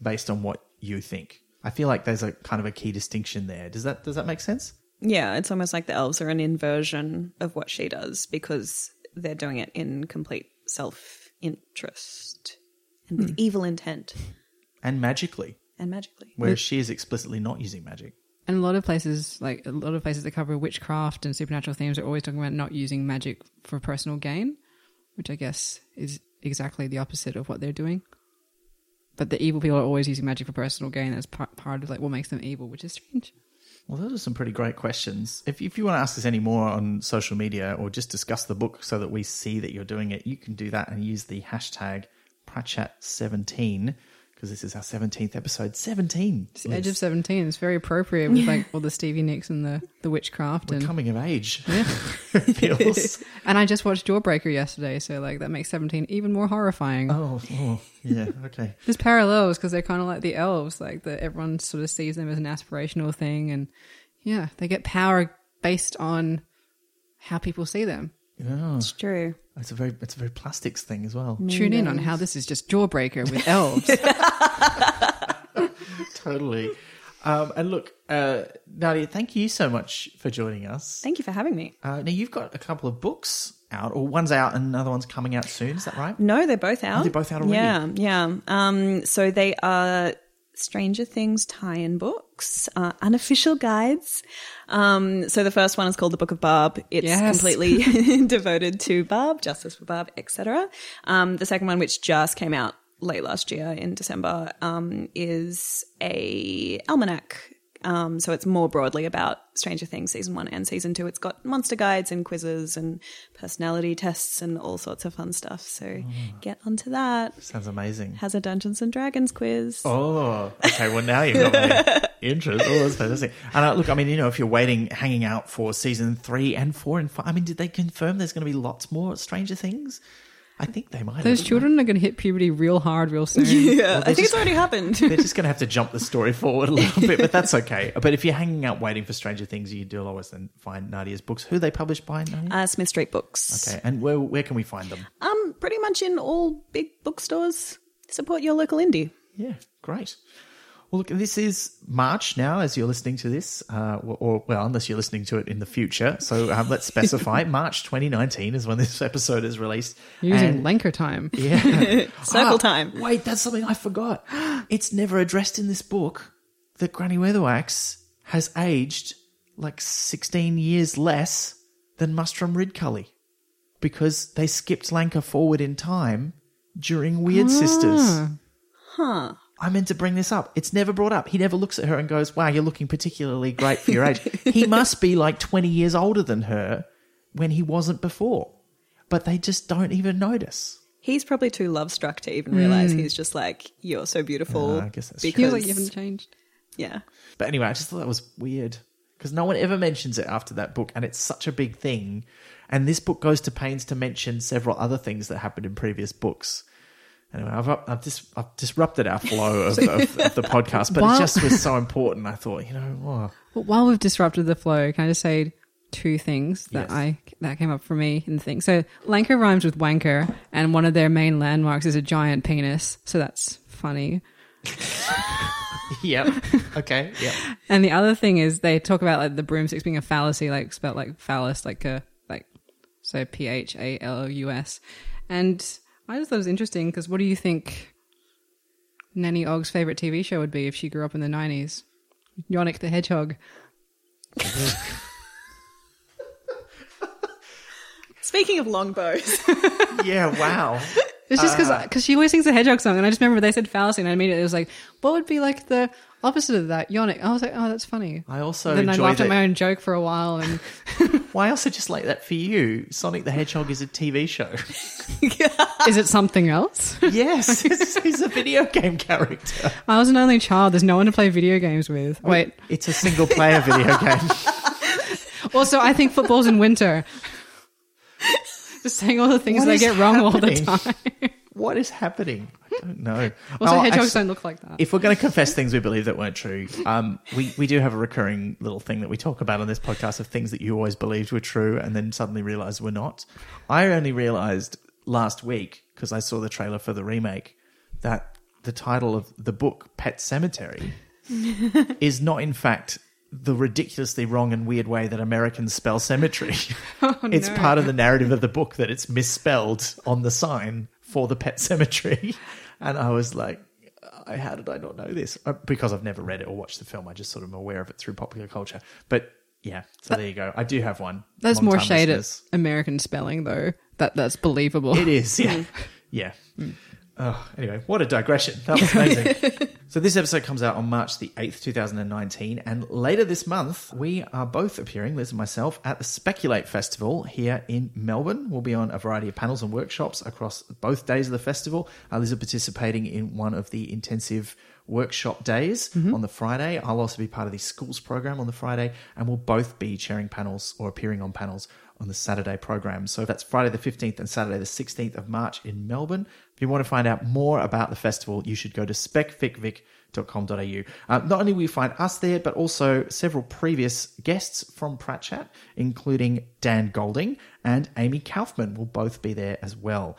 B: based on what you think. I feel like there's a kind of a key distinction there. Does that does that make sense?
C: Yeah, it's almost like the elves are an inversion of what she does because they're doing it in complete self interest and with evil intent
B: And magically,
C: and magically.
B: whereas she is explicitly not using magic.
A: And a lot of places, like a lot of places that cover witchcraft and supernatural themes, are always talking about not using magic for personal gain, which I guess is exactly the opposite of what they're doing. But the evil people are always using magic for personal gain. That's part, part of like what makes them evil, which is strange.
B: Well, those are some pretty great questions. If, if you want to ask us any more on social media or just discuss the book so that we see that you're doing it, you can do that and use the hashtag Pratchat17 because this is our 17th episode. 17.
A: It's Edge of Seventeen. It's very appropriate with like all the Stevie Nicks and the the witchcraft
B: We're
A: and
B: coming of age. Yeah. feels.
A: and I just watched Jawbreaker yesterday, so like that makes Seventeen even more horrifying.
B: Oh, oh, yeah, okay.
A: There's parallels because they're kind of like the elves, like that everyone sort of sees them as an aspirational thing, and yeah, they get power based on how people see them.
B: Yeah.
C: It's true.
B: it's a very it's a very plastics thing as well.
A: Tune in on how this is just Jawbreaker with elves.
B: Totally. Um, and look, uh, Nadia, thank you so much for joining us.
C: Thank you for having me.
B: Uh, now you've got a couple of books out, or one's out and another one's coming out soon. Is that right?
C: No, they're both out.
B: they're both out already?
C: Yeah, yeah. Um, so they are Stranger Things tie-in books, uh, unofficial guides. Um, so the first one is called The Book of Barb. It's
A: Yes.
C: completely devoted to Barb, justice for Barb, etc. Um, the second one, which just came out late last year in December, um, is a almanac. Um, so it's more broadly about Stranger Things season one and season two. It's got monster guides and quizzes and personality tests and all sorts of fun stuff. So get onto that.
B: Sounds amazing.
C: Has a Dungeons and Dragons quiz.
B: Oh, okay. Well, now you've got my interest. Oh, that's fantastic. And uh, look, I mean, you know, if you're waiting, hanging out for season three and four and five, I mean, did they confirm there's going to be lots more Stranger Things? I think they might.
A: Those
B: have.
A: children are going to hit puberty real hard, real soon.
C: Yeah,
B: Well,
C: I think
B: just-
C: it's already happened.
B: They're just going to have to jump the story forward a little bit, but that's okay. But if you're hanging out waiting for Stranger Things, you do always then find Nadia's books. Who are they published by, Nadia?
C: uh, Smith Street Books.
B: okay, and where where can we find them?
C: Um, pretty much in all big bookstores. Support your local indie.
B: Yeah, great. Well, look, this is March now, as you're listening to this, uh, or, or well, unless you're listening to it in the future. So um, let's specify March 2019 is when this episode is released.
A: You're Using
B: And-
A: Lancre time.
B: yeah,
C: Circle
B: Ah,
C: time.
B: Wait, that's something I forgot. It's never addressed in this book that Granny Weatherwax has aged like 16 years less than Mustrum Ridcully because they skipped Lancre forward in time during Wyrd Sisters.
C: Huh.
B: I meant to bring this up. It's never brought up. He never looks at her and goes, Wow, you're looking particularly great for your age. he must be like 20 years older than her when he wasn't before. But they just don't even notice.
C: He's probably too love struck to even realize mm. he's just like, you're so beautiful.
B: Yeah, I guess that's
C: because,
A: like you haven't changed.
C: yeah.
B: But anyway, I just thought that was weird because no one ever mentions it after that book, and it's such a big thing. And this book goes to pains to mention several other things that happened in previous books. Anyway, I've, I've, dis- I've disrupted our flow of, of, of the podcast, but
A: While-
B: it just was so important. I thought, you know,
A: Well, while we've disrupted the flow, can I just say two things that
B: Yes.
A: I that came up for me in the thing. So Lancre rhymes with wanker, and one of their main landmarks is a giant penis. So that's funny.
B: yep. Okay. Yep.
A: And the other thing is they talk about like the broomsticks being a fallacy, like spelled like phallus, like a like so P H A L O U S. And I just thought it was interesting because what do you think Nanny Ogg's favorite TV show would be if she grew up in the nineties? Yonic the Hedgehog.
C: Speaking of longbows,
B: Yeah. Wow.
A: It's just because uh. she always sings a hedgehog song, and I just remember they said fallacy, and I immediately was like, "What would be like the opposite of that?" Yonic. I was like, "Oh, that's funny."
B: I also
A: then I laughed
B: that.
A: at my own joke for a while, and
B: Why also just like that for you? Sonic the Hedgehog is a TV show.
A: is it something else?
B: yes, he's, he's a video game character.
A: I was an only child. There's no one to play video games with. Wait.
B: It's a single player video game.
A: Also, I think football's in winter. Just saying all the things
B: What
A: they get wrong all the time.
B: What is happening? I don't know.
A: Also,
B: Oh,
A: hedgehogs
B: actually-
A: don't look like that.
B: If we're going to confess things we believe that weren't true, um, we, we do have a recurring little thing that we talk about on this podcast of things that you always believed were true and then suddenly realized were not. I only realized last week, because I saw the trailer for the remake, that the title of the book, Pet Sematary, is not in fact the ridiculously wrong and weird way that Americans spell cemetery. it's
A: no.
B: part of the narrative of the book that it's misspelled on the sign for the pet cemetery. And I was like, I, how did I not know this? Uh, Because I've never read it or watched the film. I just sort of am aware of it through popular culture. But yeah, so there you go. I do have one.
A: That's more shade at. American spelling, though. That that's believable.
B: It is, yeah. yeah. Oh, anyway, what a digression. That was amazing. so this episode comes out on March the 8th, 2019. And later this month, we are both appearing, Liz and myself, at the Speculate Festival here in Melbourne. We'll be on a variety of panels and workshops across both days of the festival. Uh, Liz is participating in one of the intensive workshop days on the Friday. I'll also be part of the schools program on the Friday, and we'll both be chairing panels or appearing on panels on the Saturday program. So that's Friday the 15th and Saturday the 16th of March in Melbourne. If you want to find out more about the festival, you should go to specficvic.com.au. Uh, not only will you find us there, but also several previous guests from Pratchat, including Dan Golding and Amy Kaufman will both be there as well.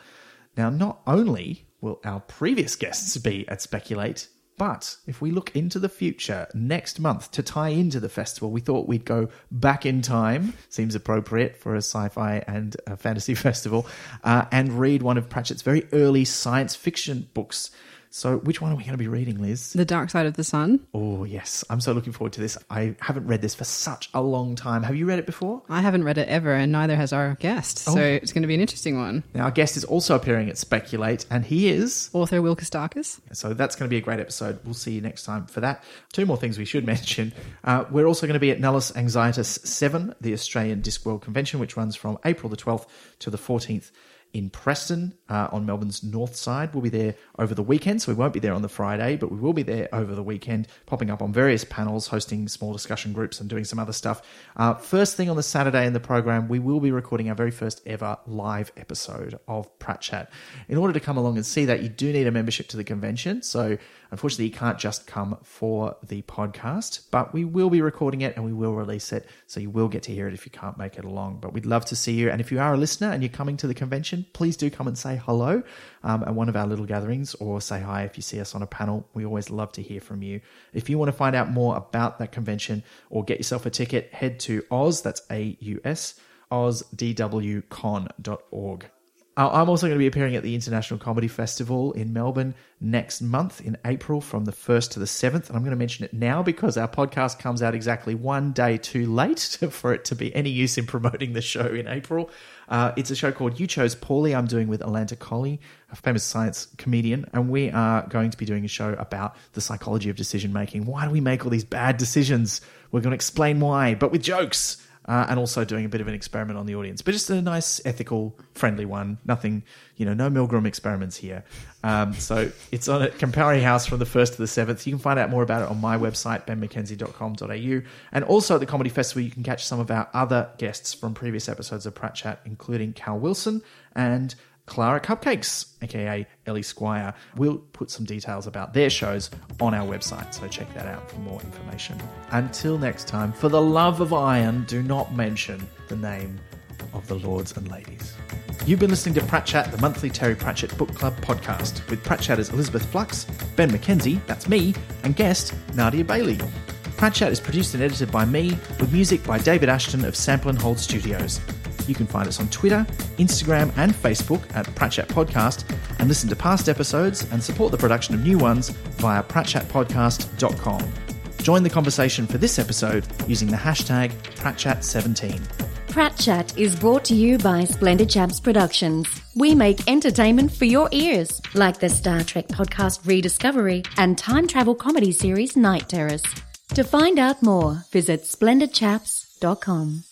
B: Now, not only will our previous guests be at Speculate, but if we look into the future next month to tie into the festival, we thought we'd go back in time. Seems appropriate for a sci fi and a fantasy festival, uh, and read one of Pratchett's very early science fiction books. So, which one are we going to be reading, Liz?
A: The Dark Side of the Sun.
B: Oh, yes. I'm so looking forward to this. I haven't read this for such a long time. Have you read it before?
A: I haven't read it ever, and neither has our guest. So
B: Oh.
A: it's going to be an interesting one.
B: Now, our guest is also appearing at Speculate, and he is
A: Author Wilkes Darkus.
B: So that's going to be a great episode. We'll see you next time for that. Two more things we should mention. Uh, we're also going to be at Nullus Anxietas 7, the Australian Discworld Convention, which runs from April the 12th to the 14th in Preston uh, on Melbourne's north side. We'll be there over the weekend, so we won't be there on the Friday, but we will be there over the weekend, popping up on various panels, hosting small discussion groups, and doing some other stuff. Uh, first thing on the Saturday in the program, we will be recording our very first ever live episode of Pratchat. In order to come along and see that, you do need a membership to the convention. So unfortunately, you can't just come for the podcast, but we will be recording it and we will release it. So you will get to hear it if you can't make it along. But we'd love to see you. And if you are a listener and you're coming to the convention, please do come and say hello um, at one of our little gatherings or say hi if you see us on a panel. We always love to hear from you. If you want to find out more about that convention or get yourself a ticket, head to Oz, that's A U S, ozdwcon.org. Uh, I'm also going to be appearing at the International Comedy Festival in Melbourne next month in April from the 1st to the 7th. And I'm going to mention it now because our podcast comes out exactly one day too late for it to be any use in promoting the show in April. Uh, it's a show called You Chose Poorly. I'm doing with Alanta Colley, a famous science comedian. And we are going to be doing a show about the psychology of decision making. Why do we make all these bad decisions? We're going to explain why, but with jokes uh, and also doing a bit of an experiment on the audience, but just a nice, ethical, friendly one. Nothing, you know, no Milgram experiments here. Um, so it's on at Campari House from the 1st to the 7th. You can find out more about it on my website, benmckenzie.com.au. And also at the Comedy Festival, you can catch some of our other guests from previous episodes of Pratchat, including Cal Wilson and Clara Cupcakes, aka Ellie Squire. We'll put some details about their shows on our website, so check that out for more information. Until next time, for the love of iron, do not mention the name of the lords and ladies. You've been listening to Pratchat, the monthly Terry Pratchett Book Club podcast, with Pratchatters Elizabeth Flux, Ben McKenzie, that's me, and guest Nadia Bailey. Pratchat is produced and edited by me, with music by David Ashton of Sample and Hold Studios. You can find us on Twitter, Instagram, and Facebook at Pratchat Podcast, and listen to past episodes and support the production of new ones via pratchatpodcast.com. Join the conversation for this episode using the hashtag Pratchat17.
E: Pratchat is brought to you by Splendid Chaps Productions. We make entertainment for your ears, like the Star Trek podcast Rediscovery and time travel comedy series Night Terrace. To find out more, visit splendidchaps.com.